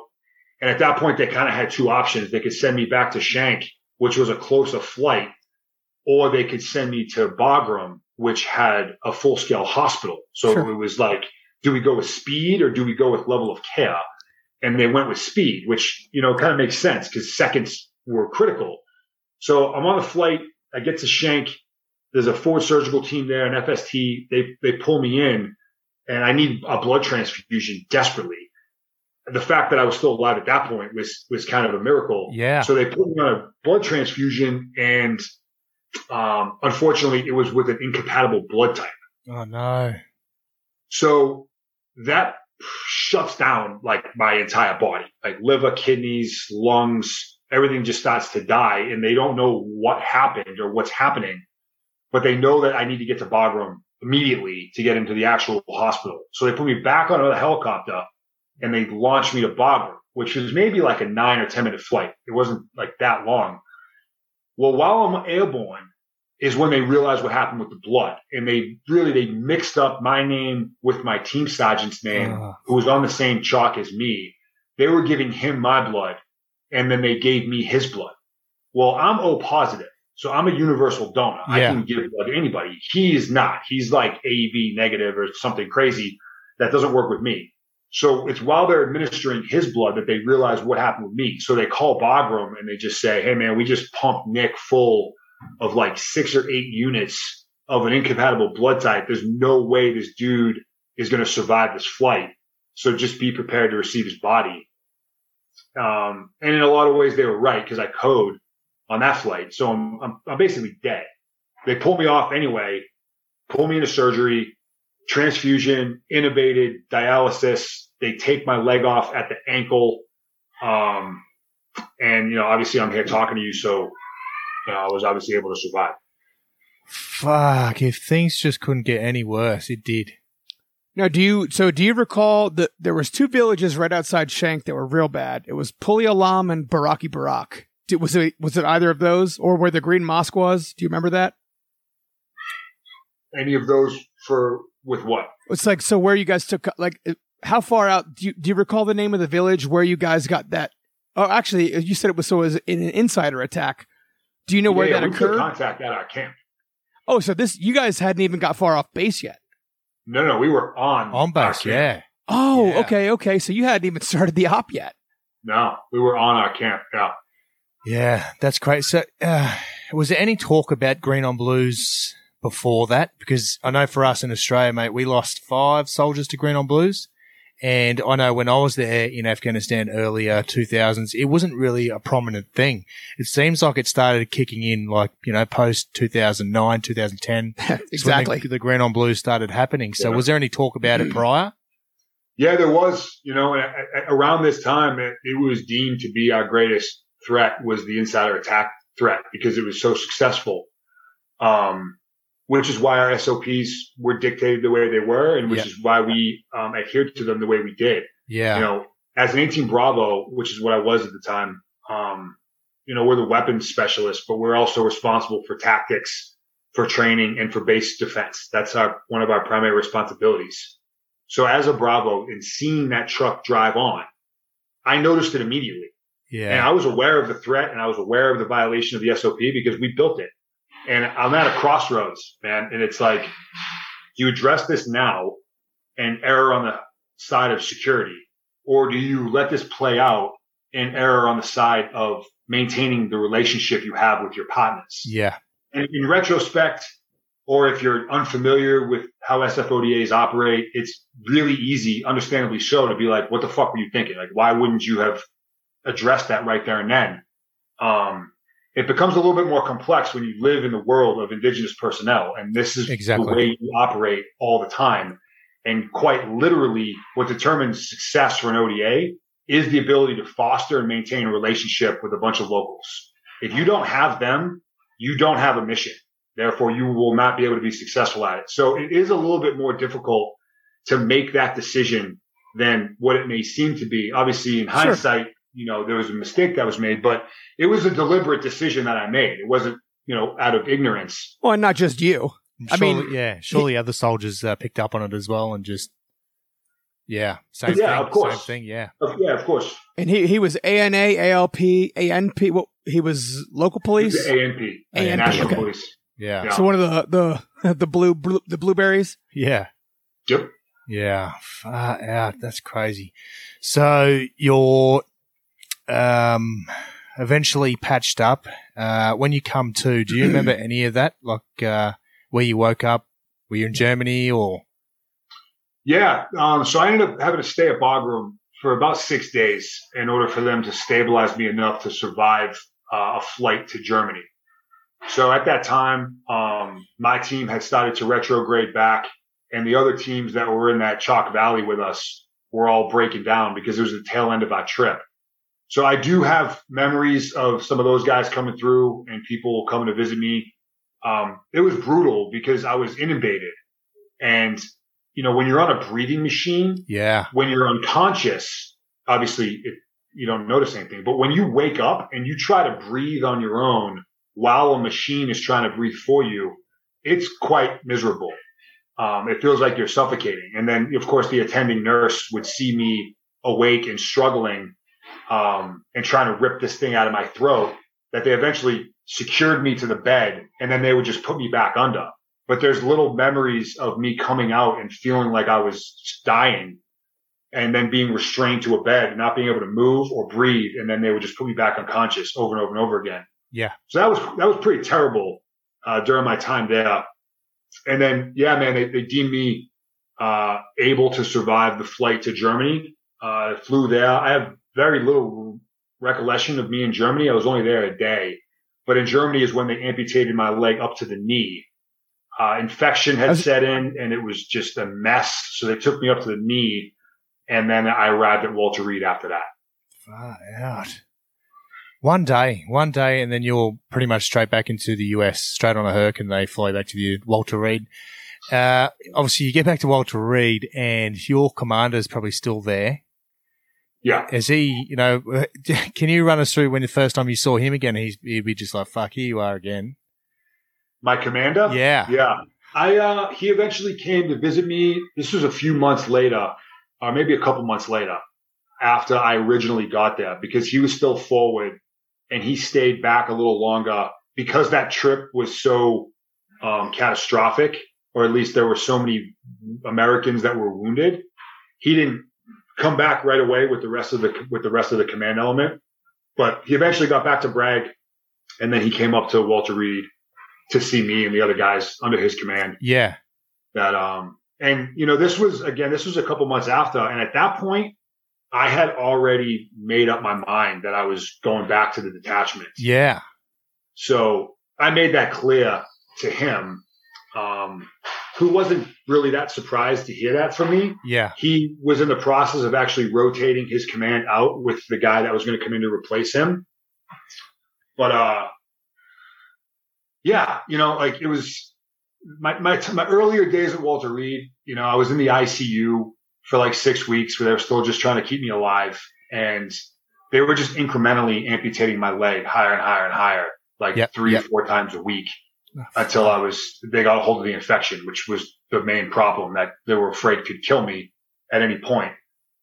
And at that point, they kind of had two options. They could send me back to Shank, which was a closer flight, or they could send me to Bagram, which had a full scale hospital. So Sure. it was like, do we go with speed or do we go with level of care? And they went with speed, which, you know, kind of makes sense because seconds were critical. So I'm on the flight. I get to Shank. There's a forward surgical team there, an FST. They, they pull me in and I need a blood transfusion desperately. The fact that I was still alive at that point was, was kind of a miracle. Yeah. So they put me on a blood transfusion and, um, unfortunately it was with an incompatible blood type. Oh no. So that shuts down like my entire body, like liver, kidneys, lungs, everything just starts to die and they don't know what happened or what's happening, but they know that I need to get to Bagram immediately to get into the actual hospital. So they put me back on a helicopter and they launched me to Bagram, which was maybe like a nine or 10 minute flight. It wasn't like that long. Well, while I'm airborne is when they realized what happened with the blood. And they really, they mixed up my name with my team sergeant's name, Ah. who was on the same chalk as me. They were giving him my blood and then they gave me his blood. Well, I'm O positive. So I'm a universal donor. I can give blood to anybody. He is not. He's like AB negative or something crazy that doesn't work with me. So it's while they're administering his blood that they realize what happened with me. So they call Bagram and they just say, Hey man, we just pumped Nick full of like six or eight units of an incompatible blood type. There's no way this dude is going to survive this flight. So just be prepared to receive his body. Um, and in a lot of ways they were right because I code on that flight. So I'm, I'm, I'm basically dead. They pull me off anyway, pull me into surgery, transfusion, intubated, dialysis. They take my leg off at the ankle. Um, and you know, obviously I'm here talking to you. So, you know, I was obviously able to survive. Fuck, if things just couldn't get any worse, it did. Now, do you so do you recall that there was two villages right outside Shank that were real bad? It was Puli Alam and Baraki Barak. Did, was it was it either of those or where the Green Mosque was? Do you remember that? Any of those for with what? It's like so where you guys took like uh, how far out do you do you recall the name of the village where you guys got that? Oh, actually, you said it was so it was in an insider attack. Do you know where Yeah, that we occurred? contact at our camp. Oh, so this you guys hadn't even got far off base yet. No, no, we were on On base, yeah. Oh, Yeah. okay, okay. So you hadn't even [laughs] started the op yet. No, we were on our camp. Yeah. Yeah, that's great. So, uh, was there any talk about Green on Blues before that? Because I know for us in Australia, mate, we lost five soldiers to Green on Blues. And I know when I was there in Afghanistan earlier, 2000s, it wasn't really a prominent thing. It seems like it started kicking in like, you know, post 2009, 2010. [laughs] Exactly. The, the Green on Blues started happening. So Yeah. was there any talk about it prior? Yeah, there was, you know, and a- a- around this time, it, it was deemed to be our greatest threat was the insider attack threat because it was so successful. Um, which is why our SOPs were dictated the way they were and which Yeah. is why we, um, adhered to them the way we did. Yeah. You know, as an 18 Bravo, which is what I was at the time, um, you know, we're the weapons specialists, but we're also responsible for tactics, for training and for base defense. That's our, one of our primary responsibilities. So as a Bravo and seeing that truck drive on, I noticed it immediately. And yeah. I was aware of the threat and I was aware of the violation of the SOP because we built it. And I'm at a crossroads, man. And it's like, do you address this now and error on the side of security? Or do you let this play out and error on the side of maintaining the relationship you have with your partners? Yeah. And in retrospect, or if you're unfamiliar with how SFODAs operate, it's really easy, understandably so, to be like, what the fuck were you thinking? Like, why wouldn't you have addressed that right there and then? Um, it becomes a little bit more complex when you live in the world of indigenous personnel. And this is Exactly. the way you operate all the time. And quite literally what determines success for an ODA is the ability to foster and maintain a relationship with a bunch of locals. If you don't have them, you don't have a mission. Therefore, you will not be able to be successful at it. So it is a little bit more difficult to make that decision than what it may seem to be. Obviously, in hindsight, you know, there was a mistake that was made, but it was a deliberate decision that I made. It wasn't, you know, out of ignorance. Well, and not just you. I Surely- mean- yeah, surely other soldiers uh, picked up on it as well and just, yeah, same Yeah, thing. of course. Same thing, yeah. Of- Yeah, of course. And he he was ANA, ALP, ANP. Well, he was local police. The ANP, ANP, National okay. Police. Yeah. Yeah. So one of the the [laughs] the blue, blue the blueberries. Yeah. Yep. Yeah. Far out. That's crazy. So you're um, eventually patched up. Uh, when you come to, do you remember any of that? Like uh, where you woke up? Were you in Germany or? Yeah. Um, so I ended up having to stay at Bagram for about six days in order for them to stabilize me enough to survive uh, a flight to Germany. So at that time, um, my team had started to retrograde back and the other teams that were in that Chak Valley with us were all breaking down because it was the tail end of our trip. So I do have memories of some of those guys coming through and people coming to visit me. Um, it was brutal because I was intubated and you know, when you're on a breathing machine, Yeah. when you're unconscious, obviously it, you don't notice anything. But when you wake up and you try to breathe on your own while a machine is trying to breathe for you, it's quite miserable. Um, it feels like you're suffocating. And then, of course, the attending nurse would see me awake and struggling, um, and trying to rip this thing out of my throat that they eventually secured me to the bed and then they would just put me back under but there's little memories of me coming out and feeling like I was dying and then being restrained to a bed and not being able to move or breathe. And then they would just put me back unconscious over and over and over again. Yeah. So that was, that was pretty terrible, uh, during my time there. And then, yeah, man, they, they deemed me, uh, able to survive the flight to Germany. Uh, I flew there. I have very little recollection of me in Germany. I was only there a day, but in Germany is when they amputated my leg up to the knee. Uh, infection had set in and it was just a mess. So they took me up to the knee and then I arrived at Walter Reed after that. Far out. One day, one day, and then you're pretty much straight back into the US, straight on a Herc, and they fly back to the Walter Reed. Uh, obviously, you get back to Walter Reed, and your commander is probably still there. Yeah. Is he, you know, [laughs] can you run us through when the first time you saw him again? He's, he'd be just like, fuck, here you are again. My commander? Yeah. Yeah. I, uh, he eventually came to visit me. This was a few months later, or maybe a couple months later after I originally got there because he was still forward and he stayed back a little longer because that trip was so, um, catastrophic, or at least there were so many Americans that were wounded. He didn't come back right away with the rest of the, with the rest of the command element, but he eventually got back to Bragg and then he came up to Walter Reed to see me and the other guys under his command Yeah. that um and you know this was again this was a couple months after and at that point I had already made up my mind that I was going back to the detachment. Yeah. So I made that clear to him um who wasn't really that surprised to hear that from me. Yeah. He was in the process of actually rotating his command out with the guy that was going to come in to replace him. But uh yeah, you know, like it was my my my earlier days at Walter Reed, you know, I was in the ICU for like 6 weeks where they were still just trying to keep me alive and they were just incrementally amputating my leg higher and higher and higher, like Yep, three yep. or four times a week until I was, they got a hold of the infection, which was the main problem that they were afraid could kill me at any point.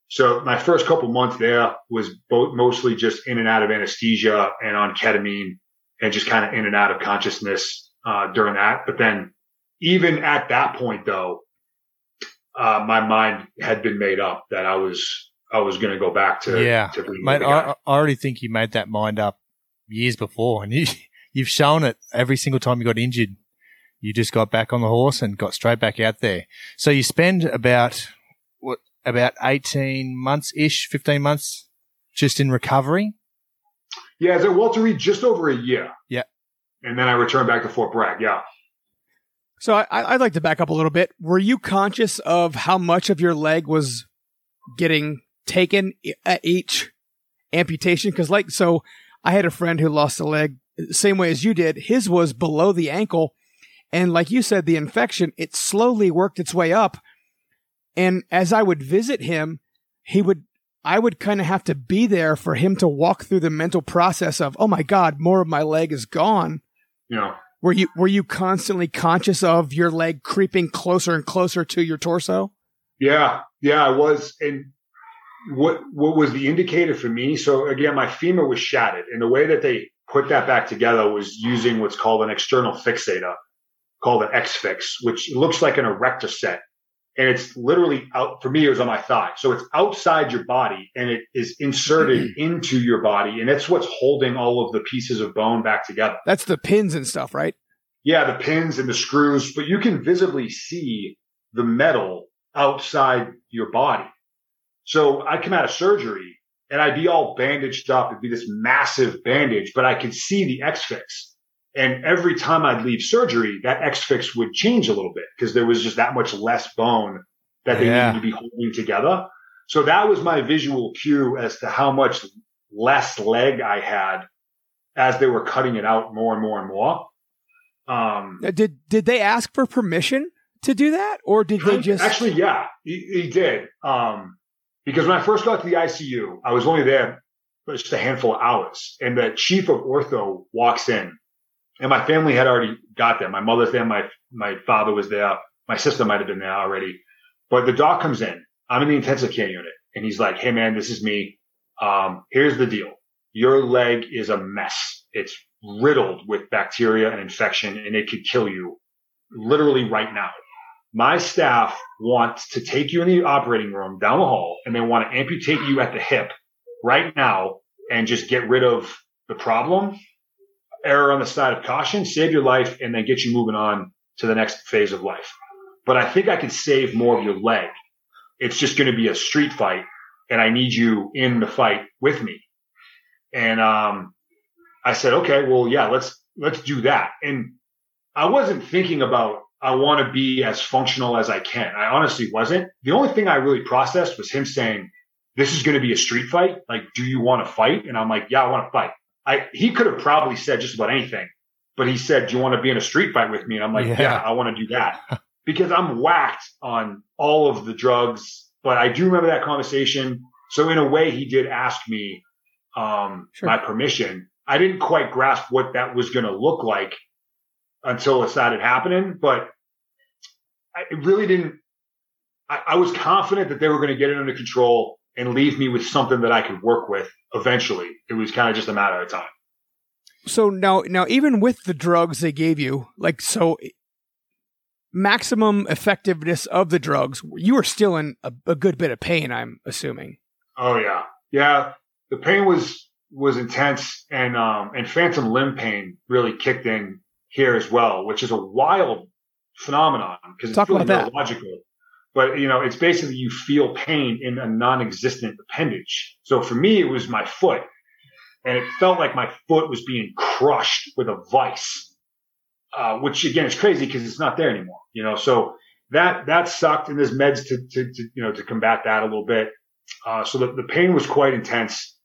So my first couple months there was both mostly just in and out of anesthesia and on ketamine and just kind of in and out of consciousness, uh, during that. But then even at that point though, uh, my mind had been made up that I was, I was going to go back to, Yeah. to Mate. I, I already think you made that mind up years before, and you, you've shown it every single time you got injured. You just got back on the horse and got straight back out there. So you spend about what about eighteen months ish, fifteen months, just in recovery. Yeah, I was at Walter Reed just over a year. Yeah. And then I returned back to Fort Bragg. Yeah. So I, I'd like to back up a little bit. Were you conscious of how much of your leg was getting taken at each amputation? Because like, so I had a friend who lost a leg same way as you did. His was below the ankle. And like you said, the infection, it slowly worked its way up. And as I would visit him, he would, I would kind of have to be there for him to walk through the mental process of, oh my God, more of my leg is gone. Yeah. Were you, were you constantly conscious of your leg creeping closer and closer to your torso? Yeah. Yeah, I was. And what, what was the indicator for me? So again, my femur was shattered and the way that they put that back together was using what's called an external fixator called an X-Fix, which looks like an erector set. And it's literally out for me, it was on my thigh. So it's outside your body and it is inserted [clears throat] into your body. And it's what's holding all of the pieces of bone back together. That's the pins and stuff, right? Yeah, the pins and the screws, but you can visibly see the metal outside your body. So I come out of surgery and I'd be all bandaged up. It'd be this massive bandage, but I could see the X fix. And every time I'd leave surgery, that X fix would change a little bit because there was just that much less bone that they Yeah. needed to be holding together. So that was my visual cue as to how much less leg I had as they were cutting it out more and more and more. Um, Did, did they ask for permission to do that? Or did they just, Actually, yeah, he, he did. Um, because when I first got to the ICU, I was only there just a handful of hours, and the chief of ortho walks in, and my family had already got there. My mother's there, my my father was there, my sister might have been there already, but the doc comes in. I'm in the intensive care unit, and he's like, "Hey, man, this is me. Um, here's the deal. Your leg is a mess. It's riddled with bacteria and infection, and it could kill you literally right now." My staff wants to take you in the operating room down the hall and they want to amputate you at the hip right now and just get rid of the problem. Error on the side of caution, save your life and then get you moving on to the next phase of life. But I think I can save more of your leg. It's just going to be a street fight and I need you in the fight with me. And, um, I said, okay, well, yeah, let's, let's do that. And I wasn't thinking about I want to be as functional as I can. I honestly wasn't. The only thing I really processed was him saying, this is going to be a street fight. Like, do you want to fight? And I'm like, yeah, I want to fight. I, he could have probably said just about anything, but he said, do you want to be in a street fight with me? And I'm like, Yeah. yeah, I want to do that [laughs] because I'm whacked on all of the drugs, but I do remember that conversation. So in a way, he did ask me, um, Sure. my permission. I didn't quite grasp what that was going to look like until it started happening, but I it really didn't. I, I was confident that they were going to get it under control and leave me with something that I could work with eventually. It was kind of just a matter of time. so now, now even with the drugs they gave you, like, so maximum effectiveness of the drugs, you were still in a, a good bit of pain, I'm assuming. Oh yeah, yeah. The pain was was intense, and um and phantom limb pain really kicked in here as well, which is a wild phenomenon because it's really about that. But you know, it's basically you feel pain in a non-existent appendage. So for me, it was my foot, and it felt like my foot was being crushed with a vice, uh, which again is crazy because it's not there anymore. You know, so that that sucked, and there's meds to, to, to you know to combat that a little bit. Uh, so the, the pain was quite intense.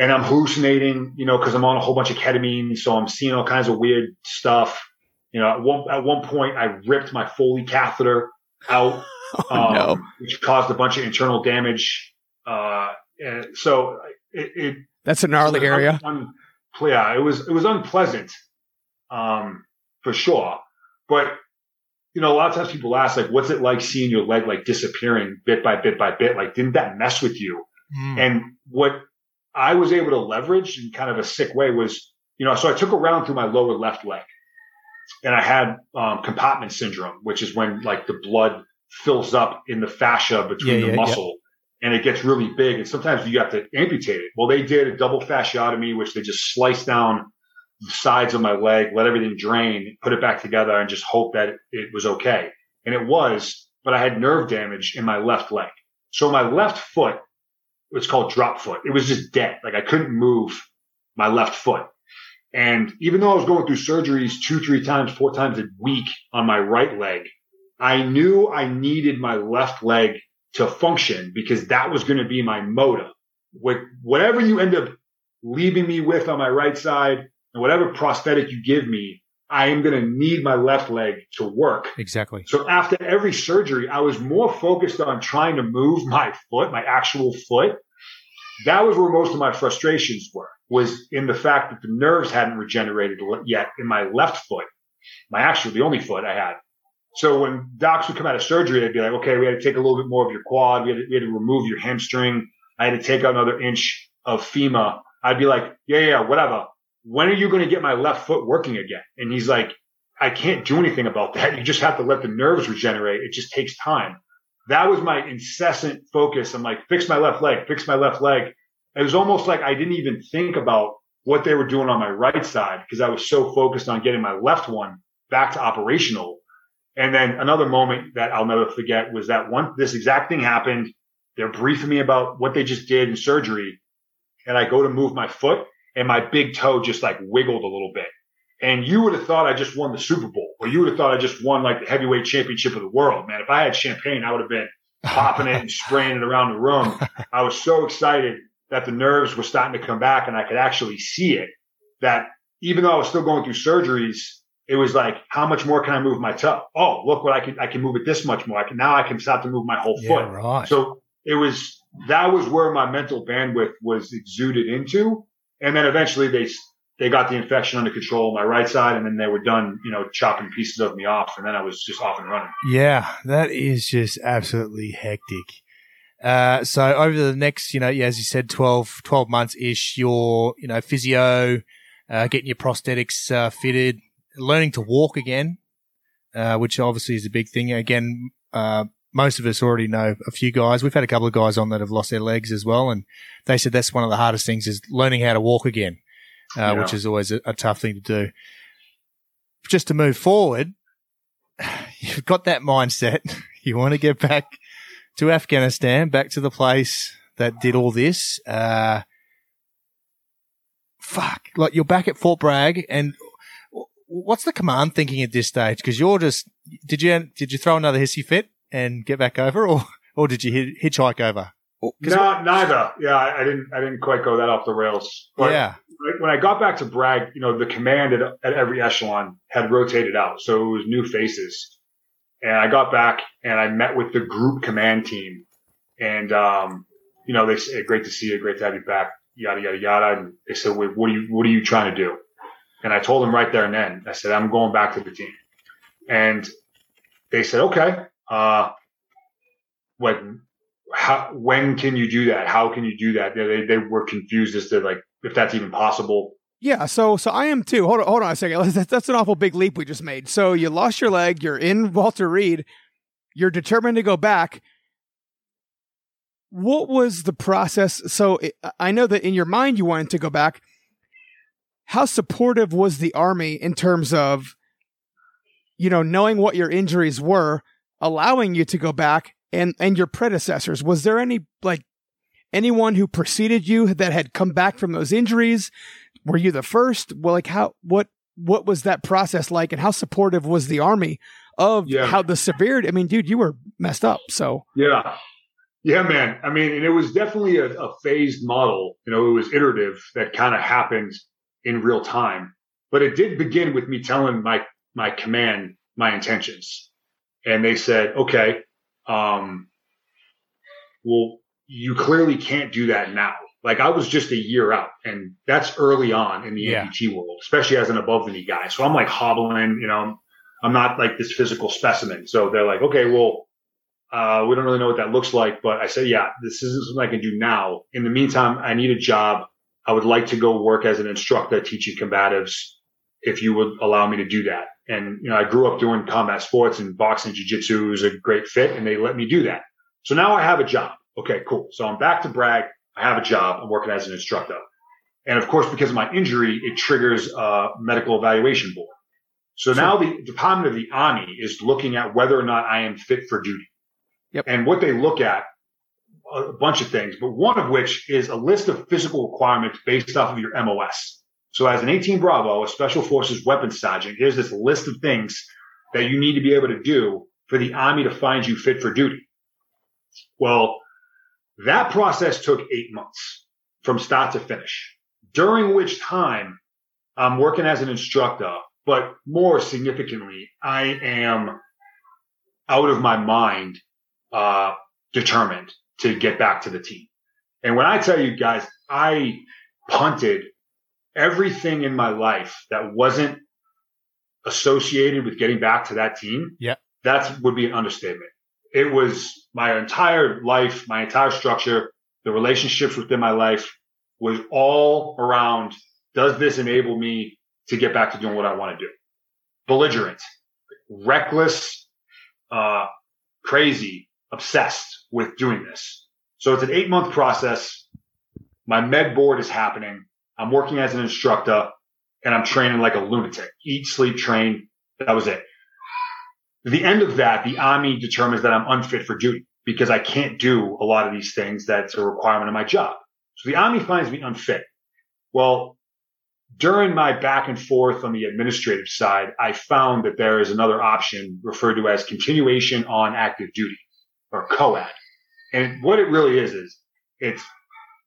And I'm hallucinating, you know, because I'm on a whole bunch of ketamine, so I'm seeing all kinds of weird stuff. You know, at one at one point I ripped my Foley catheter out, [laughs] Oh, um, no. which caused a bunch of internal damage. Uh, and so it, it That's a gnarly area. un- yeah, it was it was unpleasant, um, for sure. But you know, a lot of times people ask, like, what's it like seeing your leg like disappearing bit by bit by bit? Like, didn't that mess with you? Mm. And what I was able to leverage in kind of a sick way was, you know, so I took a round through my lower left leg and I had um, compartment syndrome, which is when like the blood fills up in the fascia between Yeah, the yeah, yeah. muscle and it gets really big. And sometimes you have to amputate it. Well, they did a double fasciotomy, which they just sliced down the sides of my leg, let everything drain, put it back together and just hope that it was okay. And it was, but I had nerve damage in my left leg. So my left foot, it's called drop foot. It was just dead. Like I couldn't move my left foot. And even though I was going through surgeries two, three times, four times a week on my right leg, I knew I needed my left leg to function because that was going to be my. With whatever you end up leaving me with on my right side and whatever prosthetic you give me, I am going to need my left leg to work. Exactly. So after every surgery, I was more focused on trying to move my foot, my actual foot. That was where most of my frustrations were, was in the fact that the nerves hadn't regenerated yet in my left foot, my actual, the only foot I had. So when docs would come out of surgery, they'd be like, okay, we had to take a little bit more of your quad. We had to, we had to remove your hamstring. I had to take out another inch of femur. I'd be like, yeah, yeah, whatever. When are you going to get my left foot working again? And he's like, I can't do anything about that. You just have to let the nerves regenerate. It just takes time. That was my incessant focus. I'm like, fix my left leg, fix my left leg. It was almost like I didn't even think about what they were doing on my right side because I was so focused on getting my left one back to operational and then another moment that I'll never forget was that once this exact thing happened. They're briefing me about what they just did in surgery. And I go to move my foot and my big toe just like wiggled a little bit. And you would have thought I just won the Super Bowl or you would have thought I just won like the heavyweight championship of the world, man. If I had champagne, I would have been popping it and spraying it around the room. [laughs] I was so excited that the nerves were starting to come back and I could actually see it that even though I was still going through surgeries, it was like, how much more can I move my toe? Oh, look what I can, I can move it this much more. I can, now I can start to move my whole Yeah, foot. right. So it was, that was where my mental bandwidth was exuded into. And then eventually they, they got the infection under control on my right side and then they were done, you know, chopping pieces of me off. And then I was just off and running. Yeah, that is just absolutely hectic. Uh, so over the next, you know, as you said, 12, 12 months ish, your, you know, physio, uh, getting your prosthetics, uh, fitted, learning to walk again, uh, which obviously is a big thing. Again, uh, most of us already know a few guys. We've had a couple of guys on that have lost their legs as well. And they said that's one of the hardest things is learning how to walk again, uh, Yeah. which is always a, a tough thing to do. Just to move forward, [sighs] you've got that mindset. [laughs] You want to get back to Afghanistan, back to the place that did all this. Uh, fuck, like you're back at Fort Bragg and what's the command thinking at this stage? Cause you're just, did you, did you throw another hissy fit and get back over or, or did you hitchhike over? Or- 'cause- No, neither. Yeah, I, I didn't. I didn't quite go that off the rails. But yeah. when- when I got back to Bragg, you know, the command at, at every echelon had rotated out, so it was new faces. And I got back and I met with the group command team, and um, you know, they said, "Great to see you. Great to have you back." Yada yada yada. And they said, Wait, "What are you What are you trying to do?" And I told them right there and then. I said, "I'm going back to the team." And they said, "Okay." Uh, when how when can you do that? How can you do that? They they were confused as to like if that's even possible. Yeah, so so I am too. Hold on, hold on a second. That's, an awful big leap we just made. So you lost your leg. You're in Walter Reed. You're determined to go back. What was the process? So I know that in your mind you wanted to go back. How supportive was the army in terms of, you know, knowing what your injuries were, allowing you to go back, and and your predecessors? Was there any like anyone who preceded you that had come back from those injuries? were you the first? Well, like how what what was that process like, and how supportive was the army of Yeah. how the severity? I mean, dude, you were messed up. So Yeah. Yeah, man. I mean, and it was definitely a, a phased model. You know, it was iterative that kind of happened in real time. But it did begin with me telling my my command my intentions. And they said, okay, um, well, you clearly can't do that now. Like I was just a year out and that's early on in the Yeah. amputee world, especially as an above the knee guy. So I'm like hobbling, you know, I'm not like this physical specimen. So they're like, okay, well, uh, we don't really know what that looks like, but I said, yeah, this isn't something I can do now. In the meantime, I need a job. I would like to go work as an instructor teaching combatives if you would allow me to do that. And, you know, I grew up doing combat sports and boxing, jujitsu was a great fit and they let me do that. So now I have a job. Okay, cool. So I'm back to Bragg. I have a job. I'm working as an instructor. And of course, because of my injury, it triggers a medical evaluation board. So now the Department of the Army is looking at whether or not I am fit for duty. Yep. And what they look at, a bunch of things, but one of which is a list of physical requirements based off of your MOS. So as an 18 Bravo, a Special Forces weapons sergeant, here's this list of things that you need to be able to do for the Army to find you fit for duty. Well, that process took eight months from start to finish, during which time I'm working as an instructor, but more significantly, I am out of my mind, uh, determined to get back to the team. And when I tell you guys, I punted everything in my life that wasn't associated with getting back to that team. Yeah. That would be an understatement. It was my entire life, my entire structure, the relationships within my life was all around, does this enable me to get back to doing what I want to do? Belligerent, reckless, uh, crazy, obsessed with doing this. So it's an eight month process. My med board is happening. I'm working as an instructor and I'm training like a lunatic. Eat, sleep, train. That was it. The end of that, the army determines that I'm unfit for duty because I can't do a lot of these things that's a requirement of my job. So the army finds me unfit. Well, during my back and forth on the administrative side, I found that there is another option referred to as continuation on active duty or COAD. And what it really is, is it's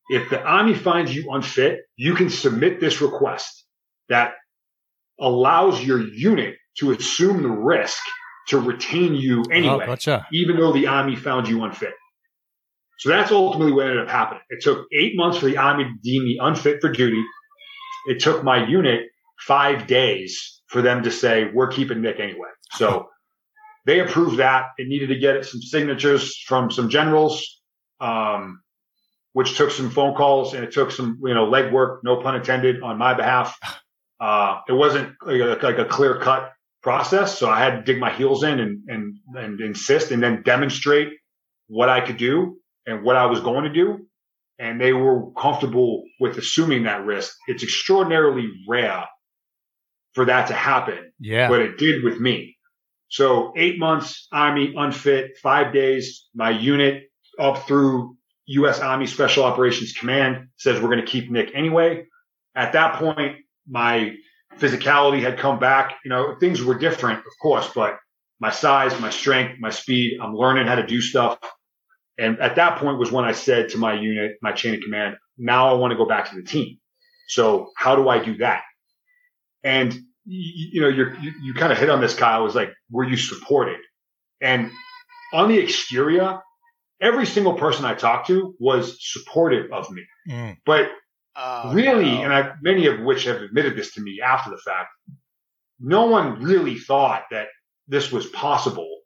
if the army finds you unfit, you can submit this request that allows your unit to assume the risk to retain you anyway, Oh, gotcha. even though the army found you unfit. So that's ultimately what ended up happening. It took eight months for the army to deem me unfit for duty. It took my unit five days for them to say, we're keeping Nick anyway. So they approved that. It needed to get some signatures from some generals, um, which took some phone calls and it took some, you know, legwork, no pun intended, on my behalf. Uh, it wasn't like a, like a clear cut process. So I had to dig my heels in and, and, and insist and then demonstrate what I could do and what I was going to do. And they were comfortable with assuming that risk. It's extraordinarily rare for that to happen, Yeah. but it did with me. So eight months, Army unfit, five days, my unit up through U.S. Army Special Operations Command says we're going to keep Nick anyway. At that point, my physicality had come back. You know, things were different, of course, but my size, my strength, my speed, I'm learning how to do stuff. And at that point was when I said to my unit, my chain of command, now I want to go back to the team. So how do I do that? And you, know, you're, you, you kind of hit on this, Kyle, was like, were you supported? And on the exterior, every single person I talked to was supportive of me. Mm. But Oh, really, no. and I, many of which have admitted this to me after the fact, no one really thought that this was possible.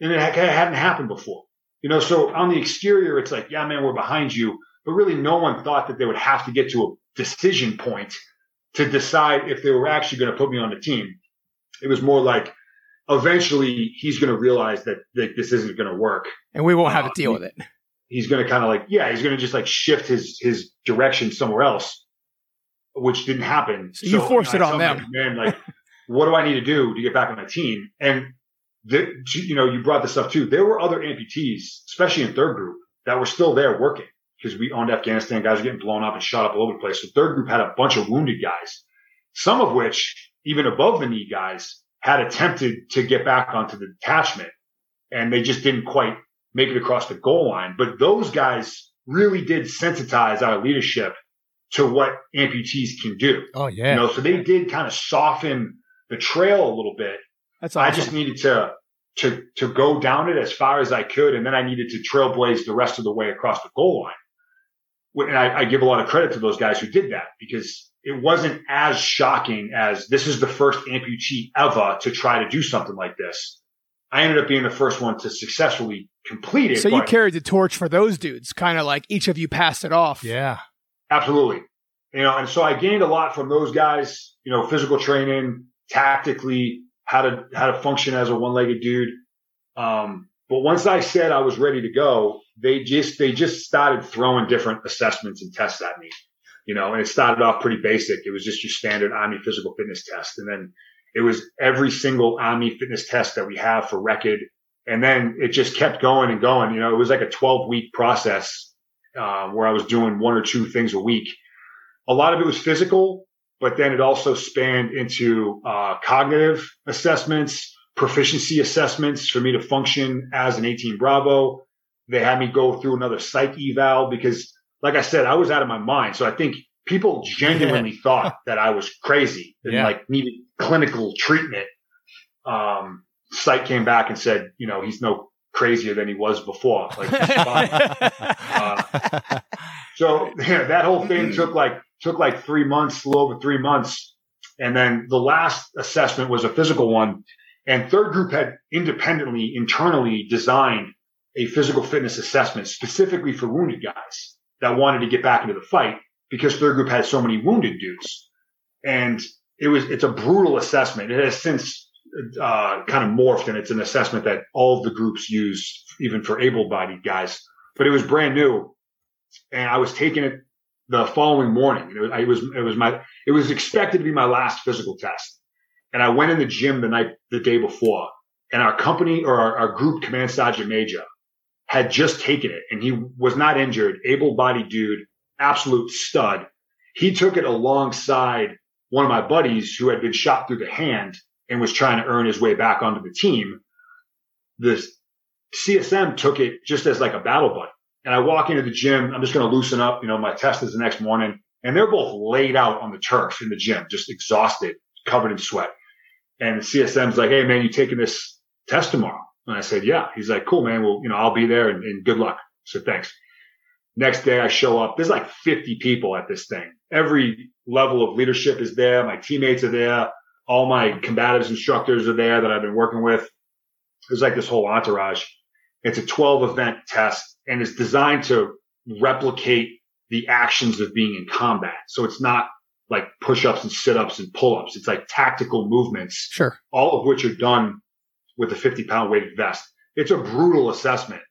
And it it hadn't happened before. You know, so on the exterior, it's like, yeah, man, we're behind you. But really, no one thought that they would have to get to a decision point to decide if they were actually going to put me on the team. It was more like, eventually, he's going to realize that, that this isn't going to work and we won't have to um, deal with it. he's going to kind of like, yeah, he's going to just like shift his, his direction somewhere else, which didn't happen. So you forced it on them. Man, like, what do I need to do to get back on my team? And the, you know, you brought this up too. There were other amputees, especially in third group that were still there working because we owned Afghanistan. Guys were getting blown up and shot up all over the place. So third group had a bunch of wounded guys, some of which even above the knee guys had attempted to get back onto the detachment and they just didn't quite make it across the goal line. But those guys really did sensitize our leadership to what amputees can do. Oh yeah. You know, so they did kind of soften the trail a little bit. That's I just needed to to to go down it as far as I could, and then I needed to trailblaze the rest of the way across the goal line. And I, I give a lot of credit to those guys who did that because it wasn't as shocking as this is the first amputee ever to try to do something like this. I ended up being the first one to successfully complete it. so you carried the torch for those dudes, kind of like each of you passed it off. yeah. Absolutely. You know, and so I gained a lot from those guys, you know, physical training, tactically, how to, how to function as a one-legged dude. Um, but once I said I was ready to go, they just, they just started throwing different assessments and tests at me, you know, and it started off pretty basic. It was just your standard Army physical fitness test. And then it was every single Army fitness test that we have for record. And then it just kept going and going. You know, it was like a 12 week process, uh, where I was doing one or two things a week. A lot of it was physical, but then it also spanned into, uh, cognitive assessments, proficiency assessments for me to function as an 18 Bravo. They had me go through another psych eval because, like I said, I was out of my mind. So I think people [laughs] genuinely thought that I was crazy and Yeah. like needed clinical treatment. Um, psych came back and said, you know, he's no crazier than he was before. Like. [laughs] Uh, so yeah, that whole thing took like took like three months, a little over three months, and then the last assessment was a physical one. And third group had independently, internally designed a physical fitness assessment specifically for wounded guys that wanted to get back into the fight because third group had so many wounded dudes. And it was it's a brutal assessment. It has since uh, kind of morphed, and it's an assessment that all of the groups use, even for able-bodied guys. But it was brand new, and I was taking it the following morning. It was, it was it was my it was expected to be my last physical test, and I went in the gym the night the day before, and our company or our, our group command sergeant major had just taken it, and he was not injured, able-bodied dude, absolute stud. He took it alongside one of my buddies who had been shot through the hand and was trying to earn his way back onto the team. The CSM took it just as like a battle buddy. And I walk into the gym. I'm just going to loosen up. You know, my test is the next morning and they're both laid out on the turf in the gym, just exhausted, covered in sweat. And the CSM's like, Hey man, you taking this test tomorrow? And I said, yeah. He's like, cool, man. Well, you know, I'll be there and, and good luck. So thanks. Next day I show up. There's like 50 people at this thing. Every level of leadership is there. My teammates are there. All my combatives instructors are there that I've been working with. There's like this whole entourage. It's a 12 event test and it's designed to replicate the actions of being in combat. So it's not like push ups and sit ups and pull ups. It's like tactical movements Sure. all of which are done with a 50 pound weighted vest. It's a brutal assessment.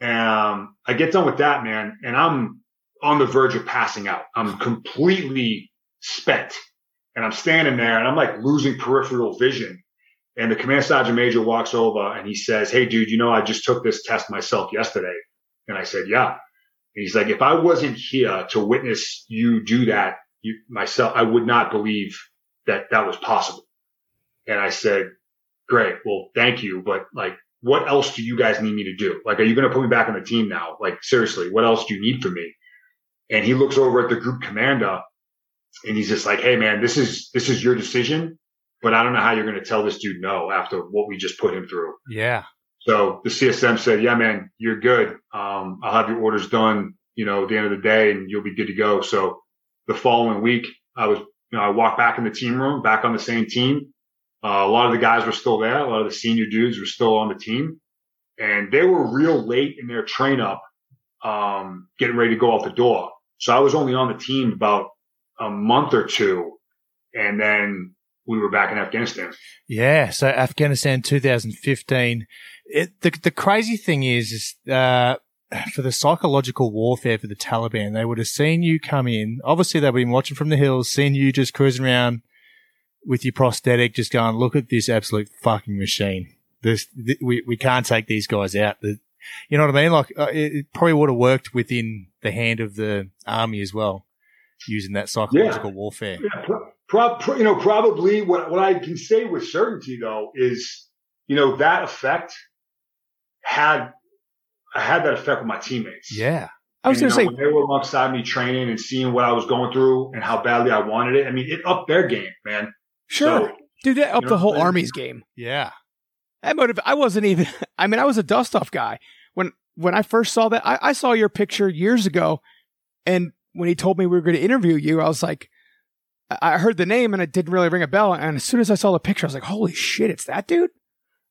Um, I get done with that, man, and I'm on the verge of passing out. I'm completely spent and I'm standing there and I'm like losing peripheral vision. And the command sergeant major walks over and he says, Hey, dude, you know, I just took this test myself yesterday. And I said, yeah. And he's like, if I wasn't here to witness you do that you, myself, I would not believe that that was possible. And I said, great. Well, thank you. But like, what else do you guys need me to do? Like, are you going to put me back on the team now? Like, seriously, what else do you need from me? And he looks over at the group commander and he's just like, Hey man, this is, this is your decision, but I don't know how you're going to tell this dude no after what we just put him through. Yeah. So the CSM said, yeah, man, you're good. Um, I'll have your orders done, you know, at the end of the day and you'll be good to go. So the following week, I was, you know, I walked back in the team room, back on the same team. Uh, a lot of the guys were still there. A lot of the senior dudes were still on the team and they were real late in their train up, um, getting ready to go out the door. So I was only on the team about a month or two and then we were back in Afghanistan. Yeah. So Afghanistan 2015. It, the, the crazy thing is, is, uh, for the psychological warfare for the Taliban, they would have seen you come in. Obviously, they've been watching from the hills, seen you just cruising around with your prosthetic, just going, look at this absolute fucking machine. This, th- we, we can't take these guys out. The, you know what I mean? Like, uh, it, it probably would have worked within the hand of the army as well, using that psychological warfare. Yeah, pro- pro- pro- you know, probably what what I can say with certainty though is, you know, that effect had I had that effect with my teammates. Yeah. I was going to say, when they were alongside me training and seeing what I was going through and how badly I wanted it. I mean, it upped their game, man. Sure. So, Dude, that up you know the whole? Army's game. Yeah. That motive. I wasn't even. [laughs] I mean, I was a dust off guy when when I first saw that. I, I saw your picture years ago, and when he told me we were going to interview you, I was like, I I heard the name and it didn't really ring a bell. And as soon as I saw the picture, I was like, holy shit, it's that dude,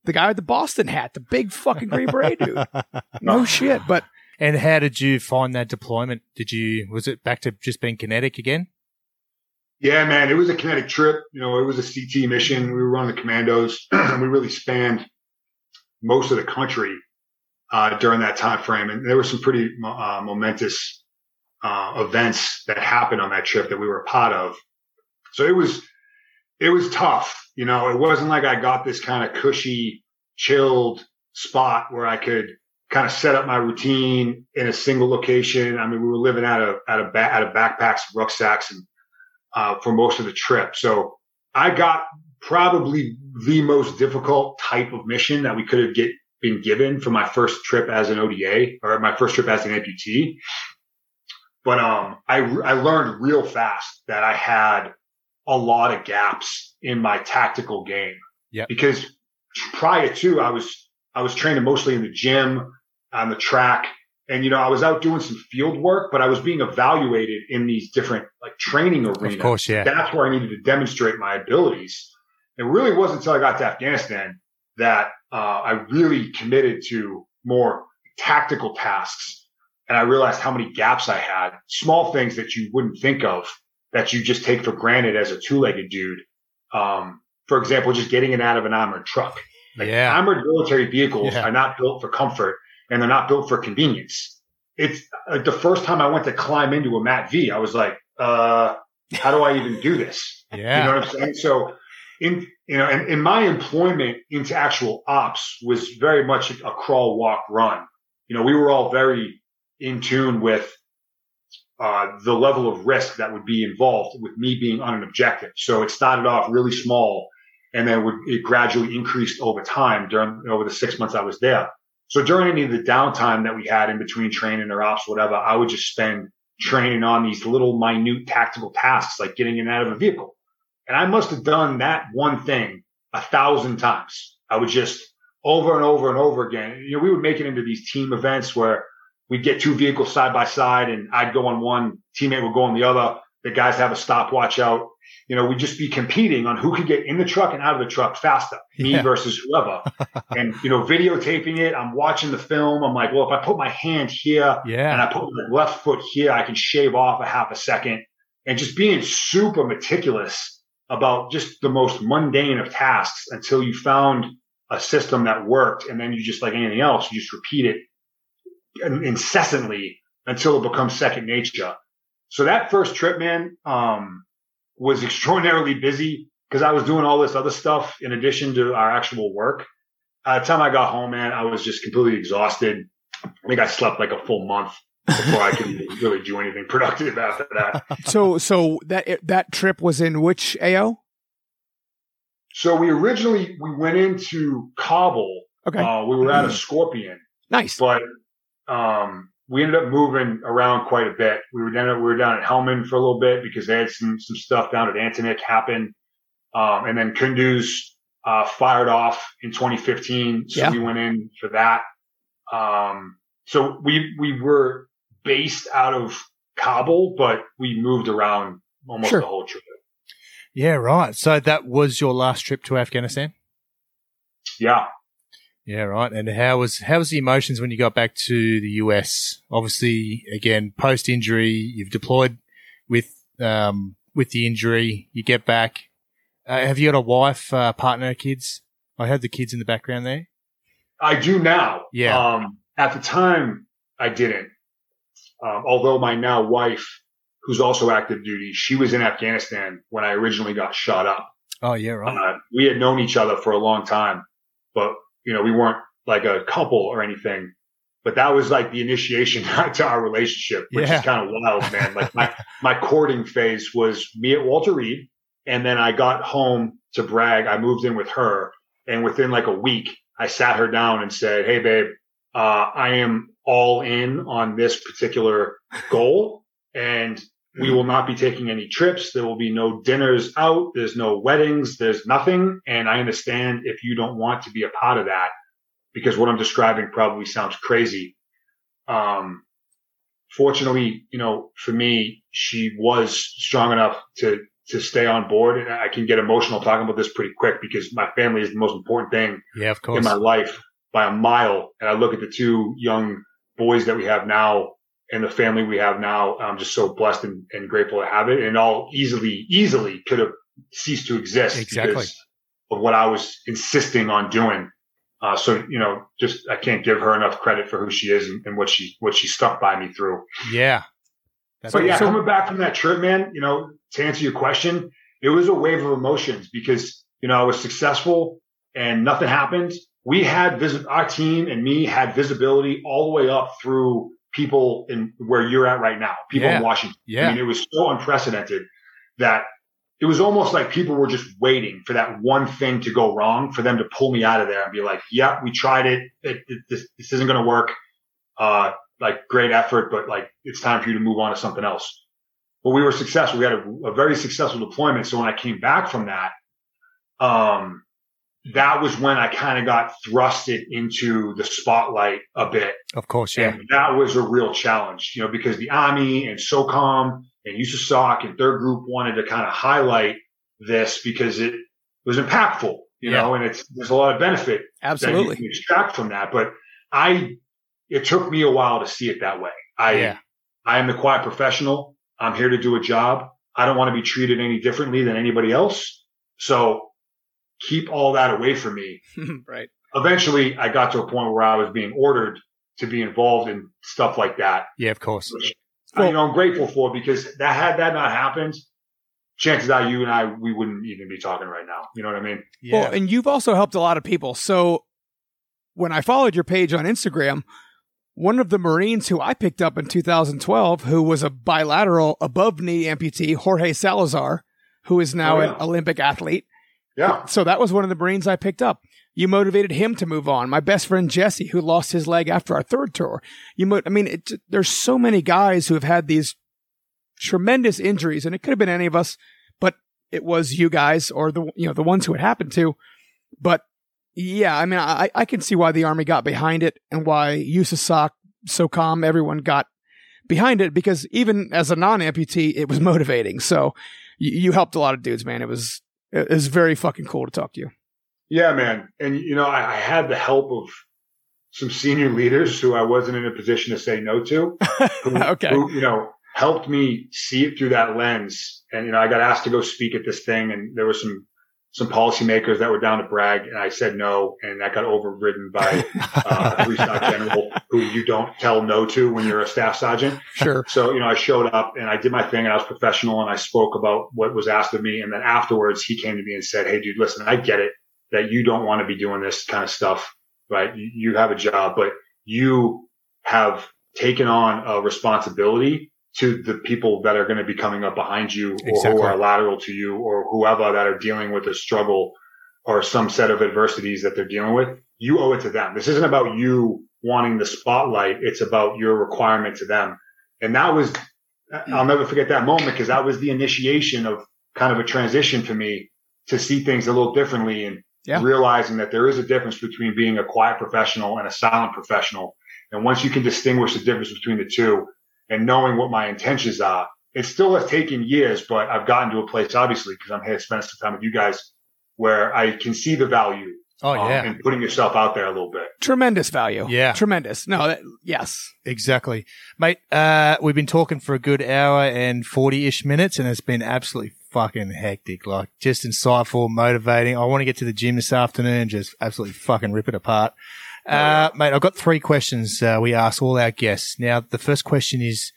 the guy with the Boston hat, the big fucking green beret dude. [laughs] No shit, but And how did you find that deployment? Did you was it back to just being kinetic again? Yeah, man, it was a kinetic trip. You know, it was a CT mission. We were on the commandos [clears throat] and we really spanned most of the country, uh, during that time frame. And there were some pretty, uh, momentous, uh, events that happened on that trip that we were a part of. So it was, it was tough. You know, it wasn't like I got this kind of cushy, chilled spot where I could kind of set up my routine in a single location. I mean, we were living out of, out of, ba- out of backpacks, rucksacks and, uh, for most of the trip. So I got probably the most difficult type of mission that we could have get been given for my first trip as an ODA or my first trip as an amputee. But um, I I learned real fast that I had a lot of gaps in my tactical game. Yep. Because prior to I was I was training mostly in the gym, on the track, and you know I was out doing some field work, but I was being evaluated in these different like training arenas. Of course, yeah. That's where I needed to demonstrate my abilities. It really wasn't until I got to Afghanistan that uh, I really committed to more tactical tasks. And I realized how many gaps I had, small things that you wouldn't think of that you just take for granted as a two-legged dude. Um, for example, just getting in and out of an armored truck. Like Yeah. armored military vehicles Yeah. are not built for comfort and they're not built for convenience. It's like the first time I went to climb into a Mat V, I was like, uh, how do I even do this? [laughs] Yeah. You know what I'm saying? So in, you know, and, and my employment into actual ops was very much a crawl, walk, run. You know, we were all very in tune with, uh, the level of risk that would be involved with me being on an objective. So it started off really small and then would, it gradually increased over time during, over the six months I was there. So during any of the downtime that we had in between training or ops, whatever, I would just spend training on these little minute tactical tasks like getting in and out of a vehicle. And I must have done that one thing a thousand times. I would just over and over and over again. You know, we would make it into these team events where we'd get two vehicles side by side and I'd go on one, teammate would go on the other. The guys have a stopwatch out. You know, we'd just be competing on who could get in the truck and out of the truck faster, me Yeah. versus whoever. [laughs] and, you know, videotaping it. I'm watching the film. I'm like, well, if I put my hand here yeah. and I put my left foot here, I can shave off a half a second and just being super meticulous about just the most mundane of tasks until you found a system that worked. And then you just like anything else, you just repeat it incessantly until it becomes second nature. So that first trip, man, um, was extraordinarily busy because I was doing all this other stuff in addition to our actual work. By the time I got home, man, I was just completely exhausted. I think I slept like a full month before I could [laughs] really do anything productive after that. So, so that that trip was in which AO? So we originally we went into Kabul. Okay, Uh, we were at a Scorpion, nice. but um, we ended up moving around quite a bit. We were down we were down at Helmand for a little bit because they had some some stuff down at Antonik happen, um, and then Kunduz uh, fired off in 2015, so Yeah. we went in for that. Um, so we we were based out of Kabul, but we moved around almost Sure. the whole trip. Yeah, right. So that was your last trip to Afghanistan? Yeah. Yeah, right. And how was how was the emotions when you got back to the US? Obviously, again, post injury, you've deployed with um, with the injury. You get back. Uh, have you got a wife, uh, partner, kids? I heard the kids in the background there. I do now. Yeah. Um, at the time, I didn't. Um, although my now wife, who's also active duty, she was in Afghanistan when I originally got shot up. Oh, yeah, right. Uh, we had known each other for a long time, but you know, we weren't like a couple or anything. But that was like the initiation [laughs] to our relationship, which Yeah. is kind of wild, man. Like my, [laughs] my courting phase was me at Walter Reed. And then I got home to Bragg. I moved in with her and within like a week, I sat her down and said, Hey, babe, uh, I am all in on this particular goal and we will not be taking any trips. There will be no dinners out. There's no weddings. There's nothing. And I understand if you don't want to be a part of that because what I'm describing probably sounds crazy. Um, fortunately, you know, for me, she was strong enough to, to stay on board. And I can get emotional talking about this pretty quick because my family is the most important thing Yeah, of course. in my life by a mile. And I look at the two young boys that we have now and the family we have now. I'm just so blessed and, and grateful to have it. And all easily, easily could have ceased to exist Exactly. because of what I was insisting on doing. Uh, so, you know, just, I can't give her enough credit for who she is and, and what she, what she stuck by me through. Yeah. That's But yeah, so- coming back from that trip, man, you know, to answer your question, it was a wave of emotions because, you know, I was successful and nothing happened. We had visit, our team and me had visibility all the way up through people in where you're at right now, people Yeah. in Washington. Yeah. I mean, it was so unprecedented that, it was almost like people were just waiting for that one thing to go wrong for them to pull me out of there and be like, yeah, we tried it. it, it this, this isn't going to work. Uh, like great effort, but like it's time for you to move on to something else. But we were successful. We had a, a very successful deployment. So when I came back from that, um, that was when I kind of got thrusted into the spotlight a bit. Of course, yeah. And that was a real challenge, you know, because the Army and SOCOM and USASOC and Third Group wanted to kind of highlight this because it was impactful, you Yeah. know, and it's there's a lot of benefit that you Absolutely. can extract from that. But I, it took me a while to see it that way. I, Yeah. I am the quiet professional. I'm here to do a job. I don't want to be treated any differently than anybody else. So keep all that away from me. [laughs] right. Eventually I got to a point where I was being ordered to be involved in stuff like that, Yeah, of course. which I, you know, I'm grateful for because that had that not happened, chances are you and I, we wouldn't even be talking right now. You know what I mean? Yeah. Well, and you've also helped a lot of people. So when I followed your page on Instagram, one of the Marines who I picked up in 2012, who was a bilateral above knee amputee, Jorge Salazar, who is now Oh, yeah. an Olympic athlete. Yeah. So that was one of the Marines I picked up. You motivated him to move on. My best friend Jesse, who lost his leg after our third tour. You, mo- I mean, it, there's so many guys who have had these tremendous injuries, and it could have been any of us, but it was you guys or the you know the ones who it happened to. But yeah, I mean, I I can see why the army got behind it and why USASOC, SOCOM, everyone got behind it because even as a non-amputee, it was motivating. So you, you helped a lot of dudes, man. It was it was very fucking cool to talk to you. Yeah, man. And you know, I, I had the help of some senior leaders who I wasn't in a position to say no to. [laughs] Who, Okay. Who, you know, helped me see it through that lens. And, you know, I got asked to go speak at this thing and there were some, some policymakers that were down to Bragg and I said no. And that got overridden by, uh, [laughs] a three-star general who you don't tell no to when you're a staff sergeant. Sure. So, you know, I showed up and I did my thing and I was professional and I spoke about what was asked of me. And then afterwards he came to me and said, Hey, dude, listen, I get it that you don't want to be doing this kind of stuff, right? You have a job, but you have taken on a responsibility to the people that are going to be coming up behind you or who are lateral to you or whoever that are dealing with a struggle or some set of adversities that they're dealing with. You owe it to them. This isn't about you wanting the spotlight. It's about your requirement to them. And that was, I'll never forget that moment because that was the initiation of kind of a transition for me to see things a little differently and Yeah. realizing that there is a difference between being a quiet professional and a silent professional. And once you can distinguish the difference between the two and knowing what my intentions are, it still has taken years, but I've gotten to a place, obviously, because I'm here to spend some time with you guys where I can see the value Oh, um, yeah. in putting yourself out there a little bit. Tremendous value. Yeah. Tremendous. No, that, yes. Exactly. Mate, uh, we've been talking for a good hour and 40 ish minutes and it's been absolutely fucking hectic. Like just insightful, motivating. I want to get to the gym this afternoon and just absolutely fucking rip it apart. Uh, mate, I've got three questions, uh, we ask all our guests. Now, the first question is,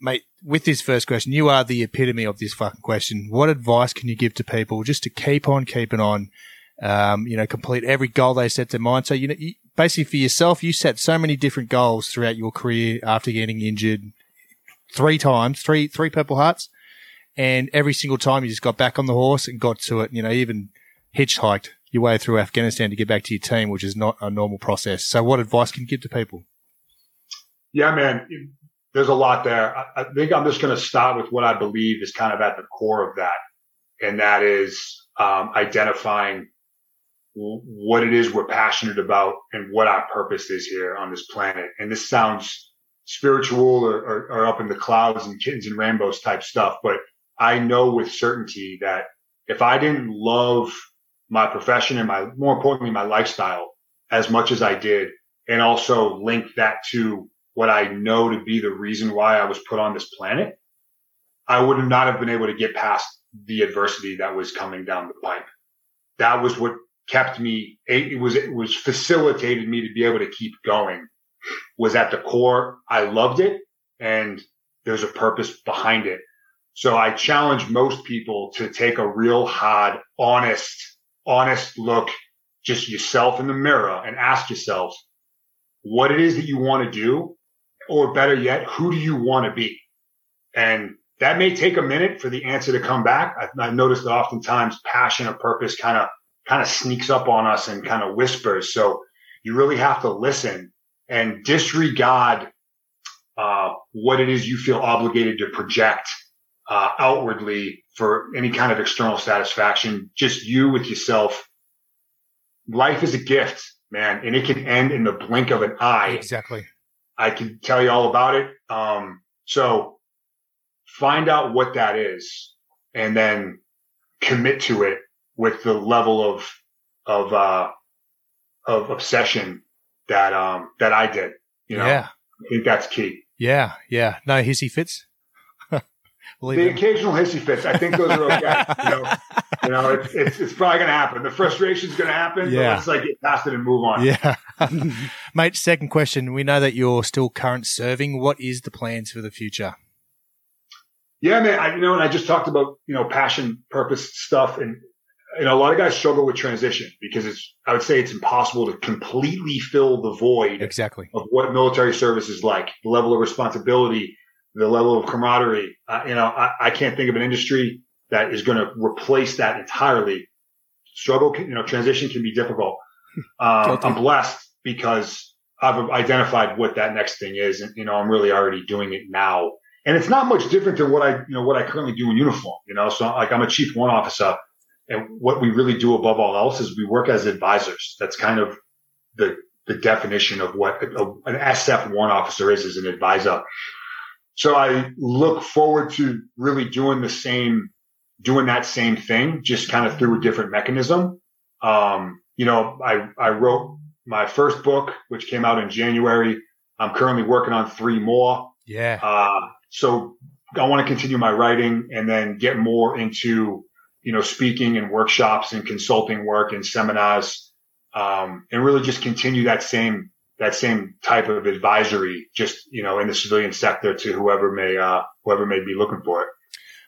mate, with this first question, you are the epitome of this fucking question. What advice can you give to people just to keep on keeping on? Um, you know, complete every goal they set their mind. So, you know, you, basically for yourself, you set so many different goals throughout your career after getting injured three times, three, three Purple Hearts. And every single time you just got back on the horse and got to it, you know, even hitchhiked your way through Afghanistan to get back to your team, which is not a normal process. So what advice can you give to people? Yeah, man, there's a lot there. I, think I'm just going to start with what I believe is kind of at the core of that. And that is, um, identifying what it is we're passionate about and what our purpose is here on this planet. And this sounds spiritual or, or, or up in the clouds and kittens and rainbows type stuff, but I know with certainty that if I didn't love my profession and my, more importantly, my lifestyle as much as I did, and also link that to what I know to be the reason why I was put on this planet, I would not have been able to get past the adversity that was coming down the pipe. That was what kept me, it was, it was facilitated me to be able to keep going was at the core. I loved it and there's a purpose behind it. So I challenge most people to take a real hard, honest, honest look, just yourself in the mirror and ask yourself what it is that you want to do, or better yet, who do you want to be? And that may take a minute for the answer to come back. I've, I've noticed that oftentimes passion or purpose kind of kind of sneaks up on us and kind of whispers. So you really have to listen and disregard uh, what it is you feel obligated to project uh, outwardly for any kind of external satisfaction. Just you with yourself. Life is a gift, man, and it can end in the blink of an eye. Exactly. I can tell you all about it. Um, so find out what that is and then commit to it with the level of, of, uh, of obsession that, um, that I did. You know, Yeah. I think that's key. Yeah. Yeah. No hissy fits. Believe The occasional hissy fits, I think those are okay. [laughs] you know, you know, it's, it's, it's probably going to happen. The frustration's going to happen. Yeah. But let's like get past it and move on. Yeah. [laughs] Mate, second question. We know that you're still current serving. What is the plans for the future? Yeah, man. I, you know, and I just talked about, you know, passion, purpose stuff. And, you know, a lot of guys struggle with transition because it's, I would say it's impossible to completely fill the void Exactly. of what military service is like, the level of responsibility, the level of camaraderie. Uh, you know, I, I can't think of an industry that is going to replace that entirely. Struggle, can, you know, transition can be difficult. [laughs] Um. I'm blessed because I've identified what that next thing is. And, you know, I'm really already doing it now. And it's not much different than what I, you know, what I currently do in uniform, you know, so like I'm a chief warrant officer and what we really do above all else is we work as advisors. That's kind of the, the definition of what a, an SF warrant officer is, is an advisor. So I look forward to really doing the same, doing that same thing, just kind of through a different mechanism. Um, you know, I, I wrote my first book, which came out in January. I'm currently working on three more. Yeah. Uh, so I want to continue my writing and then get more into, you know, speaking and workshops and consulting work and seminars. Um, and really just continue that same, that same type of advisory, just, you know, in the civilian sector to whoever may, uh, whoever may be looking for it.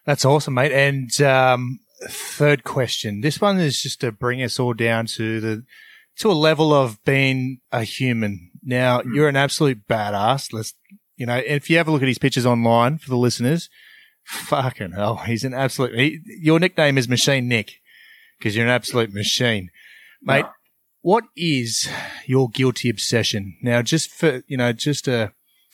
That's awesome, mate. And um, third question. This one is just to bring us all down to the to a level of being a human. Now, you're an absolute badass. Let's you know, if you ever look at his pictures online for the listeners, fucking hell, he's an absolute. He, your nickname is Machine Nick because you're an absolute machine, mate. Yeah. What is your guilty obsession? Now, just for you know, just uh,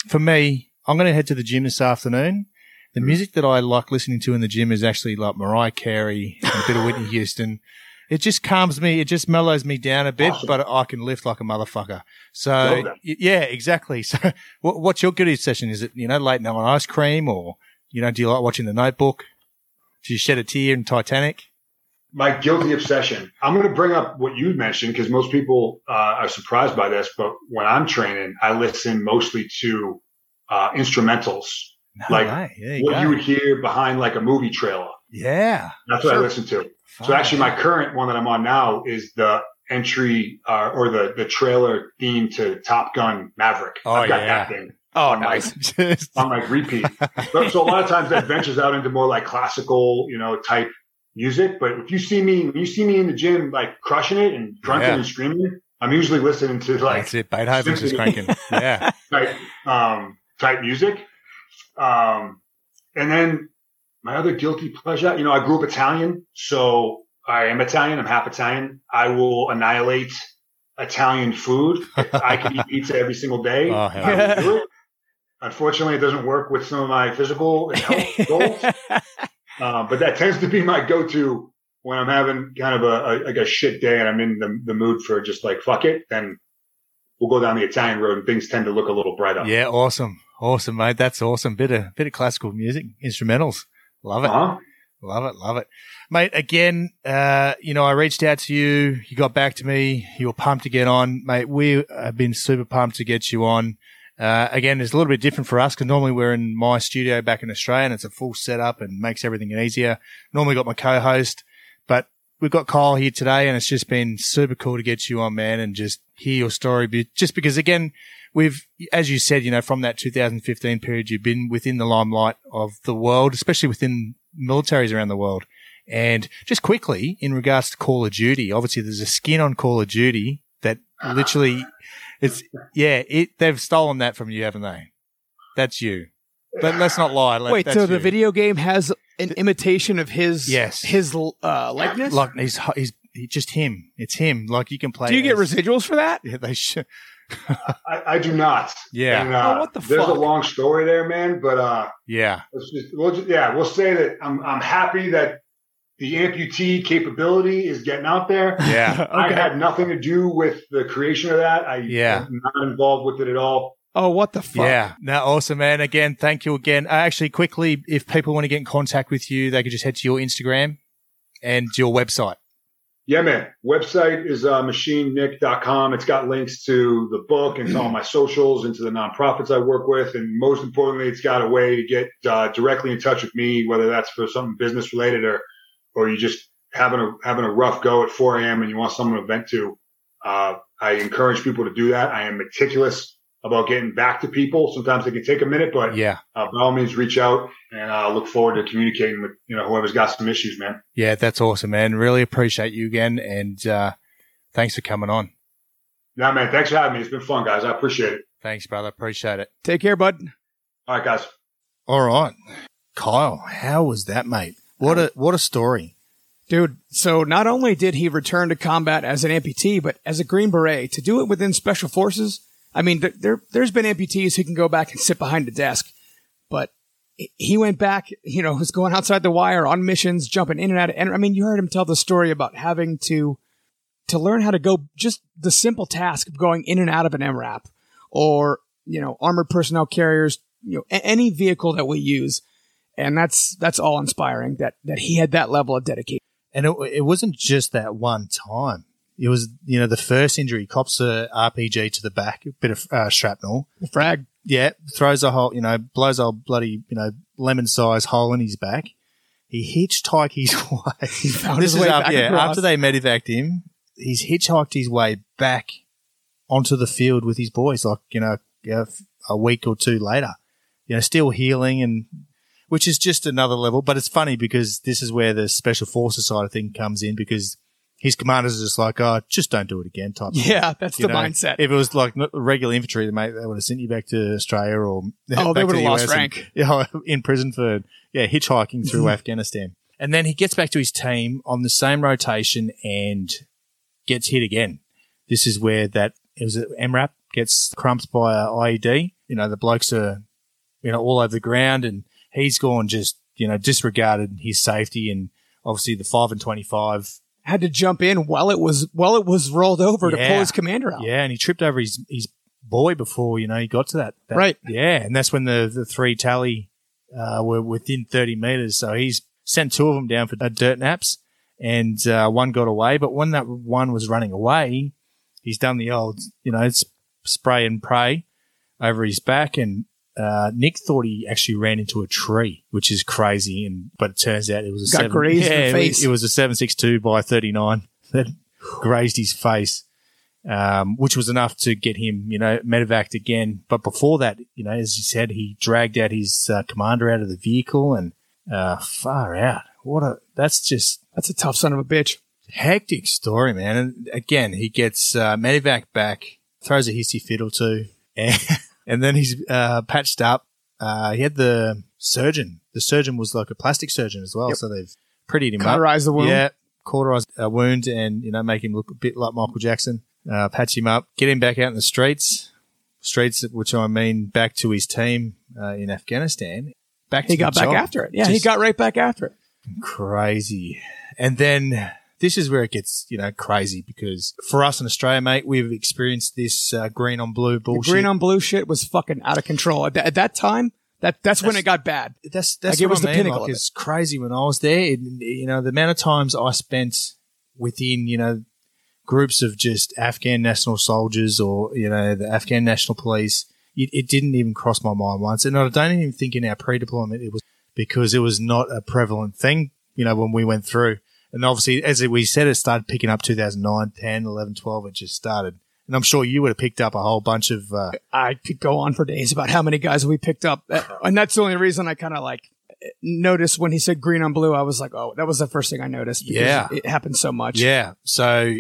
for me, I'm going to head to the gym this afternoon. The music that I like listening to in the gym is actually like Mariah Carey and a bit of Whitney Houston. It just calms me. It just mellows me down a bit, Awesome. but I can lift like a motherfucker. So y- yeah, exactly. [laughs] So what, what's your guilty obsession? Is it, you know, late night ice cream or, you know, do you like watching the notebook? Do you shed a tear in Titanic? My guilty obsession. I'm going to bring up what you mentioned because most people uh, are surprised by this, but when I'm training, I listen mostly to uh, instrumentals, No Like. There you what you would hear behind like a movie trailer. yeah. That's what I listen to. So actually, my current one that I'm on now is the entry uh, or the the trailer theme to Top Gun Maverick. Oh, I've got yeah. that thing oh, on nice. [laughs] Just- on like repeat. But, so a lot of times that [laughs] ventures out into more like classical, you know, type music. But if you see me, when you see me in the gym, like crushing it and grunting Yeah. and screaming, I'm usually listening to like That's it. Beethoven's just cranking. [laughs] Yeah. type, um, type music. Um, and then my other guilty pleasure, you know, I grew up Italian, so I am Italian. I'm half Italian. I will annihilate Italian food. I can eat pizza every single day. Oh, hell I yeah. will do it. Unfortunately, it doesn't work with some of my physical and health goals. [laughs] Uh, but that tends to be my go-to when I'm having kind of a, a like a shit day and I'm in the, the mood for just like fuck it. Then we'll go down the Italian road and things tend to look a little brighter. Yeah. Awesome. Awesome, mate. That's awesome. Bit of, bit of classical music, instrumentals. Love it. Uh-huh. Love it, love it, mate. Again, uh, you know, I reached out to you. You got back to me. You were pumped to get on, mate. We have been super pumped to get you on. Uh, again, it's a little bit different for us because normally we're in my studio back in Australia and it's a full setup and makes everything easier. Normally got my co-host, but we've got Kyle here today and it's just been super cool to get you on, man, and just hear your story. Just because again, we've, as you said, you know, from that 2015 period, you've been within the limelight of the world, especially within militaries around the world. And just quickly, in regards to Call of Duty, obviously there's a skin on Call of Duty that literally, it's, yeah, it, they've stolen that from you, haven't they? That's you. But let's not lie. Let- Wait, that's so the video game has an imitation of his Yes. his uh, likeness? like he's he's he, just him. It's him. Like you can play. Do you get residuals for that? Yeah, they should. I, I do not. Yeah. And, uh, Oh, what the There's fuck? a long story there, man. But uh, Yeah, let's just, we'll just, yeah, we'll say that I'm I'm happy that the amputee capability is getting out there. yeah. [laughs] I had nothing to do with the creation of that. I Yeah. am not involved with it at all. Oh, what the fuck? Yeah, no, awesome, man. Again, thank you again. Uh, actually, quickly, if people want to get in contact with you, they could just head to your Instagram and your website. Yeah, man. Website is uh, machinenick.com. It's got links to the book and to all my socials and to the nonprofits I work with. And most importantly, it's got a way to get uh, directly in touch with me, whether that's for something business related or, or you just having a, having a rough go at 4 a.m. and you want someone to vent to. Uh, I encourage people to do that. I am meticulous about getting back to people. Sometimes it can take a minute, but Yeah, uh, by all means, reach out and I uh, look forward to communicating with, you know, whoever's got some issues, man. yeah, that's awesome, man. Really appreciate you again, and uh, thanks for coming on. Yeah, man. Thanks for having me. It's been fun, guys. I appreciate it. Thanks, brother. Appreciate it. Take care, bud. All right, guys. All right, Kyle, how was that, mate? What a what a story. Dude, so not only did he return to combat as an amputee, but as a Green Beret, to do it within Special Forces, I mean, there, there, there's been amputees who can go back and sit behind a desk, but he went back, you know, was going outside the wire on missions, jumping in and out of, and I mean, you heard him tell the story about having to, to learn how to go just the simple task of going in and out of an MRAP or, you know, armored personnel carriers, you know, any vehicle that we use. And that's, that's all inspiring that, that he had that level of dedication. And it, it wasn't just that one time. It was, you know, the first injury, cops a RPG to the back, a bit of uh, shrapnel. The frag. Yeah, throws a hole, you know, blows a bloody, you know, lemon sized hole in his back. He hitchhiked his [laughs] way. found this his is after, yeah, across. after they medevaced him, he's hitchhiked his way back onto the field with his boys, like, you know, a, a week or two later. You know, still healing and, which is just another level. But it's funny because this is where the special forces side of thing comes in because his commanders are just like, oh, just don't do it again type. Yeah, that's You the know, mindset. If it was like regular infantry, they, mate, they would have sent you back to Australia or [laughs] Oh, they would have the lost US and- rank. [laughs] yeah, in prison for yeah hitchhiking through mm-hmm. Afghanistan. And then he gets back to his team on the same rotation and gets hit again. This is where that it was MRAP gets crumped by a IED. You know the blokes are you know all over the ground and he's gone just you know disregarded his safety and obviously the five and twenty five Had to jump in while it was while it was rolled over to pull his commander out. Yeah, and he tripped over his his boy before you know he got to that. that- Right. Yeah, and that's when the the three tally uh, were within thirty meters. So he's sent two of them down for uh, dirt naps, and uh, one got away. But when that one was running away, he's done the old you know spray and pray over his back, and uh, Nick thought he actually ran into a tree, which is crazy. And but it turns out it was a Got seven, grazed yeah, it was-. It was a seven six two by thirty nine that grazed his face um, which was enough to get him, you know, medevaced again. But before that, you know, as you said, he dragged out his uh, commander out of the vehicle and uh, far out. What a that's just That's a tough son of a bitch. hectic story, man. And again, he gets uh, medevac back, throws a hissy fit or two, and, and then he's uh, patched up. Uh, he had the surgeon. The surgeon was like a plastic surgeon as well, Yep. so they've prettied him up. Cauterize the wound. Yeah, cauterize a wound and you know make him look a bit like Michael Jackson. Uh, patch him up, get him back out in the streets, streets which I mean back to his team uh, in Afghanistan. Back to He got back job. after it. Yeah, he got right back after it. crazy. And then this is where it gets you know crazy because for us in Australia, mate, we've experienced this uh, green on blue The bullshit. green on blue shit was fucking out of control. At, that- at that time, that that's, when it got bad. that's that's Like, it was I the pinnacle Like, it's crazy when I was there. It, you know, the amount of times I spent within you know groups of just Afghan national soldiers or you know the Afghan national police. It, it didn't even cross my mind once, and I don't even think in our pre-deployment it was because it was not a prevalent thing. You know, when we went through, and obviously as we said, it started picking up 2009, 10, 11, 12. It just started. And I'm sure you would have picked up a whole bunch of uh, I could go on for days about how many guys we picked up, Uh, and that's the only reason I kind of like noticed when he said green on blue. I was like, oh, that was the first thing I noticed. because Yeah. it happened so much. Yeah. So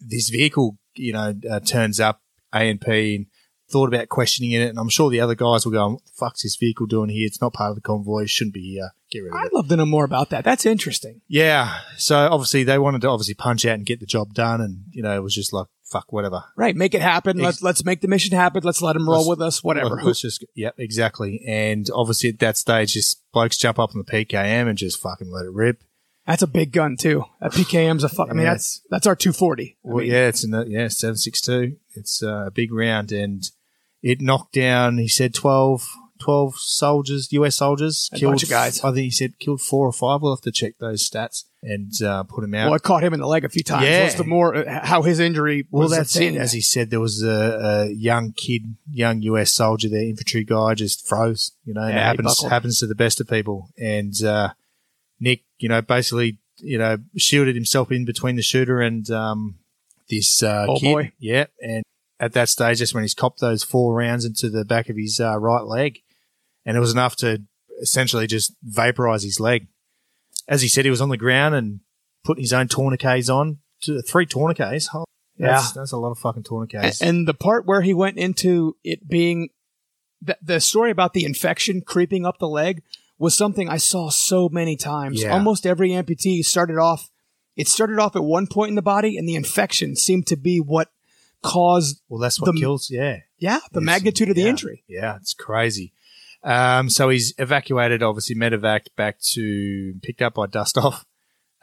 this vehicle, you know, uh, turns up ANP, thought about questioning it, and I'm sure the other guys will go, "Fuck's this vehicle doing here? It's not part of the convoy. Shouldn't be here. Get rid of it." I'd love to know more about that. That's interesting. Yeah. So obviously they wanted to obviously punch out and get the job done, and you know it was just like fuck whatever. Right. Make it happen. Let's, let's make the mission happen. Let's let him roll Let's- with us. Whatever. Let- Let's just yeah, exactly. And obviously at that stage, just blokes jump up on the PKM and just fucking let it rip. That's a big gun too. That PKM's a fuck. I mean, that's, that's our 240. I Well, mean, yeah, it's in the yeah seven six two. It's uh, a big round, and it knocked down. He said 12, 12 soldiers, US soldiers, A killed bunch of guys. I think he said killed four or five. We'll have to check those stats and uh, put him out. Well, it caught him in the leg a few times. Yeah. What's the more, uh, how his injury Well, that's it. As he said, there was a, a young kid, young US soldier, there, infantry guy, just froze. You know, and it happens happens to the best of people. And uh, Nick, you know, basically, you know, shielded himself in between the shooter and um, this uh, kid. boy. Yeah, and at that stage, that's when he's copped those four rounds into the back of his uh, right leg, and it was enough to essentially just vaporize his leg. As he said, he was on the ground and putting his own tourniquets on. To, three tourniquets. Oh, That's, that's a lot of fucking tourniquets. And the part where he went into it being the, the story about the infection creeping up the leg was something I saw so many times. Yeah. Almost every amputee started off, it started off at one point in the body, and the infection seemed to be what caused, Well, that's what The- kills. Yeah, yeah, the magnitude of the yeah, injury. Yeah, it's crazy. Um, so he's evacuated, obviously medevac back to picked up by dust off,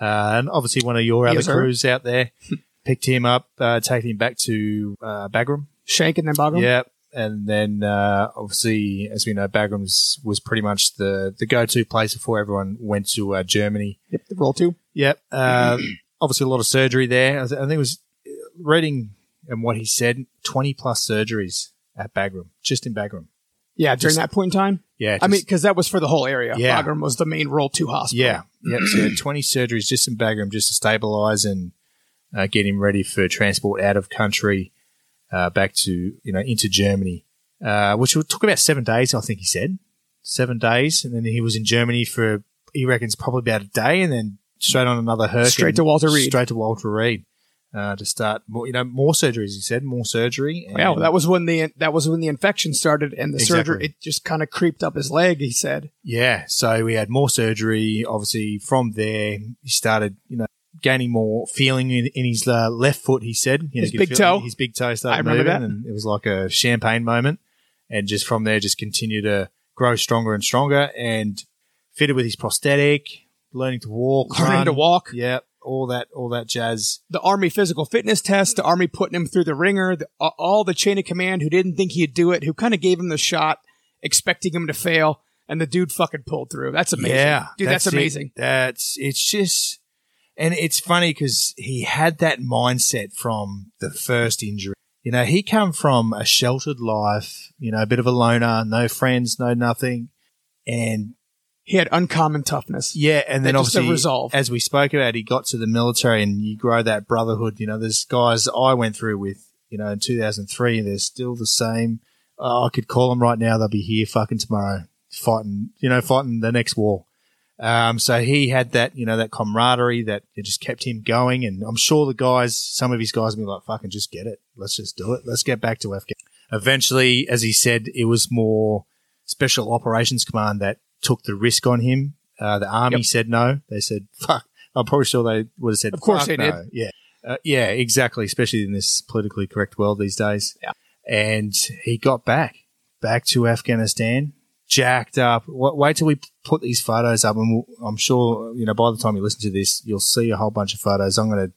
uh, and obviously one of your other Yes, sir. crews out there [laughs] picked him up, uh, taking him back to uh, Bagram. Shank and then Bagram. Yeah, and then uh, obviously, as we know, Bagram's was pretty much the the go to place before everyone went to uh, Germany. Yep, the role two. Yep. Uh, [clears throat] obviously, a lot of surgery there. I, th- I think it was uh, reading and what he said, twenty plus surgeries at Bagram, just in Bagram. Yeah, during Just- that point in time. Yeah, I mean, because that was for the whole area. Yeah. Bagram was the main role two hospital. yeah, yep. So he had twenty surgeries just in Bagram, just to stabilize and uh, get him ready for transport out of country, uh, back to you know into Germany, uh, which took about seven days. I think he said seven days, and then he was in Germany for he reckons probably about a day, and then straight on another Herc Straight to Walter Reed. straight to Walter Reed. Uh, to start more, you know, more surgeries. He said more surgery. And Yeah, well, that was when the that was when the infection started and the Exactly. surgery it just kind of creeped up his leg. He said, Yeah, so we had more surgery. Obviously, from there, he started, you know, gaining more feeling in, in his uh, left foot. He said You know, His big feel toe. His big toe started I remember moving, that. and it was like a champagne moment. And just from there, just continue to grow stronger and stronger. And fitted with his prosthetic, learning to walk, Learning run. to walk. Yeah, all that, all that jazz. the army physical fitness test, the army putting him through the ringer, the, all the chain of command who didn't think he'd do it, who kind of gave him the shot, expecting him to fail, and the dude fucking pulled through. That's amazing. Yeah, dude, that's, it. amazing. That's it's just, and it's funny because he had that mindset from the first injury. You know, he come from a sheltered life. You know, a bit of a loner, no friends, no nothing, and He had uncommon toughness. yeah, and then just obviously, resolve. as we spoke about, he got to the military, and you grow that brotherhood. You know, there's guys I went through with. You know, in 2003, they're still the same. Oh, I could call them right now; they'll be here fucking tomorrow, fighting. You know, fighting the next war. Um, so he had that, you know, that camaraderie that it just kept him going. And I'm sure the guys, some of his guys, will be like, "Fucking just get it. Let's just do it. Let's get back to Afghan." Eventually, as he said, it was more Special Operations Command that took the risk on him. Uh, the army Yep. said no. They said, "Fuck." I'm probably sure they would have said, Of course "Fuck they no." Yeah, uh, yeah, exactly. Especially in this politically correct world these days. Yeah. And he got back, back to Afghanistan, jacked up. Wa- Wait till we put these photos up, and we'll, I'm sure you know by the time you listen to this, you'll see a whole bunch of photos. I'm going to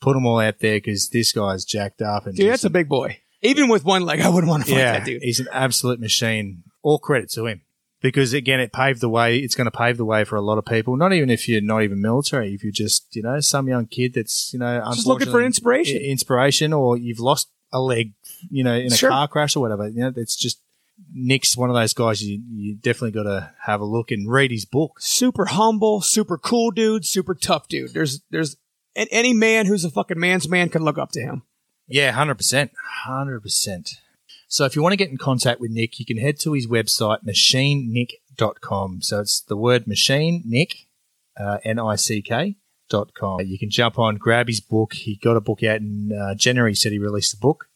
put them all out there because this guy's jacked up and Dude, that's a big boy. Even with one leg, I wouldn't want to fight yeah, that dude. he's an absolute machine. All credit to him because again, it paved the way. It's going to pave the way for a lot of people. Not even if you're not even military, if you're just you know some young kid that's you know Just looking for inspiration. inspiration, or you've lost a leg, you know, in a Sure. car crash or whatever. You know, it's just Nick's one of those guys. You you definitely got to have a look and read his book. super humble, super cool dude, super tough dude. There's there's and any man who's a fucking man's man can look up to him. Yeah, hundred percent, hundred percent. So if you want to get in contact with Nick, you can head to his website, machinenick.com. So it's the word machine, Nick, uh, N-I-C-K dot com. You can jump on, grab his book. He got a book out in uh, January. He said he released a book.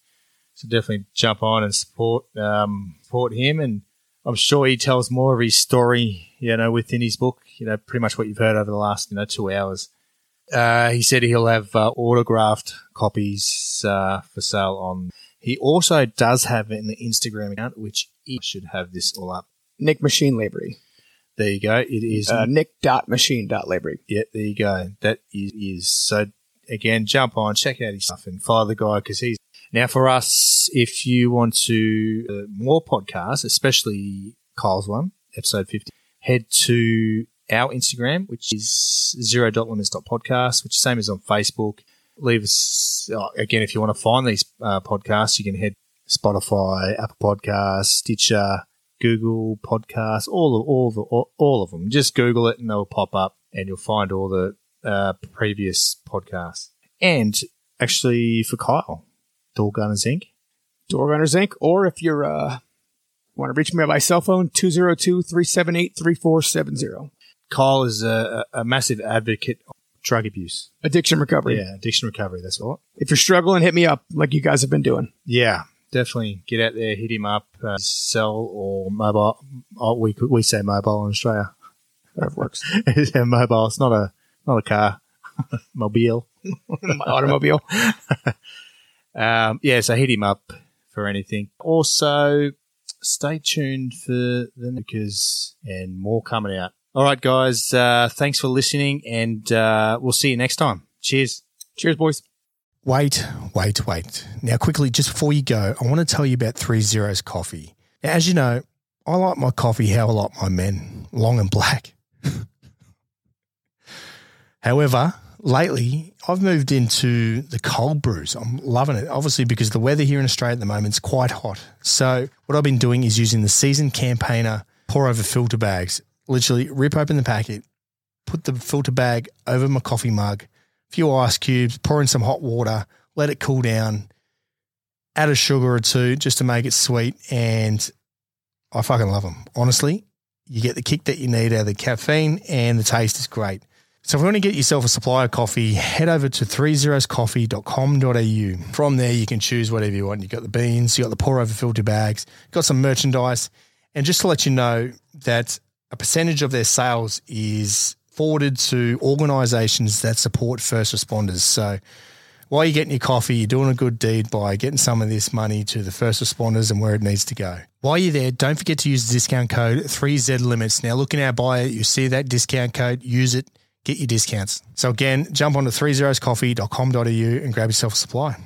So definitely jump on and support um, support him, and I'm sure he tells more of his story, you know, within his book. You know, pretty much what you've heard over the last you know two hours. Uh, he said he'll have uh, autographed copies uh, for sale on. He also does have an Instagram account, which he should have this all up. Nick Machine Lavery. There you go. It is Uh, Nick.machine.lavery. Yeah, there you go. That is, is so. Again, jump on, check out his stuff, and follow the guy because he's now for us. If you want to uh, more podcasts, especially Kyle's one, episode fifty, head to our Instagram, which is zero dot dot podcast, which is same as on Facebook. Leave us uh, again if you want to find these uh, podcasts. You can head Spotify, Apple Podcasts, Stitcher, Google Podcasts, all of all of all, all of them. Just Google it and they'll pop up, and you'll find all the uh, previous podcasts. And actually, for Kyle, Door Gunners Inc. Door Gunners Inc. Or if you're uh, want to reach me by cell phone, 202-378-3470. Kyle is a, a massive advocate drug abuse. Addiction recovery. Yeah, addiction recovery. That's all. If you're struggling, hit me up like you guys have been doing. Yeah, definitely get out there, hit him up, uh, sell or mobile. Oh, we we say mobile in Australia. [laughs] Whatever works. [laughs] yeah, mobile. It's not a not a car. [laughs] Mobile. My automobile. Um, yeah, so hit him up for anything. Also, stay tuned for the because and more coming out. All right, guys. Uh, thanks for listening, and uh, we'll see you next time. Cheers. Cheers, boys. Wait, wait, wait. Now, quickly, just before you go, I want to tell you about Three Zeros Coffee. Now, as you know, I like my coffee how I like my men, long and black. [laughs] However, lately I've moved into the cold brews. I'm loving it, obviously, because the weather here in Australia at the moment is quite hot. So, what I've been doing is using the seasoned campaigner pour over filter bags. Literally, rip open the packet, put the filter bag over my coffee mug, a few ice cubes, pour in some hot water, let it cool down, add a sugar or two just to make it sweet, and I fucking love them. Honestly, you get the kick that you need out of the caffeine, and the taste is great. So if you want to get yourself a supply of coffee, head over to 30scoffee.com.au. From there, you can choose whatever you want. You've got the beans, you've got the pour over filter bags, got some merchandise. And just to let you know that a percentage of their sales is forwarded to organisations that support first responders. So while you're getting your coffee, you're doing a good deed by getting some of this money to the first responders and where it needs to go. While you're there, don't forget to use the discount code 3ZLimits. Now, look in our bio, you see that discount code, use it, get your discounts. So again, jump onto 30scoffee.com.au and grab yourself a supply.